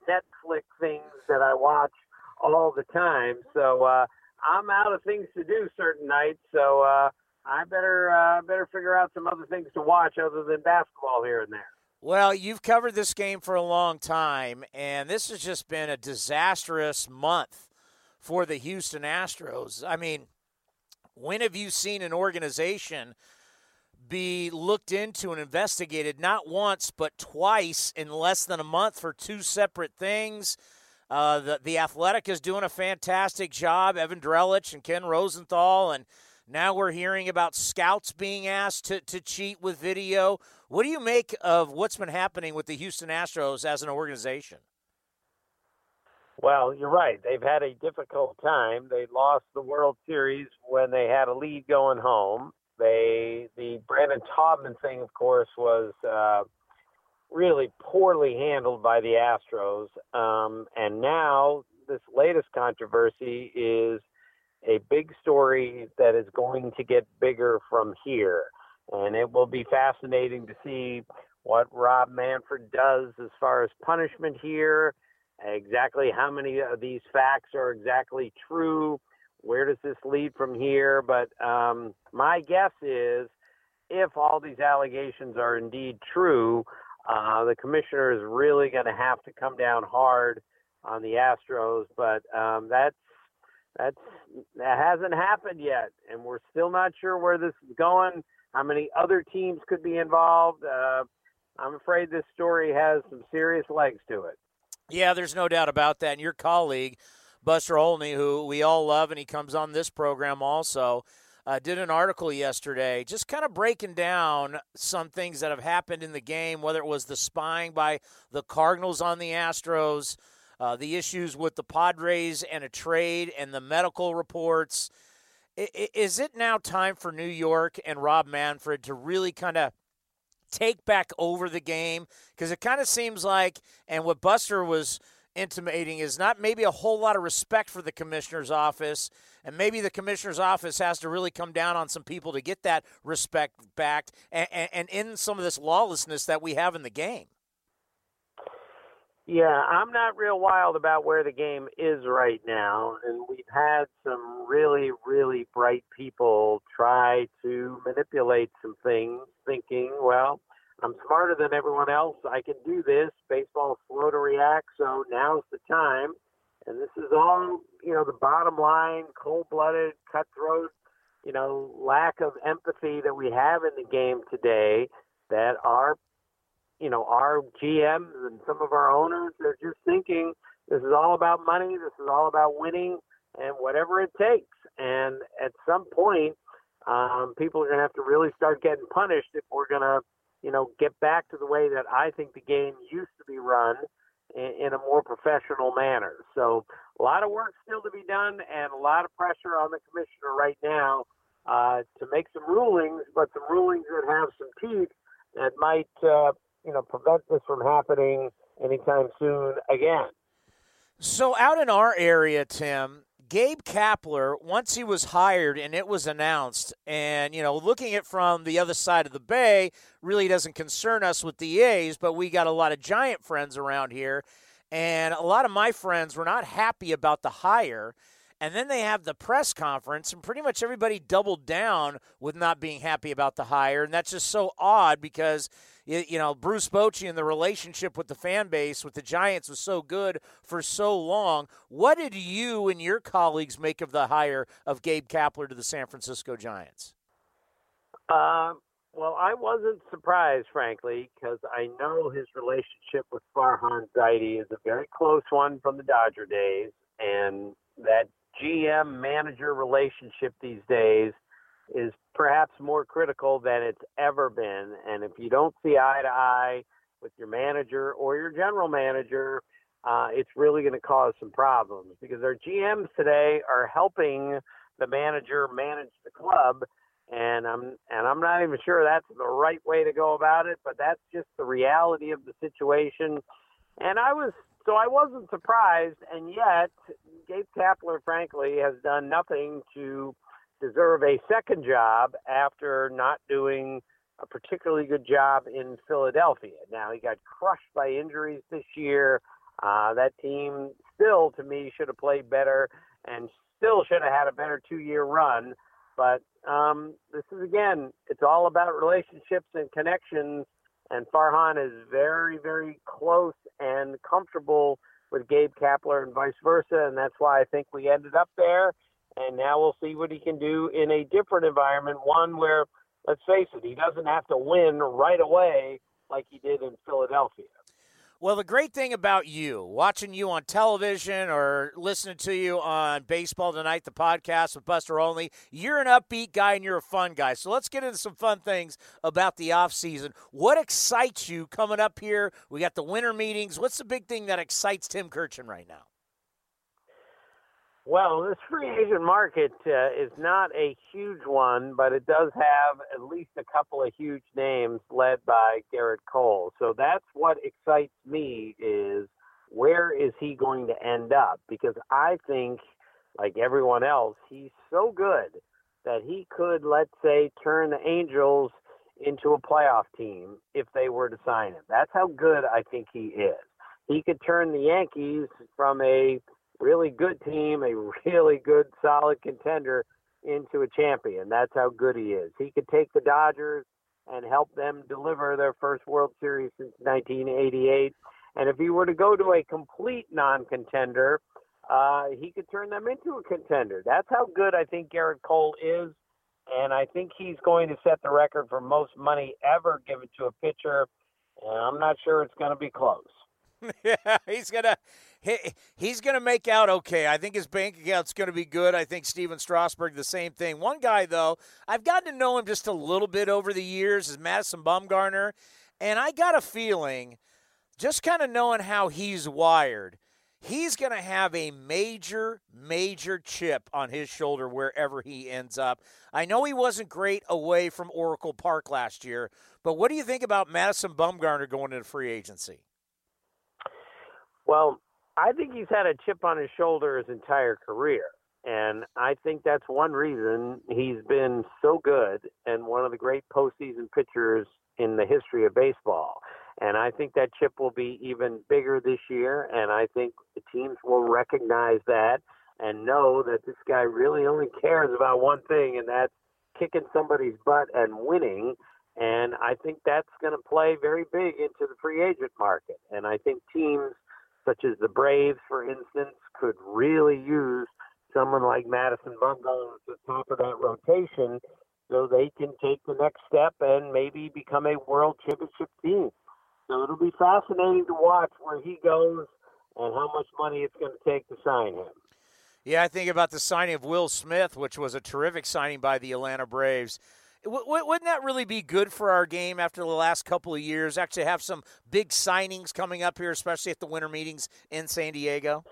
Netflix things that I watch all the time. So uh, I'm out of things to do certain nights. So uh, I better uh, better figure out some other things to watch other than basketball here and there. Well, you've covered this game for a long time, and this has just been a disastrous month for the Houston Astros. I mean, when have you seen an organization be looked into and investigated not once but twice in less than a month for two separate things? Uh, the the Athletic is doing a fantastic job. Evan Drellich and Ken Rosenthal, and now we're hearing about scouts being asked to, to cheat with video. What do you make of what's been happening with the Houston Astros as an organization? Well, you're right. They've had a difficult time. They lost the World Series when they had a lead going home. They the Brandon Taubman thing, of course, was uh, really poorly handled by the Astros. Um, and now this latest controversy is a big story that is going to get bigger from here. And it will be fascinating to see what Rob Manfred does as far as punishment here, exactly how many of these facts are exactly true, where does this lead from here. But um, my guess is if all these allegations are indeed true, uh, the commissioner is really going to have to come down hard on the Astros. But um, that's that's that hasn't happened yet, and we're still not sure where this is going. How many other teams could be involved? Uh, I'm afraid this story has some serious legs to it. Yeah, there's no doubt about that. And your colleague, Buster Olney, who we all love, and he comes on this program also. Uh, did an article yesterday just kind of breaking down some things that have happened in the game, whether it was the spying by the Cardinals on the Astros, uh, the issues with the Padres and a trade and the medical reports. Is it now time for New York and Rob Manfred to really kind of take back over the game? Because it kind of seems like, and what Buster was intimating is not maybe a whole lot of respect for the commissioner's office. And maybe the commissioner's office has to really come down on some people to get that respect back and, and, in some of this lawlessness that we have in the game. Yeah, I'm not real wild about where the game is right now. And we've had some really, really bright people try to manipulate some things, thinking, well, I'm smarter than everyone else. I can do this. Baseball's slow to react, so now's the time. And this is all, you know, the bottom line, cold blooded, cutthroat, you know, lack of empathy that we have in the game today that our you know, our GMs and some of our owners are just thinking this is all about money, this is all about winning, and whatever it takes. And at some point, um, people are going to have to really start getting punished if we're going to, you know, get back to the way that I think the game used to be run in, in a more professional manner. So a lot of work still to be done, and a lot of pressure on the commissioner right now uh, to make some rulings, but some rulings that have some teeth that might uh, you know, prevent this from happening anytime soon again. So, out in our area, Tim, Gabe Kapler, once he was hired and it was announced, and, you know, looking at from the other side of the bay really doesn't concern us with the A's, but we got a lot of giant friends around here. And a lot of my friends were not happy about the hire. And then they have the press conference, and pretty much everybody doubled down with not being happy about the hire. And that's just so odd because, you know, Bruce Bochy and the relationship with the fan base with the Giants was so good for so long. What did you and your colleagues make of the hire of Gabe Kapler to the San Francisco Giants? Uh, well, I wasn't surprised, frankly, because I know his relationship with Farhan Zaidi is a very close one from the Dodger days, and that GM manager relationship these days is perhaps more critical than it's ever been. And if you don't see eye to eye with your manager or your general manager, uh, it's really going to cause some problems because our GMs today are helping the manager manage the club and I'm and I'm not even sure that's the right way to go about it, but that's just the reality of the situation. And I was so I wasn't surprised, and yet Gabe Kapler, frankly, has done nothing to deserve a second job after not doing a particularly good job in Philadelphia. Now he got crushed by injuries this year. Uh, that team still, to me, should have played better and still should have had a better two-year run. But um, this is again, it's all about relationships and connections. And Farhan is very, very close and comfortable with Gabe Kapler and vice versa. And that's why I think we ended up there. And now we'll see what he can do in a different environment, one where, let's face it, he doesn't have to win right away like he did in Philadelphia. Well, the great thing about you, watching you on television or listening to you on Baseball Tonight, the podcast with Buster Olney, you're an upbeat guy and you're a fun guy. So let's get into some fun things about the off season. What excites you coming up here? We got the winter meetings. What's the big thing that excites Tim Kurkjian right now? Well, this free agent market uh, is not a huge one, but it does have at least a couple of huge names led by Gerrit Cole. So that's what excites me is where is he going to end up? Because I think, like everyone else, he's so good that he could, let's say, turn the Angels into a playoff team if they were to sign him. That's how good I think he is. He could turn the Yankees from a really good team, a really good, solid contender into a champion. That's how good he is. He could take the Dodgers and help them deliver their first World Series since 1988. And if he were to go to a complete non-contender, uh, he could turn them into a contender. That's how good I think Gerrit Cole is. And I think he's going to set the record for most money ever given to a pitcher. And I'm not sure it's going to be close. [laughs] yeah, he's gonna he, he's gonna make out okay. I think his bank account's gonna be good. I think Stephen Strasburg the same thing. One guy though, I've gotten to know him just a little bit over the years is Madison Bumgarner, and I got a feeling, just kind of knowing how he's wired, he's going to have a major, major chip on his shoulder wherever he ends up. I know he wasn't great away from Oracle Park last year, but what do you think about Madison Bumgarner going into free agency? Well, I think he's had a chip on his shoulder his entire career. And I think that's one reason he's been so good and one of the great postseason pitchers in the history of baseball. And I think that chip will be even bigger this year. And I think the teams will recognize that and know that this guy really only cares about one thing, and that's kicking somebody's butt and winning. And I think that's going to play very big into the free agent market. And I think teams such as the Braves, for instance, could really use someone like Madison Bumgarner at the top of that rotation so they can take the next step and maybe become a world championship team. So it'll be fascinating to watch where he goes and how much money it's going to take to sign him. Yeah, I think about the signing of Will Smith, which was a terrific signing by the Atlanta Braves wouldn't that really be good for our game after the last couple of years? Actually, have some big signings coming up here, especially at the winter meetings in San Diego.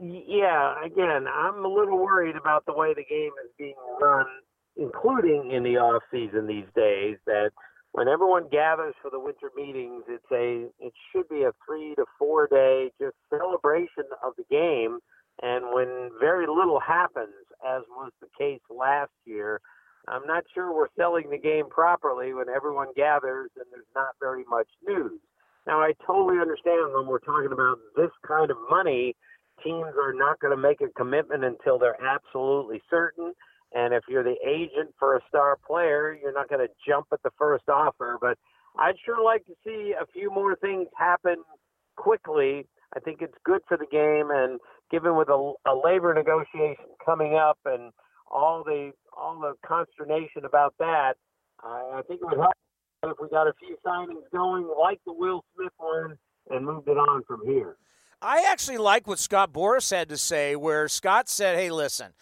Yeah, again, I'm a little worried about the way the game is being run, including in the off season these days. That when everyone gathers for the winter meetings, it's a it should be a three to four day just celebration of the game. And when very little happens, as was the case last year, I'm not sure we're selling the game properly when everyone gathers and there's not very much news. Now, I totally understand when we're talking about this kind of money, teams are not going to make a commitment until they're absolutely certain. And if you're the agent for a star player, you're not going to jump at the first offer. But I'd sure like to see a few more things happen quickly. I think it's good for the game, and given with a, a labor negotiation coming up and all the all the consternation about that, I, I think it would help if we got a few signings going, like the Will Smith one, and moved it on from here. I actually like what Scott Boras had to say, where Scott said, "Hey, listen."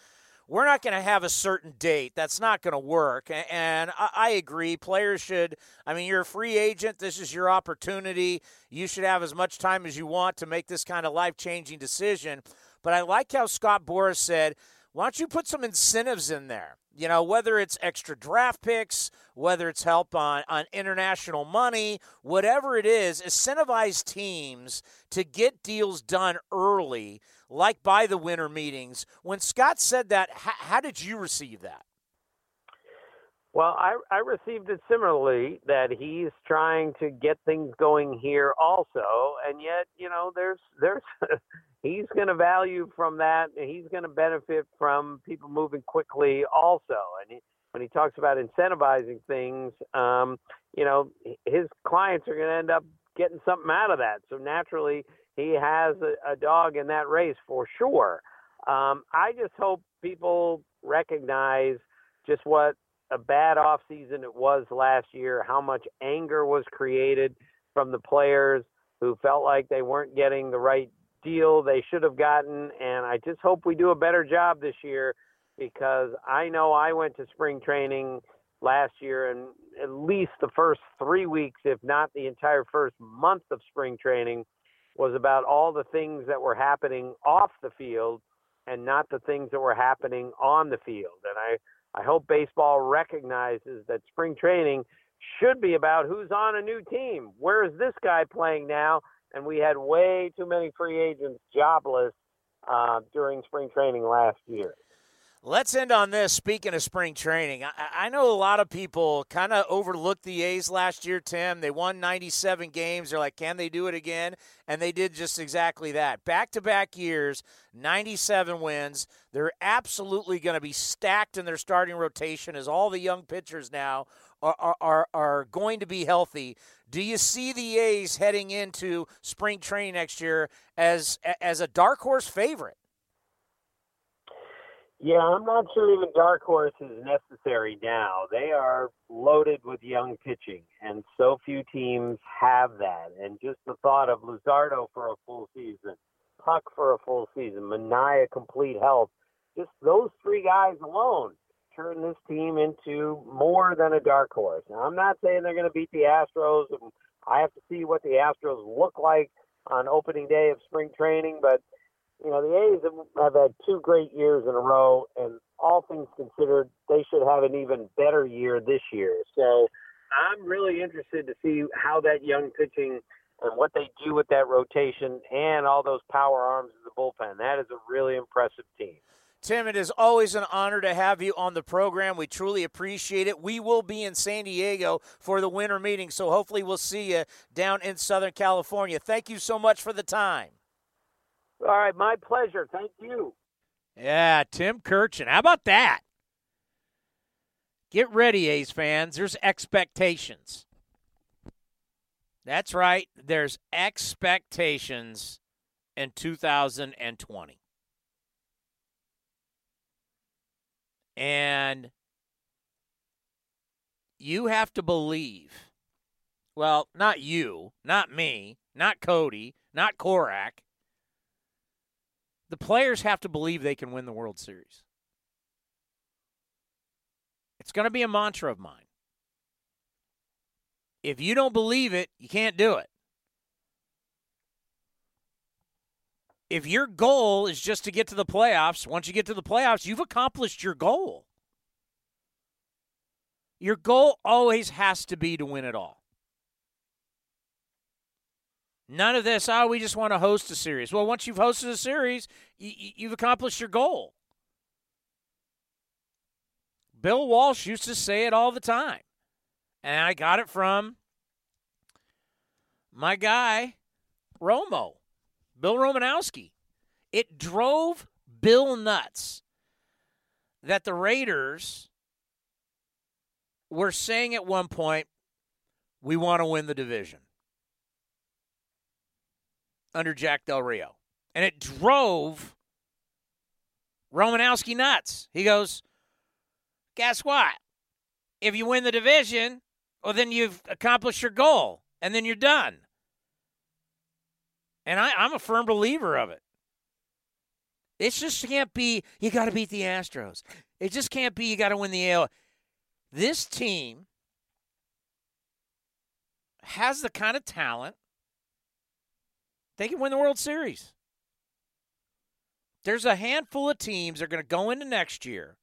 we're not going to have a certain date. That's not going to work. And I, agree. Players should, I mean, you're a free agent. This is your opportunity. You should have as much time as you want to make this kind of life changing decision. But I like how Scott Boras said, why don't you put some incentives in there? You know, whether it's extra draft picks, whether it's help on, on international money, whatever it is, incentivize teams to get deals done early, like by the winter meetings. When Scott said that, how, how did you receive that? Well, I, I received it similarly that he's trying to get things going here also, and yet you know there's there's [laughs] he's going to value from that. and He's going to benefit from people moving quickly also. And he, when he talks about incentivizing things, um, you know, his clients are going to end up getting something out of that. So naturally, he has a, a dog in that race for sure. Um, I just hope people recognize just what a bad off season it was last year, how much anger was created from the players who felt like they weren't getting the right deal they should have gotten. And I just hope we do a better job this year because I know I went to spring training last year and at least the first three weeks, if not the entire first month of spring training, was about all the things that were happening off the field and not the things that were happening on the field. And I, I hope baseball recognizes that spring training should be about who's on a new team. Where is this guy playing now? And we had way too many free agents jobless uh, during spring training last year. Let's end on this. Speaking of spring training, I, I know a lot of people kind of overlooked the A's last year, Tim. They won 97 games. They're like, can they do it again? And they did just exactly that. Back to back years, 97 wins. They're absolutely going to be stacked in their starting rotation as all the young pitchers now are, are, are going to be healthy. Do you see the A's heading into spring training next year as as a dark horse favorite? Yeah, I'm not sure even dark horse is necessary now. They are loaded with young pitching, and so few teams have that. And just the thought of Luzardo for a full season, Puk for a full season, Manaea complete health, just those three guys alone turn this team into more than a dark horse. Now, I'm not saying they're going to beat the Astros, and I have to see what the Astros look like on opening day of spring training. But you know, the A's have, have had two great years in a row, and all things considered, they should have an even better year this year. So, I'm really interested to see how that young pitching and what they do with that rotation and all those power arms in the bullpen. That is a really impressive team. Tim, it is always an honor to have you on the program. We truly appreciate it. We will be in San Diego for the winter meeting, so hopefully we'll see you down in Southern California. Thank you so much for the time. All right, my pleasure. Thank you. Yeah, Tim Kurkjian. How about that? Get ready, A's fans. There's expectations. That's right. There's expectations in 2020. And you have to believe, well, not you, not me, not Cody, not Korach. The players have to believe they can win the World Series. It's going to be a mantra of mine. If you don't believe it, you can't do it. If your goal is just to get to the playoffs, once you get to the playoffs, you've accomplished your goal. Your goal always has to be to win it all. None of this, oh, we just want to host a series. Well, once you've hosted a series, you've accomplished your goal. Bill Walsh used to say it all the time. And I got it from my guy, Romo. Bill Romanowski. It drove Bill nuts that the Raiders were saying at one point, we want to win the division under Jack Del Rio. And it drove Romanowski nuts. He goes, guess what? If you win the division, well, then you've accomplished your goal, and then you're done. And I, I'm a firm believer of it. It just can't be you got to beat the Astros. It just can't be you got to win the AL. This team has the kind of talent they can win the World Series. There's a handful of teams that are going to go into next year.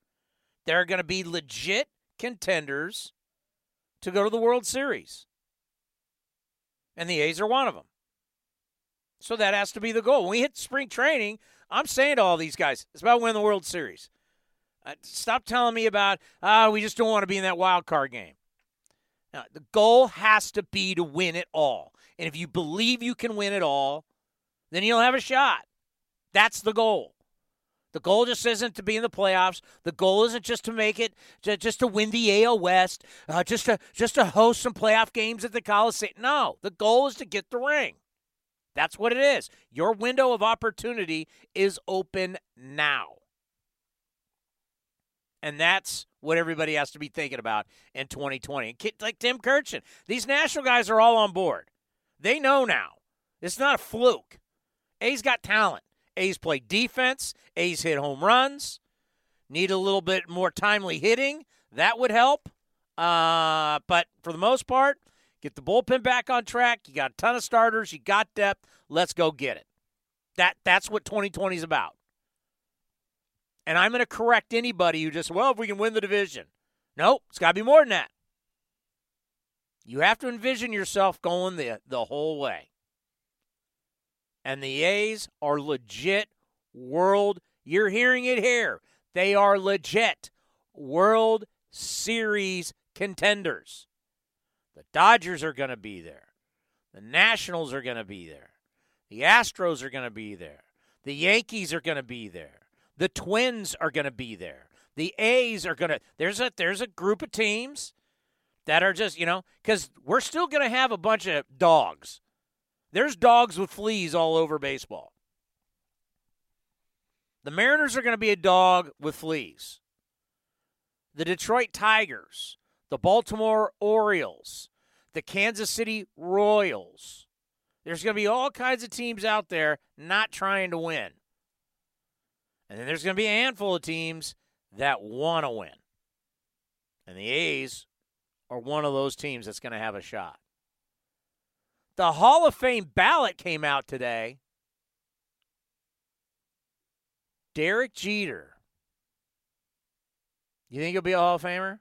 They're going to be legit contenders to go to the World Series. And the A's are one of them. So that has to be the goal. When we hit spring training, I'm saying to all these guys, it's about winning the World Series. Uh, stop telling me about, uh, we just don't want to be in that wild card game. Now, the goal has to be to win it all. And if you believe you can win it all, then you'll have a shot. That's the goal. The goal just isn't to be in the playoffs. The goal isn't just to make it, just to win the AL West, uh, just to just to host some playoff games at the Coliseum. No, the goal is to get the ring. That's what it is. Your window of opportunity is open now. And that's what everybody has to be thinking about in 2020. Like Tim Kurkjian, these national guys are all on board. They know now. It's not a fluke. A's got talent. A's play defense. A's hit home runs. Need a little bit more timely hitting. That would help. Uh, but for the most part, get the bullpen back on track. You got a ton of starters. You got depth. Let's go get it. That that's what 2020 is about. And I'm going to correct anybody who just well, if we can win the division. Nope, it's got to be more than that. You have to envision yourself going the the whole way and the A's are legit world. You're hearing it here. They are legit World Series contenders. The Dodgers are going to be there. The Nationals are going to be there. The Astros are going to be there. The Yankees are going to be there. The Twins are going to be there. The A's are going to There's a there's a group of teams that are just, you know, cuz we're still going to have a bunch of dogs there's dogs with fleas all over baseball. The Mariners are going to be a dog with fleas. The Detroit Tigers, the Baltimore Orioles, the Kansas City Royals. There's going to be all kinds of teams out there not trying to win. And then there's going to be a handful of teams that want to win. And the A's are one of those teams that's going to have a shot. The Hall of Fame ballot came out today. Derek Jeter. You think he'll be a Hall of Famer?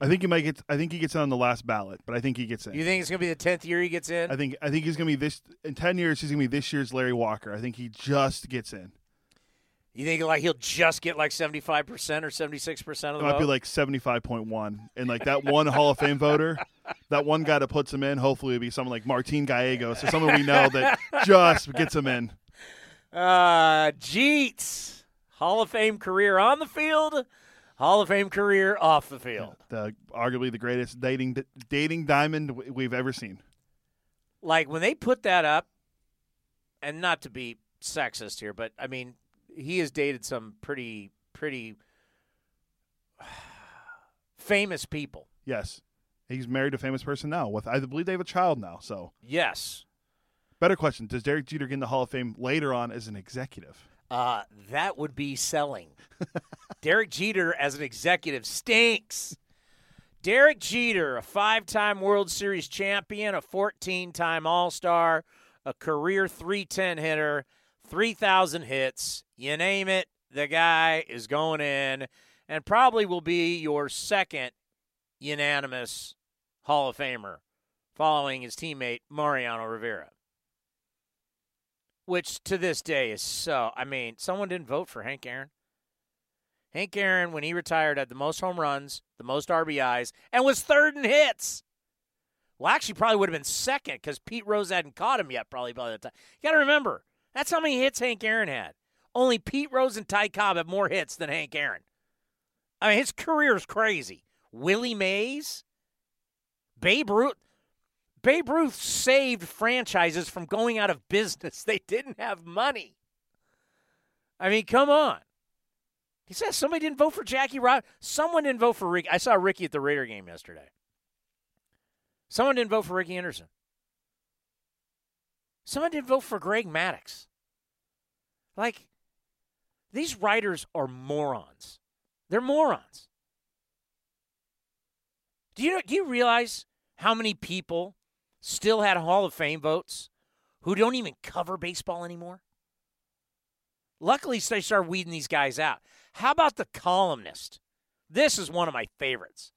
I think he might get. I think he gets in on the last ballot, but I think he gets in. You think it's gonna be the tenth year he gets in? I think. I think he's gonna be this in ten years. He's gonna be this year's Larry Walker. I think he just gets in. You think like he'll just get like seventy five percent or seventy six percent of the it might vote? be like seventy five point one, and like that one Hall of Fame voter, that one guy that puts him in. Hopefully, it'll be someone like Martin Gallegos or someone we know that just gets him in. Uh, Jeets, Hall of Fame career on the field, Hall of Fame career off the field. [laughs] The arguably the greatest dating dating diamond we've ever seen. Like when they put that up, and not to be sexist here, but I mean he has dated some pretty pretty [sighs] famous people. Yes, he's married a famous person now. With I believe they have a child now. So yes. Better question: Does Derek Jeter get in the Hall of Fame later on as an executive? Uh, that would be selling. [laughs] Derek Jeter as an executive stinks. Derek Jeter, a five time World Series champion, a 14 time All Star, a career 310 hitter, 3,000 hits. You name it, the guy is going in and probably will be your second unanimous Hall of Famer following his teammate Mariano Rivera. Which to this day is so. I mean, someone didn't vote for Hank Aaron. Hank Aaron, when he retired, had the most home runs, the most RBIs, and was third in hits. Well, actually, probably would have been second because Pete Rose hadn't caught him yet, probably by the time. You got to remember, That's how many hits Hank Aaron had. Only Pete Rose and Ty Cobb have more hits than Hank Aaron. I mean, his career's crazy. Willie Mays, Babe Ruth. Babe Ruth saved franchises from going out of business. [laughs] They didn't have money. I mean, come on. He says somebody didn't vote for Jackie Robinson. Someone didn't vote for Ricky. I saw Ricky at the Raider game yesterday. Someone didn't vote for Rickey Henderson. Someone didn't vote for Greg Maddux. Like, these writers are morons. They're morons. Do you do you realize how many people still had Hall of Fame votes who don't even cover baseball anymore? Luckily, they started weeding these guys out. How about the columnist? This is one of my favorites.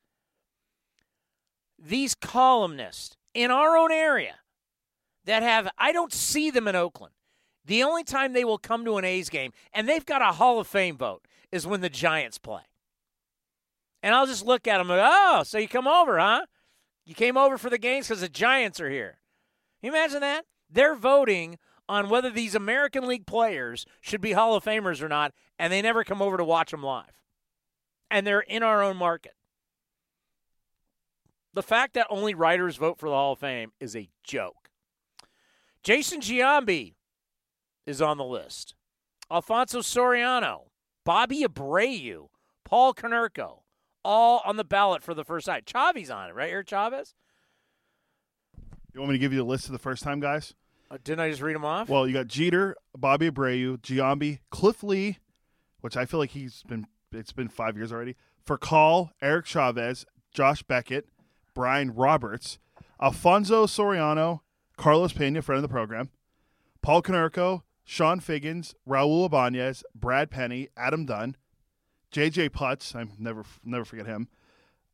These columnists in our own area that have, I don't see them in Oakland. The only time they will come to an A's game, and they've got a Hall of Fame vote, is when the Giants play. And I'll just look at them and oh, so you come over, huh? You came over for the games because the Giants are here. Can you imagine that? They're voting on whether these American League players should be Hall of Famers or not, and they never come over to watch them live. And they're in our own market. The fact that only writers vote for the Hall of Fame is a joke. Jason Giambi is on the list. Alfonso Soriano, Bobby Abreu, Paul Konerko, all on the ballot for the first time. Chavi's on it, right here, Chavez? You want me to give you a list of the first time guys? Uh, didn't I just read them off? Well, you got Jeter, Bobby Abreu, Giambi, Cliff Lee, which I feel like he's been it's been five years already. For Call, Eric Chavez, Josh Beckett, Brian Roberts, Alfonso Soriano, Carlos Pena, friend of the program, Paul Konerko, Chone Figgins, Raul Ibanez, Brad Penny, Adam Dunn, J.J. Putz, I never never forget him,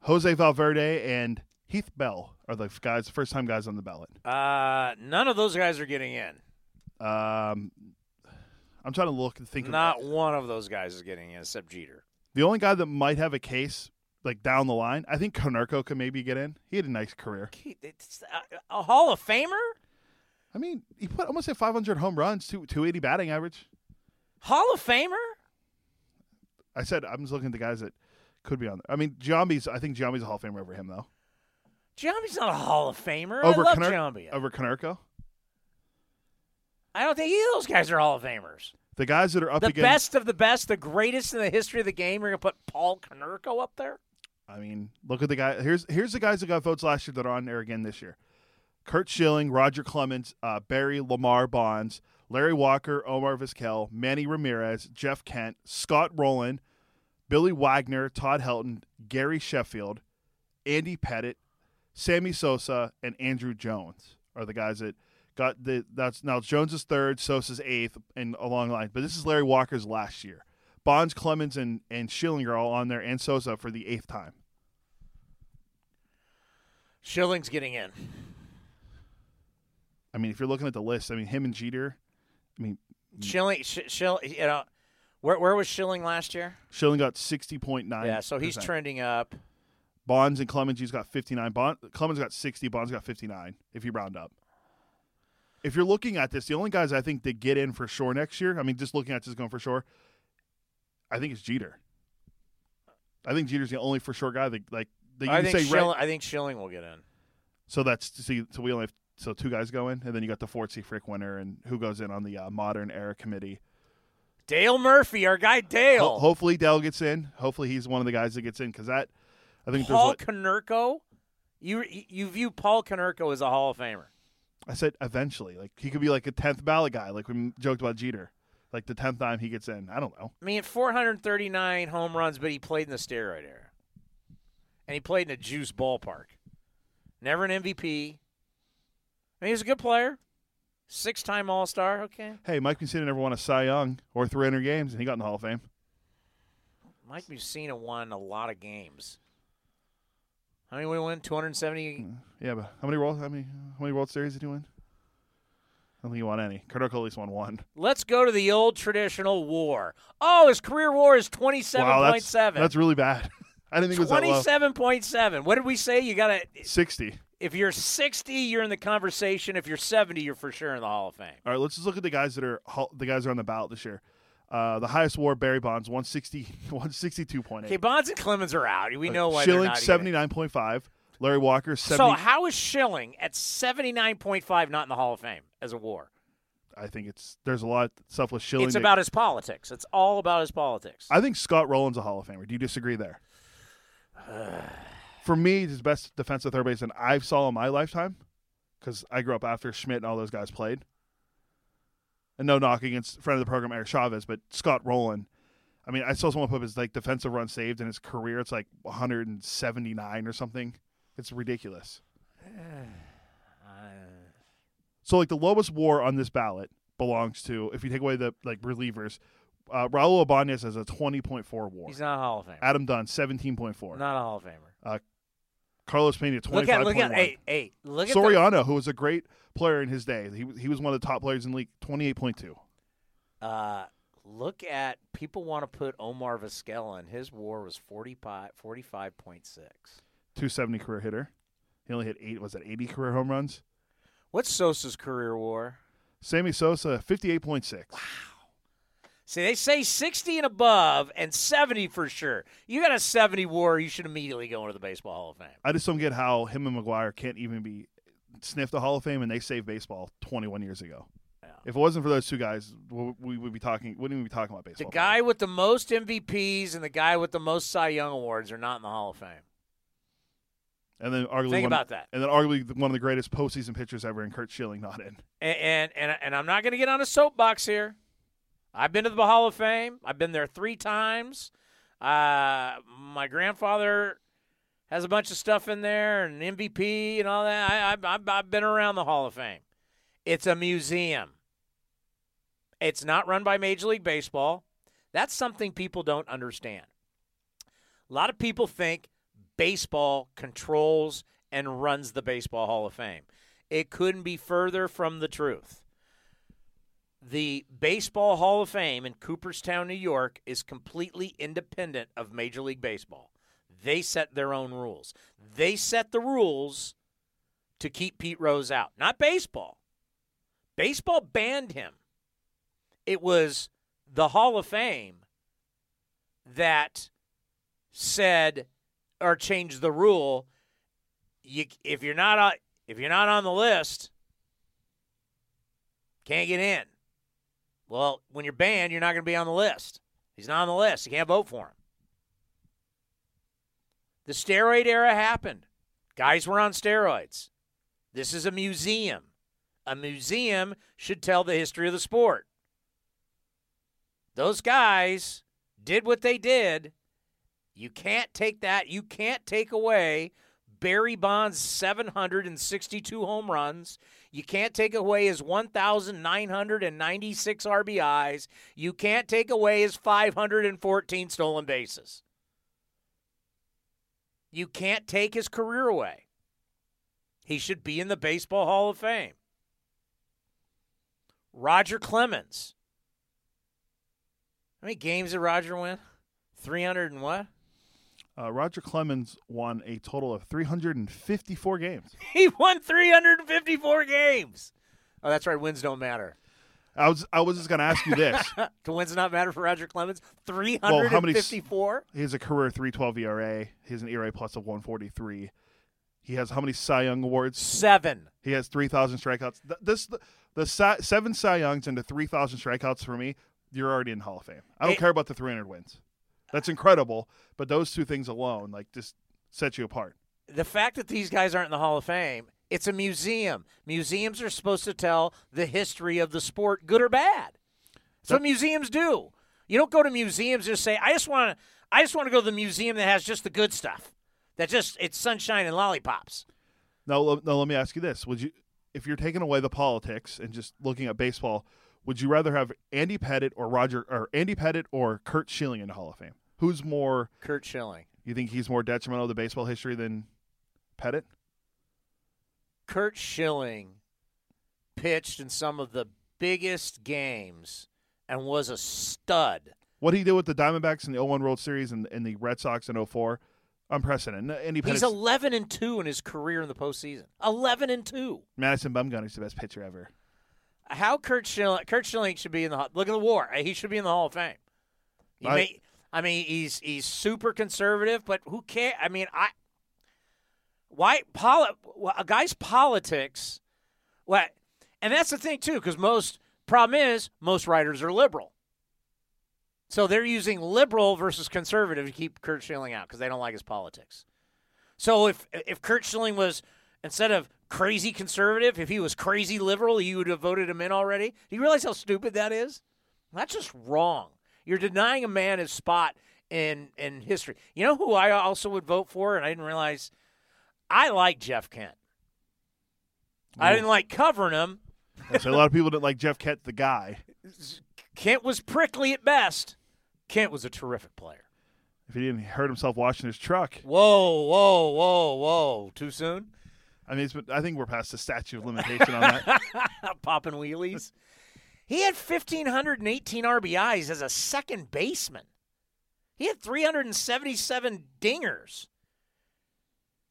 Jose Valverde, and Heath Bell are the guys, first time guys on the ballot. Uh, none of those guys are getting in. Um, I'm trying to look and think. Not of, one of those guys is getting in except Jeter. The only guy that might have a case like down the line, I think Konerko could maybe get in. He had a nice career. It's a, a Hall of Famer. I mean, he put almost at 500 home runs, two 280 batting average. Hall of Famer. I said I'm just looking at the guys that could be on there. I mean, Giambi's. I think Giambi's a Hall of Famer over him though. Giambi's not a Hall of Famer. Over I love Giambi. Over Konerko. I don't think either of those guys are Hall of Famers. The guys that are up the against best of the best, the greatest in the history of the game. You're gonna put Paul Konerko up there. I mean, look at the guy. Here's here's the guys that got votes last year that are on there again this year: Curt Schilling, Roger Clemens, uh, Barry Lamar Bonds, Larry Walker, Omar Vizquel, Manny Ramirez, Jeff Kent, Scott Rolen, Billy Wagner, Todd Helton, Gary Sheffield, Andy Pettitte, Sammy Sosa, and Andruw Jones are the guys that got the. That's now Jones is third, Sosa's eighth, and along the line. But this is Larry Walker's last year. Bonds, Clemens, and and Schilling are all on there, and Sosa for the eighth time. Schilling's getting in. I mean, if you're looking at the list, I mean, him and Jeter. I mean, Schilling, Sh- Schill, you know, where where was Schilling last year? Schilling got sixty point nine. Yeah, so he's trending up. Bonds and Clemens, he's got fifty nine. Bond, Clemens got sixty. Bonds got fifty nine. If you round up. If you're looking at this, the only guys I think that get in for sure next year. I mean, just looking at this going for sure. I think it's Jeter. I think Jeter's the only for sure guy that like that you I think say. Schilling, right, I think Schilling will get in. so that's see, so we only have so two guys go in, and then you got the Ford C. Frick winner, and who goes in on the uh, modern era committee. Dale Murphy, our guy Dale. Ho- hopefully Dale gets in. Hopefully he's one of the guys that gets in because that I think Paul there's what Konerko. You you view Paul Konerko as a Hall of Famer. I said eventually. Like he could be like a tenth ballot guy, like we joked about Jeter. Like the tenth time he gets in. I don't know. I mean, 439 home runs, but he played in the steroid era, and he played in a juice ballpark. Never an MVP. I mean, he's a good player. Six-time All-Star. Okay, Hey, Mike Mussina never won a Cy Young or 300 games, and he got in the Hall of Fame. Mike Mussina won a lot of games. How many did he win? 270. Mm, yeah, but how many World? How many? How many World Series did he win? I don't think he won any. Kurt Oak at least won one. Let's go to the old traditional war. Oh, his career war is 27.7. Wow, that's, that's really bad. [laughs] I didn't think it was 27.7. What did we say? You got a 60. If you're 60, you're in the conversation. If you're 70, you're for sure in the Hall of Fame. All right, let's just look at the guys that are the guys that are on the ballot this year. Uh, the highest WAR, Barry Bonds, 160, [laughs] 162.8. Okay, Bonds and Clemens are out. We know why. Schilling, they're not 79.5. Larry Walker, 70. So how is Schilling at 79.5 not in the Hall of Fame as a WAR? I think it's there's a lot of stuff with Schilling. It's that- about his politics. It's all about his politics. I think Scott Rolen's a Hall of Famer. Do you disagree there? [sighs] [sighs] For me, the best defensive third baseman I've saw in my lifetime because I grew up after Schmidt and all those guys played. And no knock against friend of the program Eric Chavez, but Scott Rolen. I mean, I saw someone put up his like defensive run saved in his career. It's like 179 or something. It's ridiculous. [sighs] So like the lowest WAR on this ballot belongs to if you take away the like relievers, uh, Raul Ibanez has a 20.4 WAR. He's not a Hall of Famer. Adam Dunn 17.4. Not a Hall of Famer. Uh, Carlos Pena 25.1. Look at look at hey hey look at Soriano, who was a great player in his day, he he was one of the top players in the league. 28.2. uh, look at people want to put Omar Vizquela in. His WAR was 45 45.6. 270 career hitter. He only hit eight. Was that 80 career home runs? What's Sosa's career WAR? Sammy Sosa 58.6. See, they say 60 and above and 70 for sure. You got a 70 WAR, you should immediately go into the Baseball Hall of Fame. I just don't get how him and McGwire can't even be sniffed the Hall of Fame, and they saved baseball 21 years ago. If it wasn't for those two guys, we we would be talking. Wouldn't even be talking about baseball? The guy with the most MVPs and the guy with the most Cy Young awards are not in the Hall of Fame. And then arguably Think one, about that. And then arguably one of the greatest postseason pitchers ever, in Curt Schilling, not in. And and and, and I'm not going to get on a soapbox here. I've been to the Hall of Fame. I've been there three times. Uh, my grandfather has a bunch of stuff in there and MVP and all that. I, I, I've, I've been around the Hall of Fame. It's a museum. It's not run by Major League Baseball. That's something people don't understand. A lot of people think baseball controls and runs the Baseball Hall of Fame. It couldn't be further from the truth. The Baseball Hall of Fame in Cooperstown, New York is completely independent of Major League Baseball. They set their own rules. They set the rules to keep Pete Rose out, not baseball. Baseball banned him. It was the Hall of Fame that said or changed the rule. You, if you're not on, if you're not on the list, can't get in. Well, when you're banned, you're not going to be on the list. He's not on the list. You can't vote for him. The steroid era happened. Guys were on steroids. This is a museum. A museum should tell the history of the sport. Those guys did what they did. You can't take that. You can't take away Barry Bonds' 762 home runs. You can't take away his 1,996 RBIs. You can't take away his 514 stolen bases. You can't take his career away. He should be in the Baseball Hall of Fame. Roger Clemens. How many games did Roger win? 300 and what? Uh, Roger Clemens won a total of 354 games. [laughs] He won 354 games. Oh, that's right. Wins don't matter. I was I was just going to ask you this. [laughs] Do wins not matter for Roger Clemens? Well, how many 354? He has a career 312 ERA. He has an ERA plus of 143. He has how many Cy Young awards? Seven. He has 3,000 strikeouts. Th- This the, the Cy, seven Cy Youngs into 3,000 strikeouts for me. You're already in Hall of Fame. I don't It- care about the 300 wins. That's incredible, but those two things alone like just set you apart. the fact that these guys aren't in the Hall of Fame, it's a museum. Museums are supposed to tell the history of the sport, good or bad. That's what museums do. You don't go to museums and just say, "I just want to." I just want to go to the museum that has just the good stuff. That just it's sunshine and lollipops. Now, now let me ask you this: Would you, if you're taking away the politics and just looking at baseball, would you rather have Andy Pettitte or Roger or Andy Pettitte or Curt Schilling in the Hall of Fame? Who's more? Curt Schilling. You think he's more detrimental to baseball history than Pettitte? Curt Schilling pitched in some of the biggest games and was a stud. What he did with the Diamondbacks in the 01 World Series and, and the Red Sox in 04, unprecedented. Andy Pettitte, He's 11 and 2 in his career in the postseason. 11 and 2. Madison Bumgarner's the best pitcher ever. How Curt Schilling, Curt Schilling should be in the look at the war. He should be in the Hall of Fame. I- may, I mean, he's he's super conservative, but who cares? I mean, I why poli- a guy's politics. What? And that's the thing too, because most problem is most writers are liberal. So they're using liberal versus conservative to keep Curt Schilling out because they don't like his politics. So if if Curt Schilling was instead of crazy conservative, if he was crazy liberal, you would have voted him in already. Do you realize how stupid that is? That's just wrong. You're denying a man his spot in in history. You know who I also would vote for, and I didn't realize. I like Jeff Kent. I didn't like covering him. So a lot of people didn't like Jeff Kent, the guy. Kent was prickly at best. Kent was a terrific player. If he didn't hurt himself washing his truck, Whoa, whoa, whoa, whoa! Too soon? I mean, I think we're past the statute of limitation on that. [laughs] Popping wheelies. He had 1,518 RBIs as a second baseman. He had 377 dingers.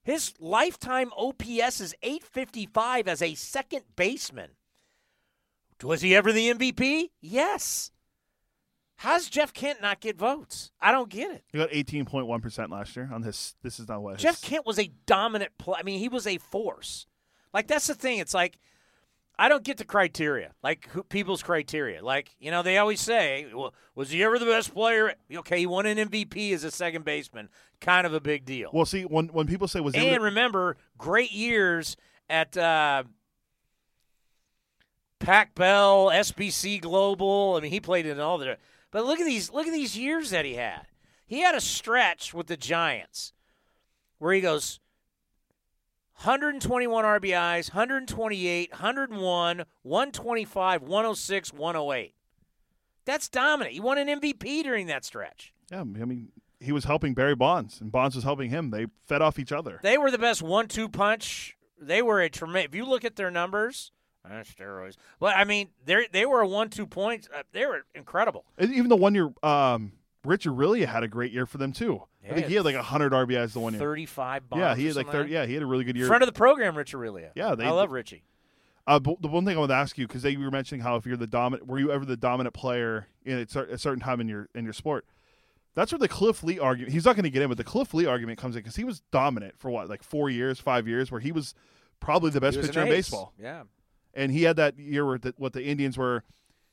His lifetime OPS is 855 as a second baseman. Was he ever the MVP? Yes. How's Jeff Kent not get votes? I don't get it. He got 18.1 percent last year on this. This is not what Jeff Kent was a dominant play. I mean, he was a force. Like that's the thing. It's like I don't get the criteria. Like who, people's criteria. Like you know, they always say, well, "Was he ever the best player?" Okay, he won an MVP as a second baseman. Kind of a big deal. Well, see, when when people say was he and the- remember, great years at uh, Pac Bell, SBC Global. I mean, he played in all the. But look at these. Look at these years that he had. He had a stretch with the Giants where he goes 121 RBIs, 128, 101, 125, 106, 108. That's dominant. He won an MVP during that stretch. yeah, I mean, he was helping Barry Bonds, and Bonds was helping him. They fed off each other. They were the best one-two punch. They were a tremendous. If you look at their numbers, uh, steroids. But I mean, they they were a one-two points. Uh, they were incredible. And even the one year, um, Richard really had a great year for them too. I think he had like hundred RBIs the one year. Thirty-five bombs. Yeah, he had like thirty. Yeah, he had a really good year. Friend of the program, Rich Aurilia. Yeah, they- I love Richie. Uh, but the one thing I want to ask you because you were mentioning how if you're the dominant, were you ever the dominant player in a, a certain time in your in your sport? That's where the Cliff Lee argument. He's not going to get in, but the Cliff Lee argument comes in because he was dominant for what, like four years, five years, where he was probably the best pitcher in baseball. Yeah. And he had that year where the, what the Indians were.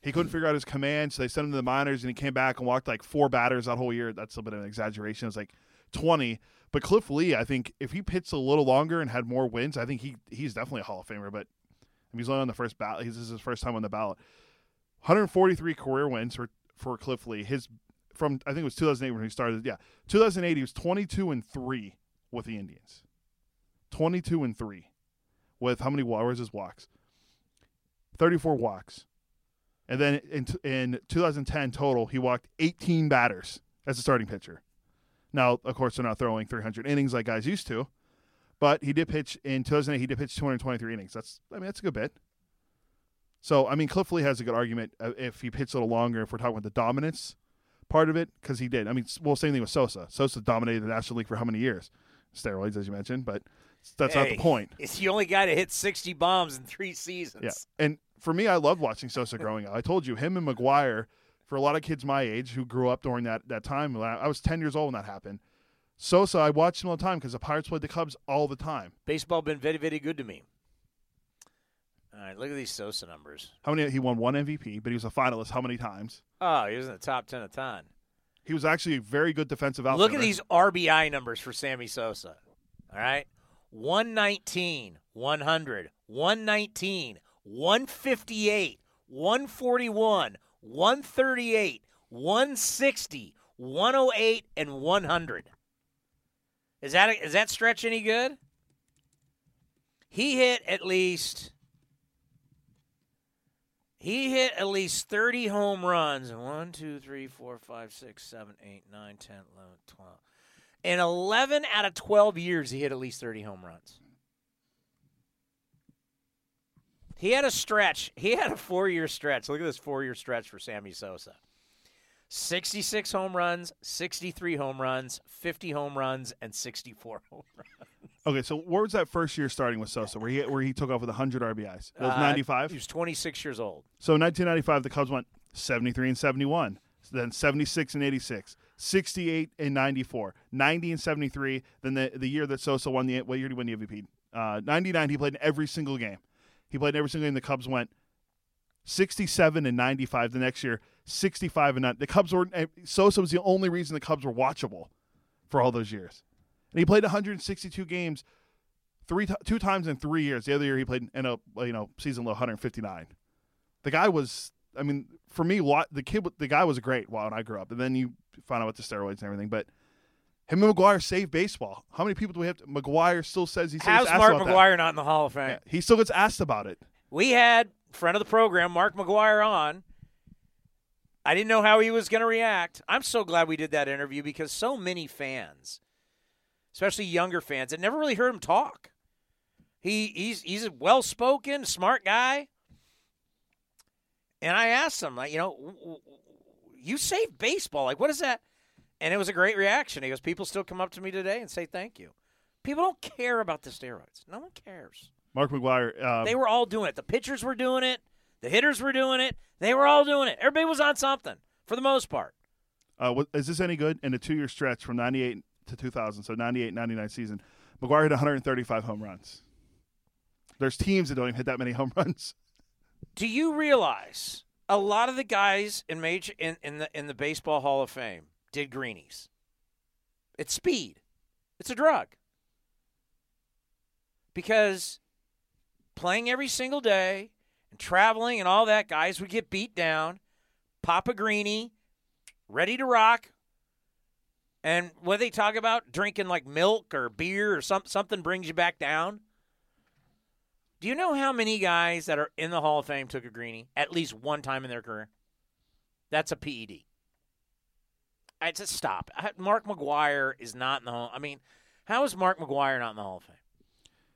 He couldn't figure out his command, so they sent him to the minors, and he came back and walked like four batters that whole year. That's a bit of an exaggeration. It was like twenty. But Cliff Lee, I think if he pitched a little longer and had more wins, I think he he's definitely a Hall of Famer. But he's only on the first ballot. This is his first time on the ballot. 143 career wins for for Cliff Lee. His from I think it was 2008 when he started. Yeah, 2008 he was 22 and three with the Indians. 22 and three with how many wa- where's his walks? 34 walks. And then in in 2010 total, he walked 18 batters as a starting pitcher. Now, of course, they're not throwing 300 innings like guys used to, but he did pitch in 2008. He did pitch 223 innings. That's I mean that's a good bit. So I mean, Cliff Lee has a good argument uh, if he pitched a little longer. If we're talking about the dominance part of it, because he did. I mean, well, same thing with Sosa. Sosa dominated the National League for how many years? Steroids, as you mentioned, but that's not the point. It's the only guy to hit 60 bombs in three seasons. Yeah. And for me, I loved watching Sosa growing up. I told you, him and McGwire, for a lot of kids my age who grew up during that, that time, I I was 10 years old when that happened. Sosa, I watched him all the time because the Pirates played the Cubs all the time. Baseball been very, very good to me. All right, look at these Sosa numbers. How many? He won one MVP, but he was a finalist how many times? Oh, he was in the top 10 a ton. He was actually a very good defensive outfielder. Look at these RBI numbers for Sammy Sosa. All right. 119, 100, 119, 158, 141, 138, 160, 108, and 100. Is that is that stretch any good? He hit at least he hit at least 30 home runs. 1, 2, 3, 4, 5, 6, 7, 8, 9, 10, 11, 12. In 11 out of 12 years, he hit at least 30 home runs. He had a stretch. He had a four year stretch. Look at this four year stretch for Sammy Sosa 66 home runs, 63 home runs, 50 home runs, and 64 [laughs] home runs. Okay, so where was that first year starting with Sosa, where he where he took off with 100 RBIs? It was Uh, 95. He was 26 years old. So in 1995, the Cubs went 73 and 71, then 76 and 86, 68 and 94, 90 and 73. Then the the year that Sosa won the what year did he win the MVP? Uh, 99. He played in every single game. He played in every single game. The Cubs went 67 and 95. The next year, 65 and 9. The Cubs were eh, Sosa was the only reason the Cubs were watchable for all those years. And he played 162 games three two times in three years. The other year he played in a you know season low 159. The guy was, I mean, for me, the kid, the guy was great while I grew up, and then you find out about the steroids and everything. But him and McGwire saved baseball. How many people do we have? To, McGwire still says he How's gets asked Mark about that. McGwire not in the Hall of Fame? Yeah, he still gets asked about it. We had friend of the program, Mark McGwire, on. I didn't know how he was going to react. I'm so glad we did that interview because so many fans, especially younger fans, had never really heard him talk. He he's he's a well spoken, smart guy. And I asked him, like, you know, you saved baseball. Like, what is that? And it was a great reaction. He goes, people still come up to me today and say thank you. People don't care about the steroids. No one cares. Mark McGwire. Um, They were all doing it. The pitchers were doing it. The hitters were doing it. They were all doing it. Everybody was on something for the most part. Uh, what, is this any good? In a two-year stretch from 98 to 2000, so 98, 99 season, McGwire hit 135 home runs. There's teams that don't even hit that many home [laughs] runs. Do you realize a lot of the guys in major in, in the in the baseball Hall of Fame did greenies? It's speed. It's a drug. Because playing every single day and traveling and all that, guys would get beat down, pop a greenie, ready to rock. And what they talk about, drinking like milk or beer or some, something brings you back down. Do you know how many guys that are in the Hall of Fame took a greenie at least one time in their career? That's a PED. I just stop. Mark McGwire is not in the Hall. I mean, how is Mark McGwire not in the Hall of Fame?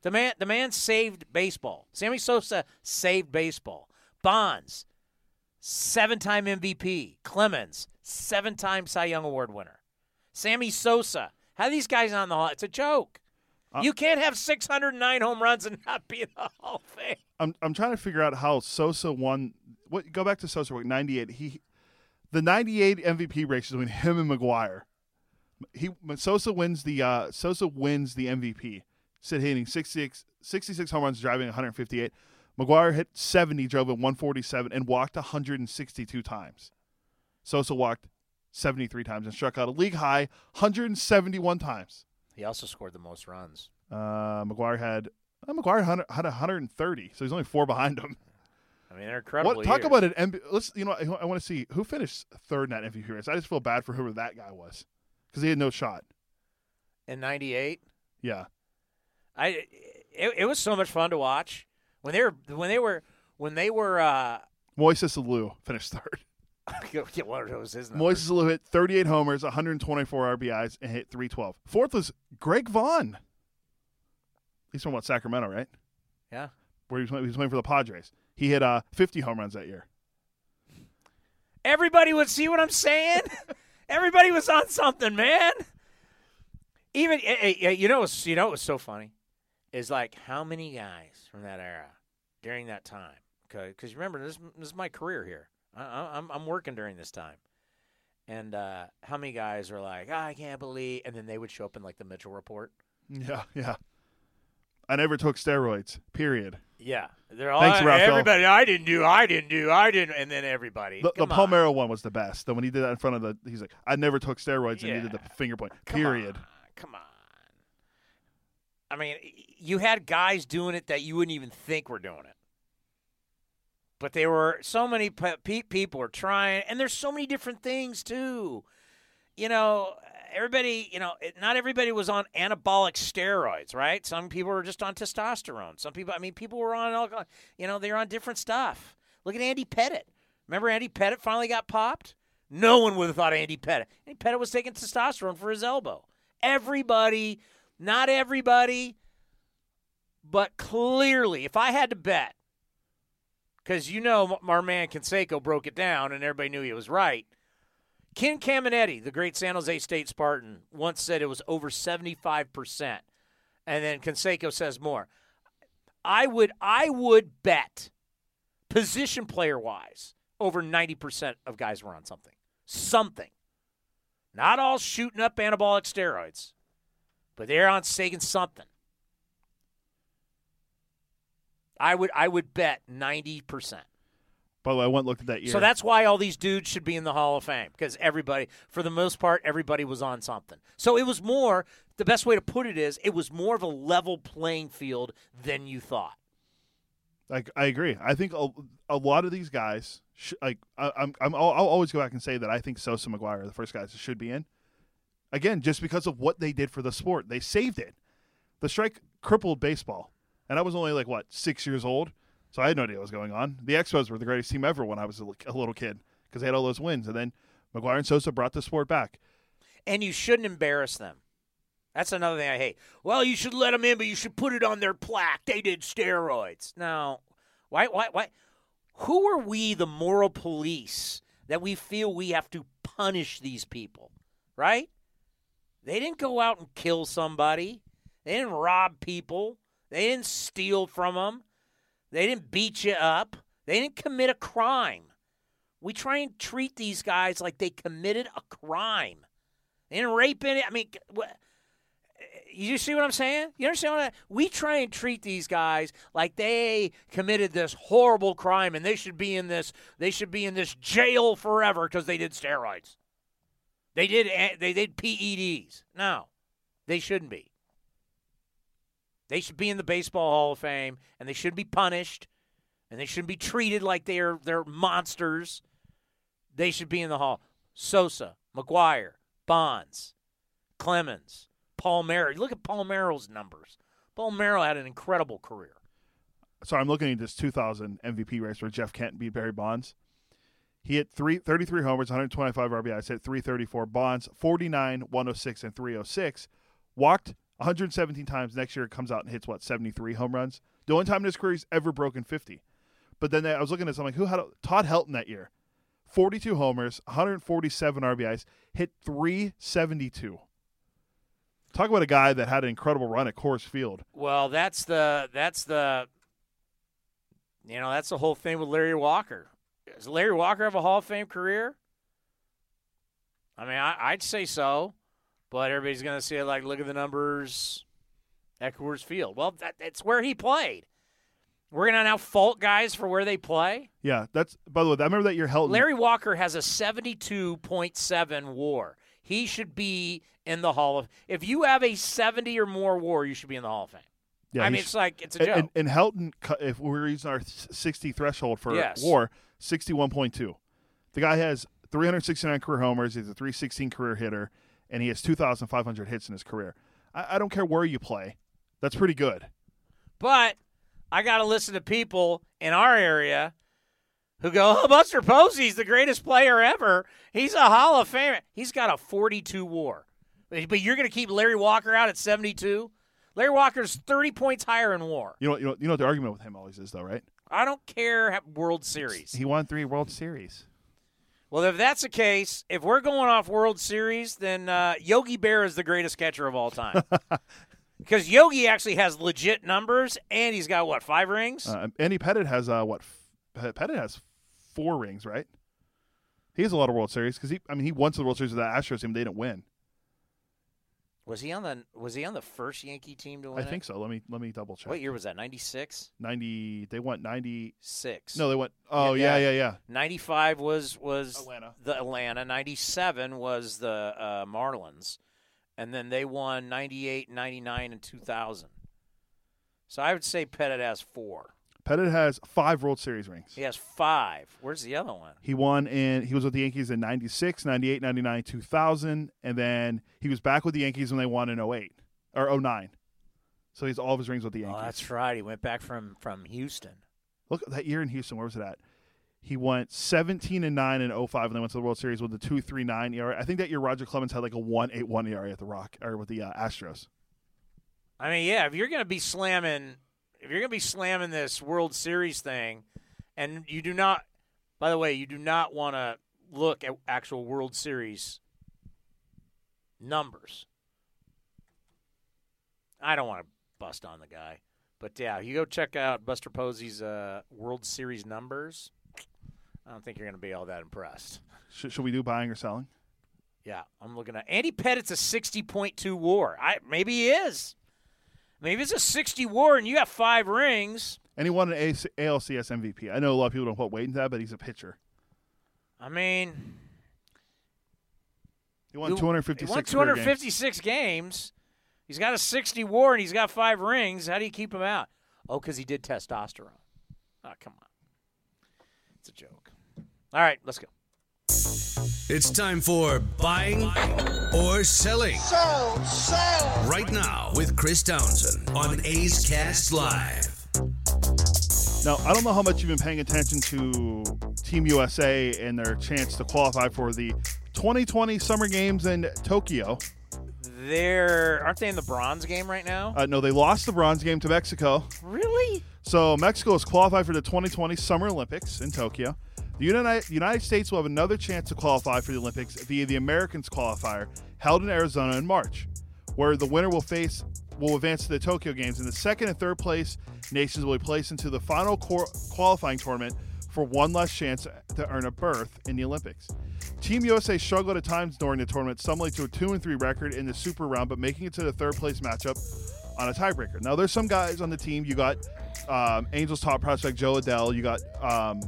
The man, the man saved baseball. Sammy Sosa saved baseball. Bonds, seven-time MVP. Clemens, seven-time Cy Young Award winner. Sammy Sosa. How are these guys not in the Hall? It's a joke. Uh, you can't have 609 home runs and not be in the Hall of Fame. I'm I'm trying to figure out how Sosa won. What go back to Sosa? What, 98. He the 98 MVP race between him and McGwire. He Sosa wins the uh, Sosa wins the MVP. Sid hitting 66, 66 home runs, driving 158. McGwire hit 70, drove at 147, and walked 162 times. Sosa walked 73 times and struck out a league high 171 times. He also scored the most runs. Uh, McGwire had uh, McGwire had, had 130, so he's only four behind him. [laughs] I mean, they're incredible. What, talk years. about an MV Let's you know I, I want to see who finished third in that MVP race. I just feel bad for whoever that guy was because he had no shot. in '98. Yeah, I it, it was so much fun to watch when they were when they were when they were. uh Moises Alou finished third. Get of those, isn't it? Moises Alou hit 38 homers, 124 RBIs, and hit 312. Fourth was Greg Vaughn. He's from what Sacramento, right? Yeah. Where he was, he was playing for the Padres. He hit uh, 50 home runs that year. Everybody would see what I'm saying. [laughs] Everybody was on something, man. Even eh, eh, eh, you know, you know, what was so funny is like how many guys from that era during that time. Because remember, this, this is my career here. I, I'm I'm working during this time, and uh, how many guys are like, "Ah, I can't believe, and then they would show up in like the Mitchell report. Yeah, yeah. I never took steroids. Period. Yeah, they're all Thanks, Raphael. everybody. I didn't do. I didn't do. I didn't. And then everybody. The, the Come on. Palmeiro one was the best. Then when he did that in front of the, he's like, I never took steroids, and he did the finger point. Come Period. on, Come on. I mean, you had guys doing it that you wouldn't even think were doing it. But there were so many pe- pe- people are trying, and there's so many different things too. You know, everybody. You know, not everybody was on anabolic steroids, right? Some people were just on testosterone. Some people, I mean, people were on, all- you know, they're on different stuff. Look at Andy Pettitte. Remember Andy Pettitte finally got popped? No one would have thought Andy Pettitte. Andy Pettitte was taking testosterone for his elbow. Everybody, not everybody, but clearly, if I had to bet, because you know our man Canseco broke it down and everybody knew he was right. Ken Caminetti, the great San Jose State Spartan, once said it was over 75%. And then Canseco says more. I would I would bet position player wise over 90% of guys were on something. Something. Not all shooting up anabolic steroids, but they're on taking something. I would I would bet 90%. By the way, I went and looked at that year. So that's why all these dudes should be in the Hall of Fame because everybody, for the most part, everybody was on something. So it was more. The best way to put it is, it was more of a level playing field than you thought. Like I agree. I think a, a lot of these guys, sh- like I, I'm, I'm, I'll, I'll always go back and say that I think Sosa, McGwire, are the first guys that should be in. Again, just because of what they did for the sport, they saved it. The strike crippled baseball, and I was only like what six years old, so I had no idea what was going on. The Expos were the greatest team ever when I was a, little kid because they had all those wins, and then McGwire and Sosa brought the sport back. And you shouldn't embarrass them. That's another thing I hate. Well, you should let them in, but you should put it on their plaque. They did steroids. No. Why, why, why? Who are we, the moral police, that we feel we have to punish these people, right? They didn't go out and kill somebody. They didn't rob people. They didn't steal from them. They didn't beat you up. They didn't commit a crime. We try and treat these guys like they committed a crime. They didn't rape any. I mean, what? You see what I'm saying? You understand what I, we try and treat these guys like they committed this horrible crime and they should be in this they should be in this jail forever because they did steroids. They did they did PEDs. No, they shouldn't be. They should be in the Baseball Hall of Fame and they should be punished and they shouldn't be treated like they're they're monsters. They should be in the hall. Sosa, McGwire, Bonds, Clemens, Palmeiro. Look at Palmeiro's numbers. Palmeiro had an incredible career. So I'm looking at this 2000 MVP race where Jeff Kent beat Barry Bonds. He hit three, 33 homers, 125 RBIs, hit 334. Bonds 49, 106, and 306. Walked 117 times. Next year comes out and hits what 73 home runs. The only time in his career he's ever broken 50. But then I was looking at something. Who had a, Todd Helton that year? 42 homers, 147 RBIs, hit 372. Talk about a guy that had an incredible run at Coors Field. Well, that's the that's the you know that's the whole thing with Larry Walker. Does Larry Walker have a Hall of Fame career? I mean, I, I'd say so, but everybody's going to say like, look at the numbers at Coors Field. Well, that, that's where he played. We're going to now fault guys for where they play. Yeah, that's by the way. I remember that year Helton. Larry Walker has a 72.7 WAR. He should be in the Hall of. If you have a 70 or more WAR, you should be in the Hall of Fame. Yeah, I mean, it's like it's a joke. And, and Helton, if we're using our 60 threshold for Yes. WAR, 61.2. The guy has 369 career homers. He's a 316 career hitter, and he has 2,500 hits in his career. I, I don't care where you play. That's pretty good. But I got to listen to people in our area who go, "Oh, Buster Posey's the greatest player ever. He's a Hall of Famer. He's got a 42 WAR." But you're going to keep Larry Walker out at 72? Larry Walker's 30 points higher in WAR. You know, you know, you know what the argument with him always is, though, right? I don't care World Series. He won three World Series. Well, if that's the case, if we're going off World Series, then uh, Yogi Bear is the greatest catcher of all time. [laughs] Because Yogi actually has legit numbers, and he's got what five rings? Uh, Andy Pettitte has uh, what? F- Pettitte has four rings, right? He has a lot of World Series because he. I mean, he won the World Series with the Astros team. They didn't win. Was he on the Was he on the first Yankee team to I win? it? think so. Let me let me double check. What year was that? Ninety six. Ninety. They went ninety six. No, they went. Oh yeah, yeah, yeah. Ninety five was was Atlanta. the Atlanta. Ninety seven was the uh, Marlins, and then they won 98, 99, and two thousand. So I would say Pettitte has four. Pettitte has five World Series rings. He has five. Where's the other one? He won in he was with the Yankees in 96, 98, 99, 2000 and then he was back with the Yankees when they won in 08 or 09. So he's all of his rings with the Yankees. Oh, that's right. He went back from from Houston. Look that year in Houston, where was it at? He went 17 and 9 in 05 and they went to the World Series with the 2.39 ERA. I think that year Roger Clemens had like a 1.81 ERA at the Rock or with the uh, Astros. I mean, yeah, if you're going to be slamming, if you're going to be slamming this World Series thing, and you do not, by the way, you do not want to look at actual World Series numbers. I don't want to bust on the guy, but yeah, you go check out Buster Posey's uh, World Series numbers. I don't think you're going to be all that impressed. Should, should we do buying or selling? Yeah, I'm looking at Andy Pettitte's a 60.2 WAR. I maybe he is. Maybe it's a 60 WAR and you got five rings. And he won an A- ALCS MVP. I know a lot of people don't put weight into that, but he's a pitcher. I mean, He won 256. He won career games. games. He's got a 60 WAR and he's got five rings. How do you keep him out? Oh, because he did testosterone. Oh, come on. It's a joke. All right, let's go. It's time for buying or selling. Sell, sell. Right now with Chris Townsend on A's Cast Live. Now, I don't know how much you've been paying attention to Team USA and their chance to qualify for the 2020 Summer Games in Tokyo. They're aren't they in the bronze game right now? Uh, no, they lost the bronze game to Mexico. really? So Mexico is qualified for the 2020 Summer Olympics in Tokyo. The United, States will have another chance to qualify for the Olympics via the Americans qualifier held in Arizona in March, where the winner will face will advance to the Tokyo Games, and the second and third place nations will be placed into the final quar- qualifying tournament for one less chance to earn a berth in the Olympics. Team USA struggled at times during the tournament, stumbling to a two and three record in the super round, but making it to the third place matchup on a tiebreaker. Now, there's some guys on the team. You got um, Angels top prospect Jo Adell. You got um,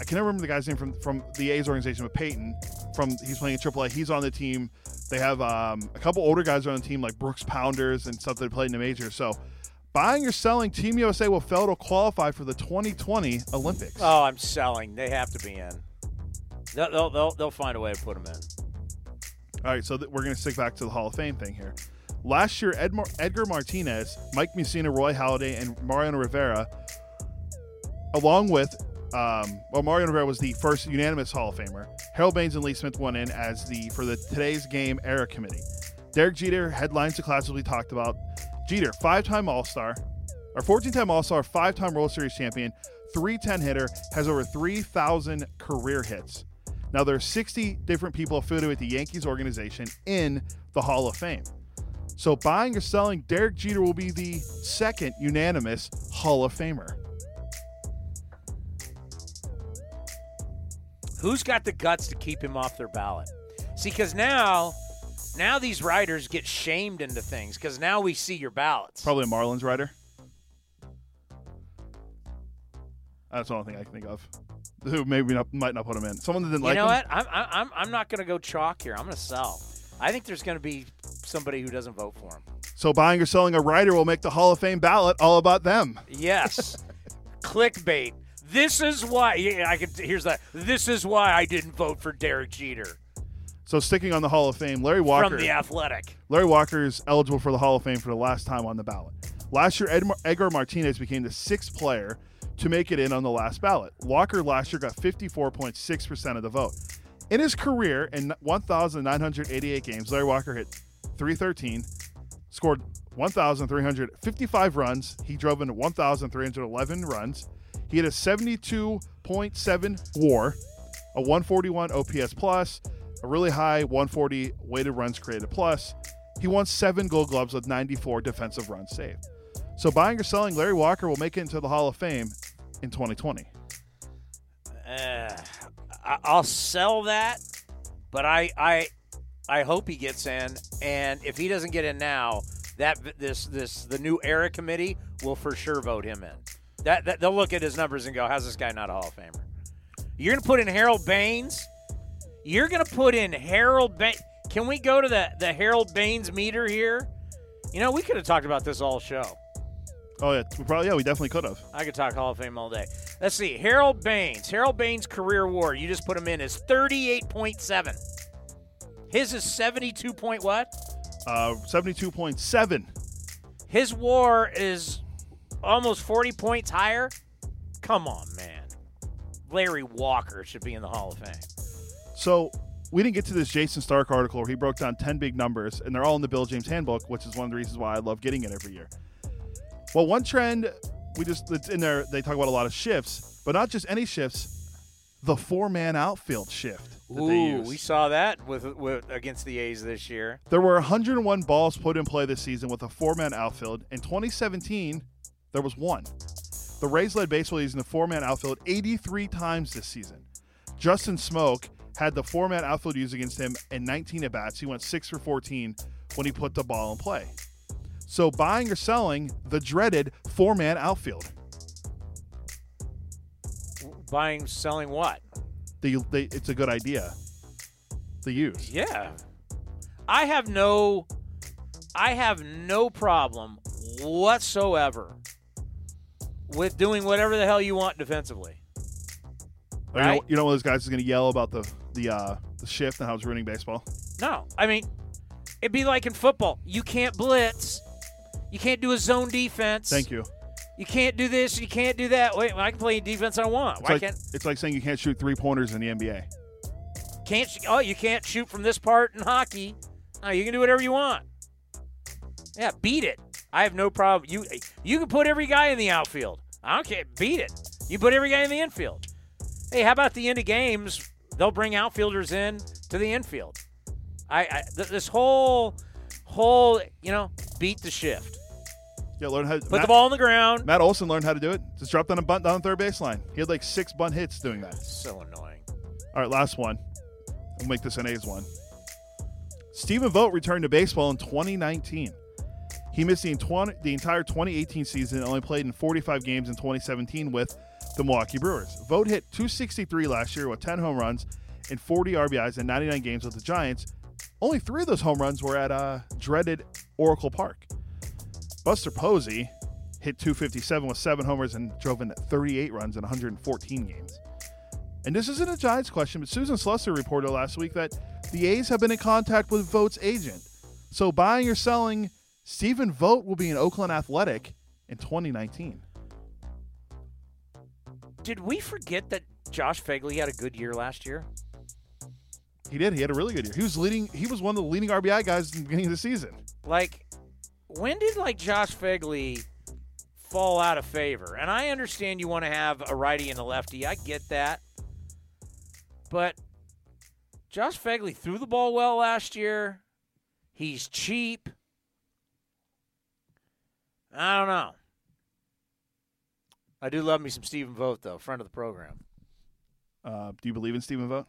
I can never remember the guy's name from from the A's organization, but Payton from he's playing in AAA. He's on the team. They have um, a couple older guys on the team like Brooks Pounders and stuff that played in the majors. So. Buying or selling, Team USA will fail to qualify for the 2020 Olympics. Oh, I'm selling. They have to be in. They'll they'll they'll, they'll find a way to put them in. All right, so th- we're going to stick back to the Hall of Fame thing here. Last year, Edmar- Edgar Martinez, Mike Mussina, Roy Halladay, and Mariano Rivera, along with, um, well, Mario Rivera was the first unanimous Hall of Famer. Harold Baines and Lee Smith went in as the for the today's game era committee. Derek Jeter headlines the class as we talked about. Jeter, five-time All-Star, or 14-time All-Star, five-time World Series champion, 310 hitter, has over 3,000 career hits. Now, there are 60 different people affiliated with the Yankees organization in the Hall of Fame. So, buying or selling, Derek Jeter will be the second unanimous Hall of Famer. Who's got the guts to keep him off their ballot? See, because now, now these writers get shamed into things because now we see your ballots. Probably a Marlins writer. That's the only thing I can think of. Who maybe not, might not put him in. Someone that didn't You like You know him. what? I'm I'm I'm not going to go chalk here. I'm going to sell. I think there's going to be somebody who doesn't vote for him. So, buying or selling a writer will make the Hall of Fame ballot all about them. Yes. [laughs] Clickbait. This is why. Yeah, I could. Here's that. This is why I didn't vote for Derek Jeter So, sticking on the Hall of Fame, Larry Walker. from the Athletic. Larry Walker is eligible for the Hall of Fame for the last time on the ballot. Last year, Edgar Martinez became the sixth player to make it in on the last ballot. Walker last year got 54.6% of the vote. In his career, in 1,988 games, Larry Walker hit 313, scored 1,355 runs. He drove in 1,311 runs. He had a 72.7 WAR, a 141 OPS plus, a really high 140 weighted runs created plus. He won seven Gold Gloves with 94 defensive runs saved. So buying or selling, Larry Walker will make it into the Hall of Fame in 2020. Uh, I'll sell that, but I I I hope he gets in. And if he doesn't get in now, that this this the new era committee will for sure vote him in. That, that they'll look at his numbers and go, "How's this guy not a Hall of Famer?" You're gonna put in Harold Baines. You're gonna put in Harold Baines. Can we go to the the Harold Baines meter here? You know, we could have talked about this all show. Oh yeah, we probably yeah, we definitely could have. I could talk Hall of Fame all day. Let's see. Harold Baines. Harold Baines' career war. You just put him in is 38.7. His is 72 point what? Uh, 72.7. His war is almost 40 points higher. Come on, man. Larry Walker should be in the Hall of Fame. So we didn't get to this Jayson Stark article where he broke down 10 big numbers, and they're all in the Bill James Handbook, which is one of the reasons why I love getting it every year. Well, one trend we just it's in there. They talk about a lot of shifts, but not just any shifts. the four man outfield shift that they Ooh, we saw that with, with against the A's this year. There were 101 balls put in play this season with a four man outfield. In 2017, there was one. The Rays led baseball using the four man outfield 83 times this season. Justin Smoak had the four man outfield used against him in 19 at bats. He went 6 for 14 when he put the ball in play. So buying or selling the dreaded four man outfield. Buying, selling what? They, they, it's a good idea. The use. Yeah. I have no I have no problem whatsoever with doing whatever the hell you want defensively. You, know, Right. you know, one of those guys is going to yell about the the uh, the shift and how it's ruining baseball. No. I mean, it'd be like in football. You can't blitz. You can't do a zone defense. Thank you. You can't do this. You can't do that. Wait, I can play any defense I want. It's Why like, can't it's like saying you can't shoot three pointers in the NBA. can't oh you can't shoot from this part in hockey? No, you can do whatever you want. Yeah, beat it. I have no problem. You you can put every guy in the outfield. I don't care. Beat it. You put every guy in the infield. Hey, how about the end of games? They'll bring outfielders in to the infield. I, I th- this whole whole you know beat the shift. Yeah, learn how. to Put Matt, the ball on the ground. Matt Olson learned how to do it. Just drop down a bunt down the third baseline. He had like six bunt hits doing that. So annoying. All right, last one. We'll make this an A's one. Stephen Vogt returned to baseball in 2019. He missed the, 20, the entire 2018 season and only played in 45 games in 2017 with the Milwaukee Brewers. Vogt hit 263 last year with 10 home runs and 40 RBIs in 99 games with the Giants. Only three of those home runs were at uh, dreaded Oracle Park. Buster Posey hit 257 with seven homers and drove in 38 runs in 114 games. And this isn't a Giants question, but Susan Slusser reported last week that the A's have been in contact with Vogt's agent. So buying or selling, Stephen Vogt will be in Oakland Athletic in 2019. Did we forget that Josh Phegley had a good year last year? He did. He had a really good year. He was leading. He was one of the leading RBI guys in the beginning of the season. Like, when did like Josh Phegley fall out of favor? And I understand you want to have a righty and a lefty. I get that. But Josh Phegley threw the ball well last year. He's cheap. I don't know. I do love me some Stephen Vogt though, friend of the program. Uh, do you believe in Stephen Vogt?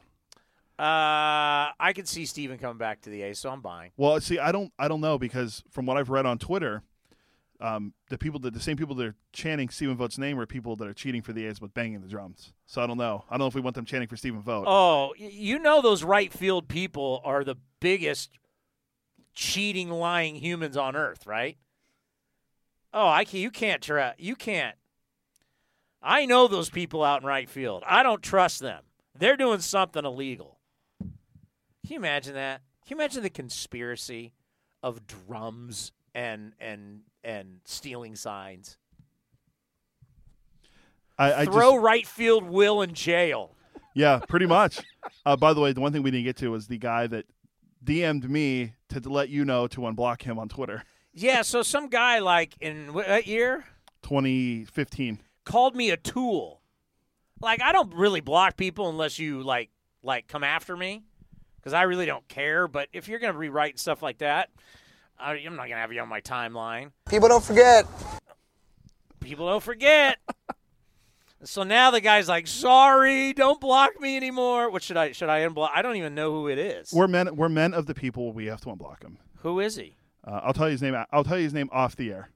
Uh, I can see Stephen coming back to the A's, so I'm buying. Well, see, I don't. I don't know because from what I've read on Twitter, um, the people that the same people that are chanting Stephen Vogt's name are people that are cheating for the A's with banging the drums. So I don't know. I don't know if we want them chanting for Stephen Vogt. Oh, you know those right field people are the biggest cheating, lying humans on earth, right? Oh, I can't. you can't tra- you can't. I know those people out in right field. I don't trust them. They're doing something illegal. Can you imagine that? Can you imagine the conspiracy of drums and and and stealing signs? I, I Throw just, right field Will in jail. yeah, pretty [laughs] much. uh, by the way, the one thing we didn't get to was the guy that DM'd me to let you know to unblock him on Twitter. Yeah, so some guy like in what what year 2015. called me a tool. Like I don't really block people unless you like like come after me because I really don't care. But if you're gonna rewrite stuff like that, I, I'm not gonna have you on my timeline. People don't forget. People don't forget. [laughs] so now the guy's like, "Sorry, don't block me anymore." What should I should I unblock? I don't even know who it is. We're men. We're men of the people. We have to unblock him. Who is he? Uh, I'll tell you his name. I'll tell you his name off the air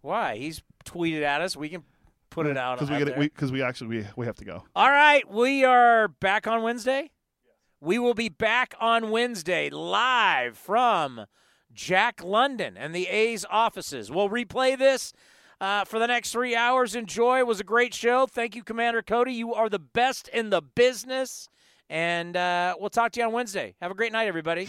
Why? He's tweeted at us. We can put it out because we there. we because we actually we, we have to go. All right, we are back on Wednesday. We will be back on Wednesday live from Jack London and the A's offices. We'll replay this uh, for the next three hours. Enjoy. It was a great show. Thank you, Commander Cody. You are the best in the business. And uh, we'll talk to you on Wednesday. Have a great night, everybody.